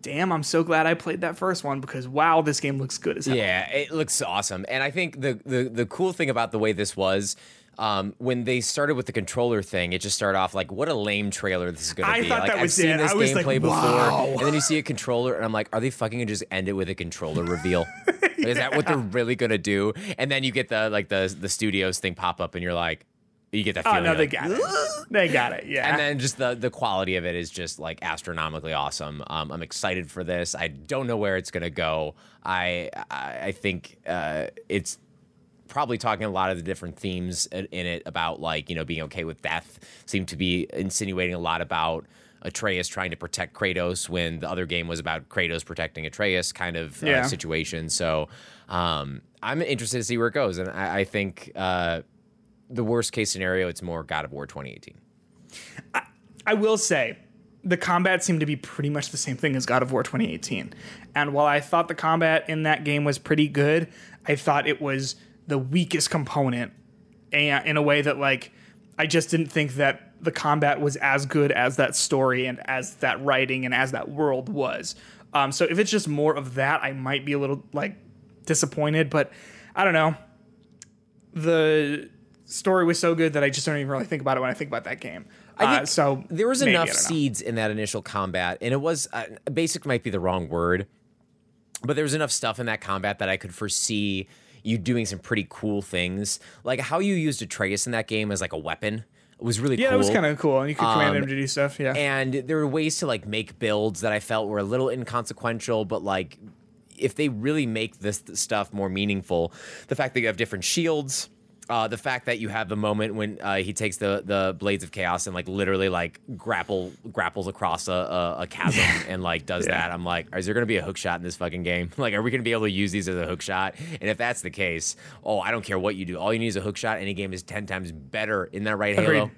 damn, I'm so glad I played that first one because wow, this game looks good as hell. Yeah, it looks awesome. And I think the the the cool thing about the way this was. Um, when they started with the controller thing, it just started off like, "What a lame trailer this is going to be." thought like, that I've was seen it. this was like, gameplay wow. before, and then you see a controller, and I'm like, "Are they fucking gonna just end it with a controller reveal? Like, Is that what they're really gonna do?" And then you get the like the the studios thing pop up, and you're like, you get that Oh feeling. no, you're they got it. They got it. Yeah. and then just the the quality of it is just like astronomically awesome. Um, I'm excited for this. I don't know where it's gonna go. I I, I think uh, it's probably talking a lot of the different themes in in it about like you know being okay with death. Seem to be insinuating a lot about. Atreus trying to protect Kratos when the other game was about Kratos protecting Atreus kind of uh, Yeah. situation. So um, I'm interested to see where it goes, and I, I think uh, the worst case scenario, it's more God of War 2018. I will say the combat seemed to be pretty much the same thing as God of War 2018. And while I thought the combat in that game was pretty good, I thought it was the weakest component and in a way that like I just didn't think that the combat was as good as that story and as that writing and as that world was. Um, so if it's just more of that, I might be a little like disappointed, but I don't know. The story was so good that I just don't even really think about it when I think about that game. I Uh, so there was maybe, enough seeds in that initial combat, and it was uh, basic might be the wrong word, but there was enough stuff in that combat that I could foresee you doing some pretty cool things, like how you used Atreus in that game as like a weapon. It was really cool. Yeah, cool. that was kind of cool. And you could command Um, him to do stuff. Yeah. and there were ways to like make builds that I felt were a little inconsequential, but like if they really make this stuff more meaningful, the fact that you have different shields, uh, the fact that you have the moment when uh, he takes the the blades of chaos and like literally like grapple grapples across a, a, a chasm and like does Yeah. that. I'm like, is there gonna be a hook shot in this fucking game? Like, are we gonna be able to use these as a hook shot? And if that's the case, oh, I don't care what you do. All you need is a hook shot. Any game is ten times better in that right Agreed. Halo.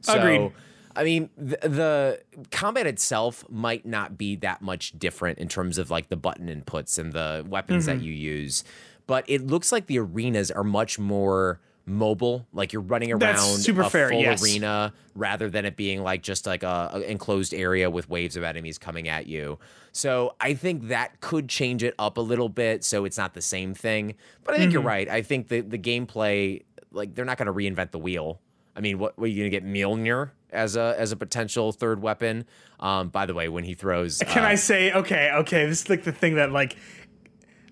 So, Agreed. I mean, the, the combat itself might not be that much different in terms of like the button inputs and the weapons Mm-hmm. that you use, but it looks like the arenas are much more mobile. Like you're running around That's super a fair, full yes. arena rather than it being like just like a, a enclosed area with waves of enemies coming at you. So I think that could change it up a little bit, so it's not the same thing. But I think you're Mm-hmm. right. I think the the gameplay, like they're not going to reinvent the wheel. I mean, what, what are you going to get Mjolnir as a as a potential third weapon? Um, by the way, when he throws, Can uh, I say okay, okay? This is like the thing that like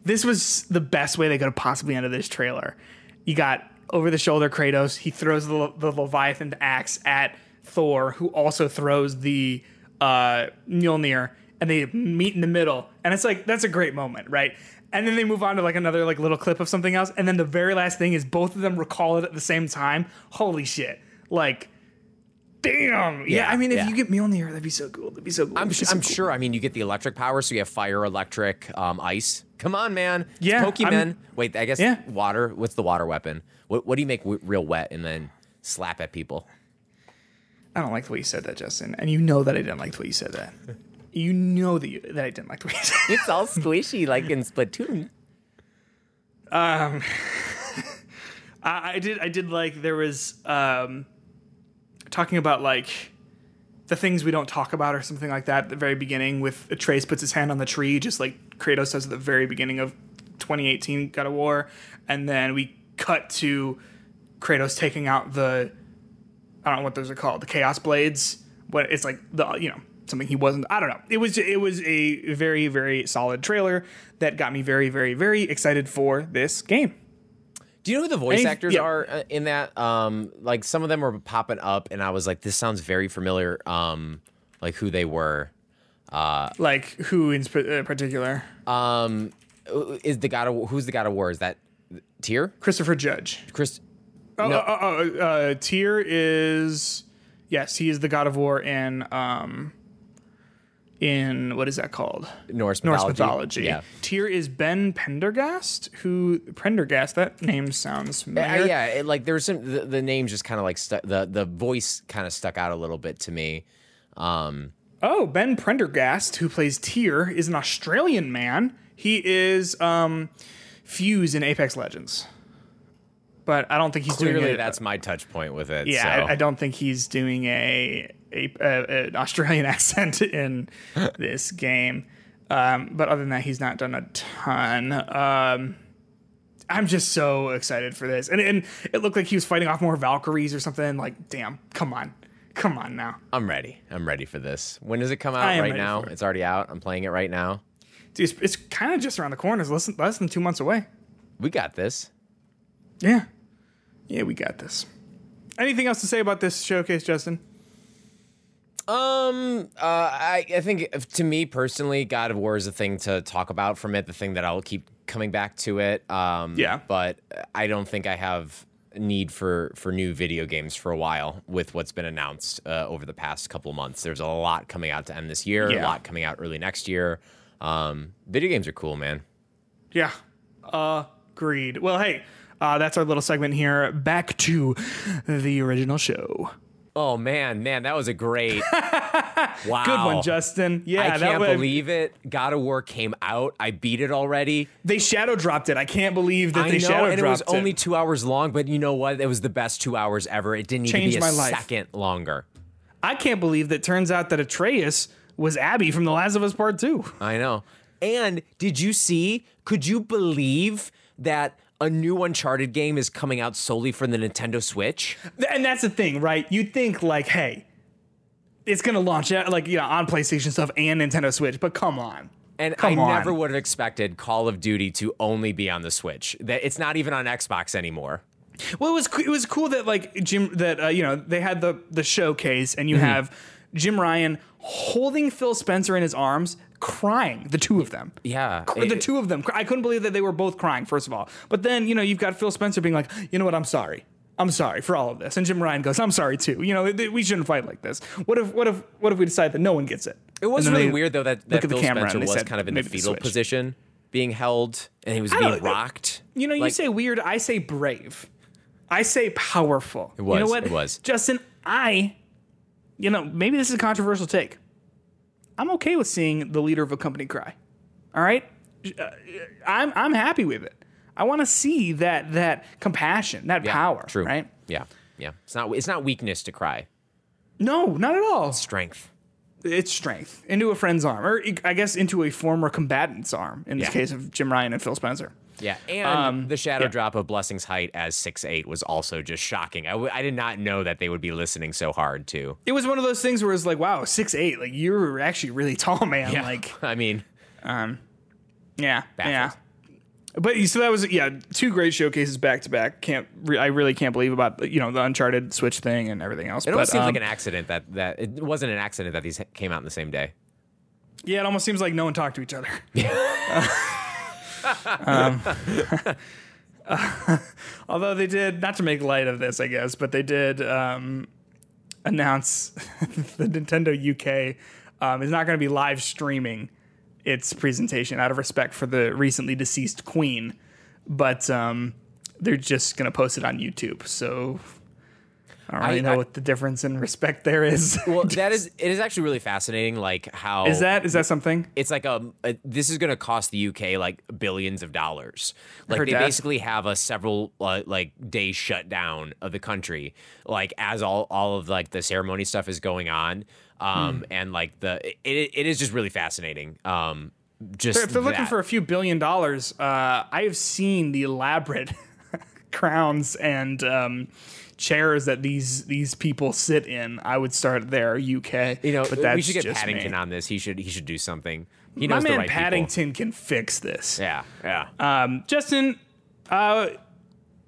this was the best way they could have possibly ended this trailer. You got over the shoulder Kratos. He throws the, the Leviathan axe at Thor, who also throws the uh, Mjolnir, and they meet in the middle. And it's like that's a great moment, right? And then they move on to like another like little clip of something else, and then the very last thing is both of them recall it at the same time. Holy shit! Like, damn. Yeah, Yeah, I mean, if yeah. you get Mjolnir, that'd be so cool. That'd be so cool. I'm, su- so I'm cool. sure. I mean, you get the electric power, so you have fire, electric, um, ice. Come on, man. It's Yeah, Pokemon. I'm- Wait, I guess Yeah. water. What's the water weapon? What What do you make w- real wet and then slap at people? I don't like the way you said that, Justin, and you know that I didn't like the way you said that. You know that you, that I didn't like the way you said. It's all squishy, like in Splatoon. I, I did. I did like there was um, talking about like the things we don't talk about or something like that at the very beginning. With Atreus puts his hand on the tree, just like Kratos does at the very beginning of 2018 God of War, and then we cut to Kratos taking out the I don't know what those are called, the Chaos Blades. What it's like the you know something he wasn't. I don't know. It was it was a very very solid trailer that got me very very very excited for this game. Do you know who the voice Any- actors yeah. are uh, in that? Um, like some of them were popping up, and I was like, "This sounds very familiar." Um, like who they were. Uh, Like who in uh, particular? Um, is the God of who's the God of War? Is that Tyr? Christopher Judge. Chris? Oh, No. oh, oh, oh, uh, Tyr is yes, he is the god of war in um in what is that called? Norse Norse mythology. mythology. Yeah. Tyr is Ben Pendergast, who Prendergast. That name sounds Uh, yeah, it, like there's some the, the name just kind of like stuck the the voice kind of stuck out a little bit to me. Um, Oh, Ben Prendergast, who plays Tyr, is an Australian man. He is um Fuse in Apex Legends, but I don't think he's doing clearly, it. that's my touch point with it. Yeah, so. I, I don't think he's doing a, a, a an Australian accent in this game. Um, but other than that, he's not done a ton. Um, I'm just so excited for this, and and it looked like he was fighting off more Valkyries or something. Like, damn, come on, come on now, I'm ready. I'm ready for this. When does it come out? Right now? it. It's already out. I'm playing it right now. Dude, it's, it's kind of just around the corner. It's less, less than two months away. We got this. Yeah, yeah, we got this. Anything else to say about this showcase, Justin? Um, uh, I I think if- to me personally, God of War is a thing to talk about from it. The thing that I'll keep coming back to it. Um, Yeah. but I don't think I have a need for for new video games for a while with what's been announced uh, over the past couple months. There's a lot coming out to end this year. yeah. A lot coming out early next year. Um, video games are cool, man. Yeah. Agreed. Well, hey, uh, that's our little segment here. Back to the original show. Oh man, man, that was a great. wow, Good one, Justin. Yeah, I can't believe it. God of War came out. I beat it already. they shadow dropped it. I can't believe that I they know, shadow and it was dropped only two hours long, but you know what? It was the best two hours ever. It didn't need Changed to be a my life. second longer. I can't believe that turns out that Atreus was Abby from The Last of Us Part 2. I know. And did you see? Could you believe that a new Uncharted game is coming out solely for the Nintendo Switch? And that's the thing, right? You'd think like, hey, it's gonna launch like you know on PlayStation stuff and Nintendo Switch, but come on. And Come I on. never would have expected Call of Duty to only be on the Switch. That it's not even on Xbox anymore. Well, it was it was cool that like Jim that uh, you know they had the the showcase and you Mm-hmm. have Jim Ryan holding Phil Spencer in his arms, crying. The two of them. Yeah, it- the two of them. I couldn't believe that they were both crying. First of all, but then you know you've got Phil Spencer being like, you know what, I'm sorry. I'm sorry for all of this, and Jim Ryan goes, "I'm sorry too." You know, we shouldn't fight like this. What if, what if, what if we decide that no one gets it? It was really weird though that, that Phil Spencer was said, kind of in the fetal position, being held, and he was being rocked. You know, you say weird, I say brave. I say powerful. It was, You know what? it was. Justin, I, you know, maybe this is a controversial take. I'm okay with seeing the leader of a company cry. All right? Uh, I'm, I'm happy with it. I want to see that that compassion, that Yeah, power, True. right? Yeah. Yeah. It's not. It's not weakness to cry. No, not at all. Strength. It's strength into a friend's arm, or I guess into a former combatant's arm. In this Yeah. case of Jim Ryan and Phil Spencer. Yeah, and Um, the shadow yeah. drop of Blessing's height as six eight was also just shocking. I, w- I did not know that they would be listening so hard too. It was one of those things where it's like, wow, six eight, like you're actually really tall, man. Like, I mean, yeah, yeah. Baffled. but so that was yeah, two great showcases back to back. Can't re- I really can't believe about you know the Uncharted Switch thing and everything else. It but, almost seems um, like an accident that that it wasn't an accident that these came out in the same day. yeah, it almost seems like no one talked to each other. um, although they did not to make light of this, I guess, but they did um, announce the Nintendo UK um, is not going to be live streaming its presentation out of respect for the recently deceased Queen, but um, they're just going to post it on YouTube. So I don't really I- know I- what the difference in respect there is. Well, that is it is actually really fascinating. Like how is that is that something? it's like a, a this is going to cost the UK like billions of dollars. Like heard they that. basically have a several uh, like day shutdown of the country, like as all all of like the ceremony stuff is going on, um, Hmm. and like the it it is just really fascinating. Um, just if they're looking for a few billion dollars, uh, I have seen the elaborate crowns and um, chairs that these these people sit in. I would start there, UK. you know, but that's we should get Paddington me. on this. He should he should do something. He My knows man the right people. Paddington can fix this. Yeah, yeah. Um, Justin, uh,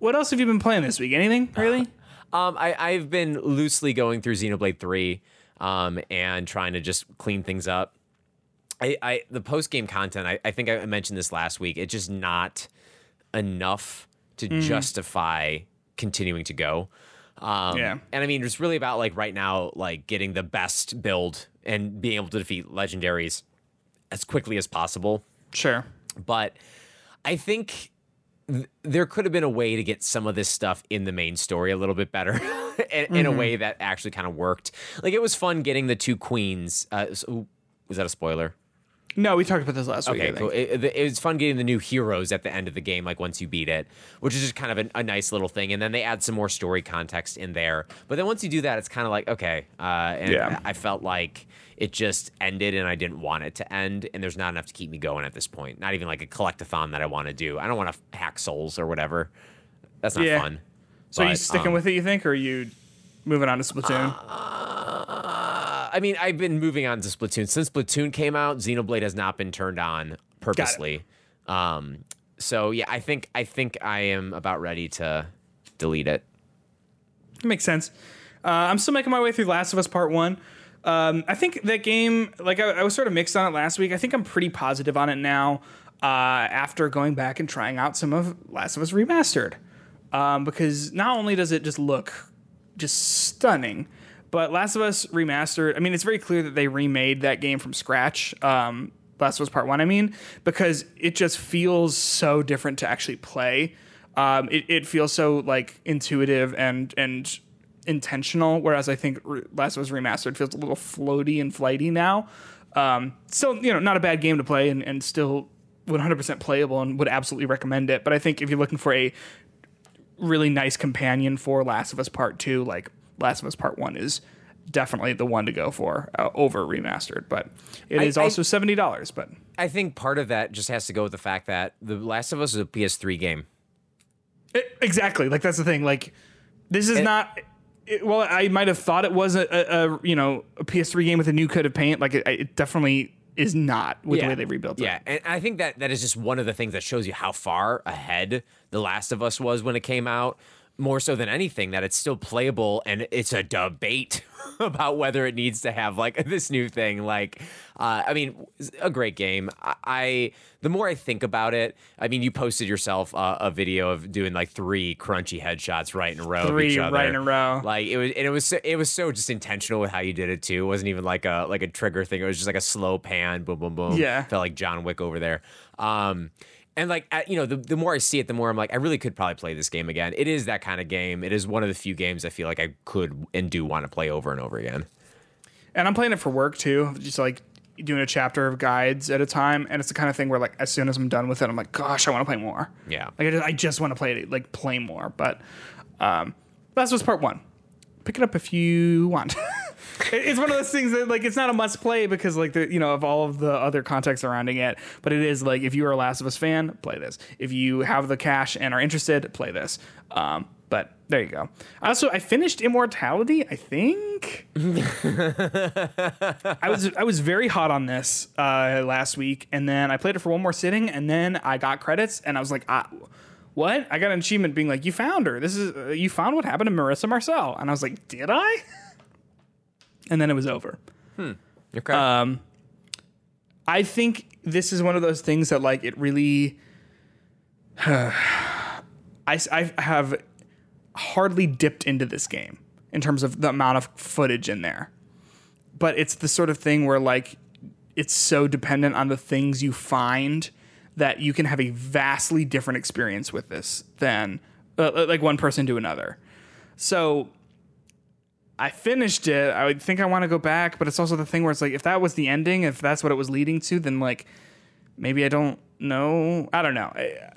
what else have you been playing this week? Anything really? Um, I, I've been loosely going through Xenoblade 3 um, and trying to just clean things up. I, I the post game content, I, I think I mentioned this last week, it's just not enough to Mm-hmm. justify continuing to go. Um, Yeah. And I mean, it's really about like right now, like getting the best build and being able to defeat legendaries as quickly as possible Sure. but I think th- there could have been a way to get some of this stuff in the main story a little bit better, in, in a way that actually kind of worked. Like it was fun getting the two queens. Uh, so, was that a spoiler? No, we talked about this last week. Okay, cool. It, it, it was fun getting the new heroes at the end of the game, like once you beat it, which is just kind of a, a nice little thing. And then they add some more story context in there. But then once you do that, it's kind of like okay. Uh, and Yeah. I felt like it just ended, and I didn't want it to end. And there's not enough to keep me going at this point. Not even like a collectathon that I want to do. I don't want to hack souls or whatever. That's not Yeah. fun. so are you sticking um, with it? You think, or are you moving on to Splatoon? Uh, I mean, I've been moving on to Splatoon since Splatoon came out. Xenoblade has not been turned on purposely. Um, so yeah, I think I think I am about ready to delete it. Makes sense. Uh, I'm still making my way through Last of Us Part One. Um, I think that game, like I, I was sort of mixed on it last week. I think I'm pretty positive on it now. Uh, after going back and trying out some of Last of Us Remastered, um, because not only does it just look just stunning, but Last of Us Remastered. I mean, it's very clear that they remade that game from scratch. Um, Last of Us Part One. I mean, because it just feels so different to actually play. Um, it, it feels so like intuitive and and intentional, whereas I think Re- Last of Us Remastered feels a little floaty and flighty now. Um, you know, not a bad game to play and, and still 100% playable and would absolutely recommend it. But I think if you're looking for a really nice companion for Last of Us Part 2, like Last of Us Part 1 is definitely the one to go for uh, over remastered. But it I- is I- also $70. But I think part of that just has to go with the fact that The Last of Us is a PS3 game. I- exactly. Like that's the thing. Like this is It- not. It, well, I might have thought it was a, a, a you know a PS3 game with a new coat of paint. Like it, it definitely is not with the way they rebuilt it. Yeah, and I think that that is just one of the things that shows you how far ahead The Last of Us was when it came out. More so than anything, that it's still playable and it's a debate about whether it needs to have like this new thing. Like, uh, I mean, a great game. I, I the more I think about it, I mean, you posted yourself uh, a video of doing like three crunchy headshots right in a row. Three each other. right in a row. Like it was, and it was so, it was so just intentional with how you did it too. It wasn't even like a like a trigger thing. It was just like a slow pan, boom, boom, boom. Yeah. felt like John Wick over there. Um, and like you know, the, the more I see it, the more I'm like, I really could probably play this game again. It is that kind of game. It is one of the few games I feel like I could and do want to play over and over again. And I'm playing it for work too. Just like doing a chapter of guides at a time. And it's the kind of thing where like as soon as I'm done with it, I'm like, gosh, I want to play more. Yeah. Like I just, I just want to play it, like play more. But um, Last of Part One. Pick it up if you want. It- it's one of those things that like it's not a must play because like the you know of all of the other context surrounding it. But it is like if you are a Last of Us fan, play this. If you have the cash and are interested, play this. Um, but there you go. Also, I finished Immortality. I think I was I was very hot on this uh, last week, and then I played it for one more sitting, and then I got credits, and I was like, ah, "What?" I got an achievement being like, "You found her. This is uh, you found what happened to Marissa Marcel," and I was like, "Did I?" And then it was over. Okay. Um, I think this is one of those things that like it really. I, I have hardly dipped into this game in terms of the amount of footage in there, but it's the sort of thing where like it's so dependent on the things you find that you can have a vastly different experience with this than uh, like one person to another. So I finished it. I would think I want to go back, but it's also the thing where it's like if that was the ending, if that's what it was leading to, then like maybe I don't know. I don't know. I-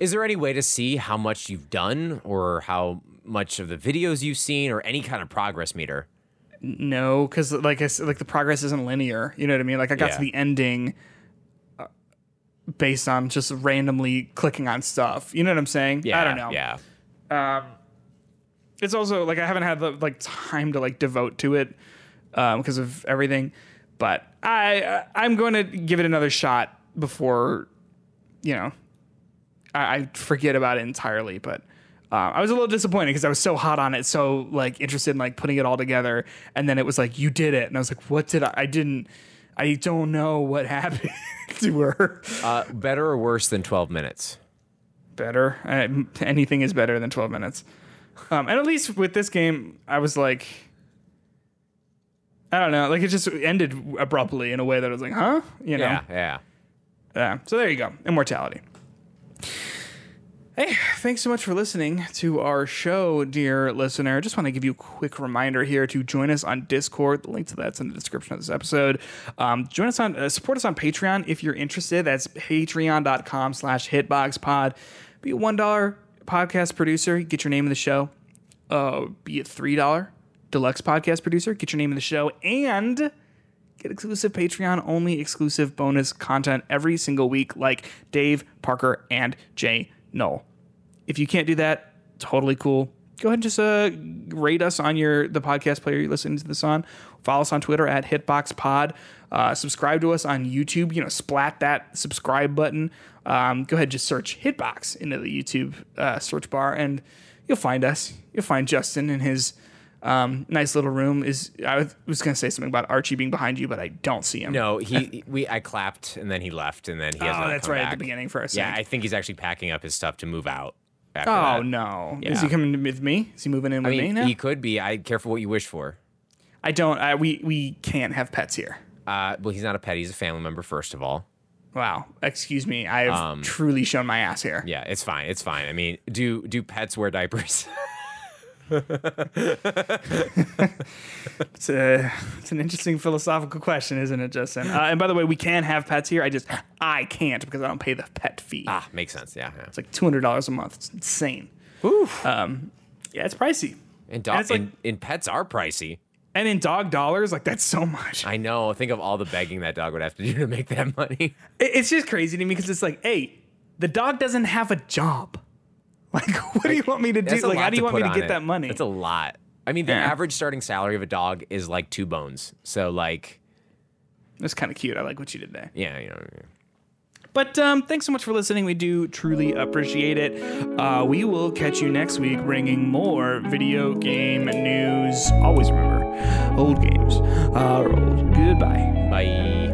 Is there any way to see how much you've done or how much of the videos you've seen or any kind of progress meter? No, because like I said, like the progress isn't linear. You know what I mean? Like I got Yeah. to the ending uh, based on just randomly clicking on stuff. You know what I'm saying? Yeah. I don't know. Yeah. It's also like I haven't had the like time to like devote to it um, because of everything. But I I- I'm going to give it another shot before you know I, I forget about it entirely. But uh, I was a little disappointed because I was so hot on it, so like interested in like putting it all together, and then it was like you did it, and I was like, what did I? I didn't. I don't know what happened to her. Uh, better or worse than 12 minutes? better. Uh, anything is better than 12 minutes. Um, and at least with this game, I was like, I don't know, like it just ended abruptly in a way that I was like, huh? You know? Yeah. Yeah. Yeah. So there you go. Immortality. Hey, thanks so much for listening to our show, dear listener. I just want to give you a quick reminder here to join us on Discord. The link to that's in the description of this episode. Um, join us on, uh, support us on Patreon if you're interested. That's patreon.com slash hitboxpod. Be a $1 podcast producer, get your name in the show. Uh, be a $3 deluxe podcast producer, get your name in the show. And get exclusive Patreon only exclusive bonus content every single week, like Dave, Parker, and Jay Knoll. If you can't do that, totally cool. Go ahead and just uh, rate us on your the podcast player you're listening to this on. Follow us on Twitter at HitboxPod. Uh, subscribe to us on YouTube. You know, splat that subscribe button. Um, go ahead, just search Hitbox into the YouTube uh, search bar, and you'll find us. You'll find Justin in his um, nice little room. Is I was- going to say something about Archie being behind you, but I don't see him. No, he we I clapped and then he left and then he has Oh, that's right at the beginning for a Yeah. I think he's actually packing up his stuff to move out. After Oh that. no! Yeah. Is he coming with me? Is he moving in I with me now? he could be. I careful what you wish for. I don't. I, we we can't have pets here. Uh, well, he's not a pet. He's a family member, first of all. Wow. Excuse me. I have truly shown my ass here. Um, Yeah, it's fine. It's fine. I mean, do do pets wear diapers? It's a it's an interesting philosophical question, isn't it, Justin? Uh, and by the way, we can have pets here. I just I can't because I don't pay the pet fee. ah, makes sense. Yeah. yeah. It's like two hundred dollars a month. It's insane. Um, yeah, it's pricey. And, dog, And like- and, and pets are pricey. And in dog dollars, like that's so much. I know. Think of all the begging that dog would have to do to make that money. It's just crazy to me because it's like, hey, the dog doesn't have a job. Like, what do you want me to do? Like, how do you want me to get it. that money? It's a lot. I mean, the Yeah. average starting salary of a dog is like two bones. So, like, That's kind of cute. I like what you did there. yeah, you know. But um, thanks so much for listening. We do truly appreciate it. Uh, we will catch you next week bringing more video game news. Always remember, old games are old. Goodbye. Bye.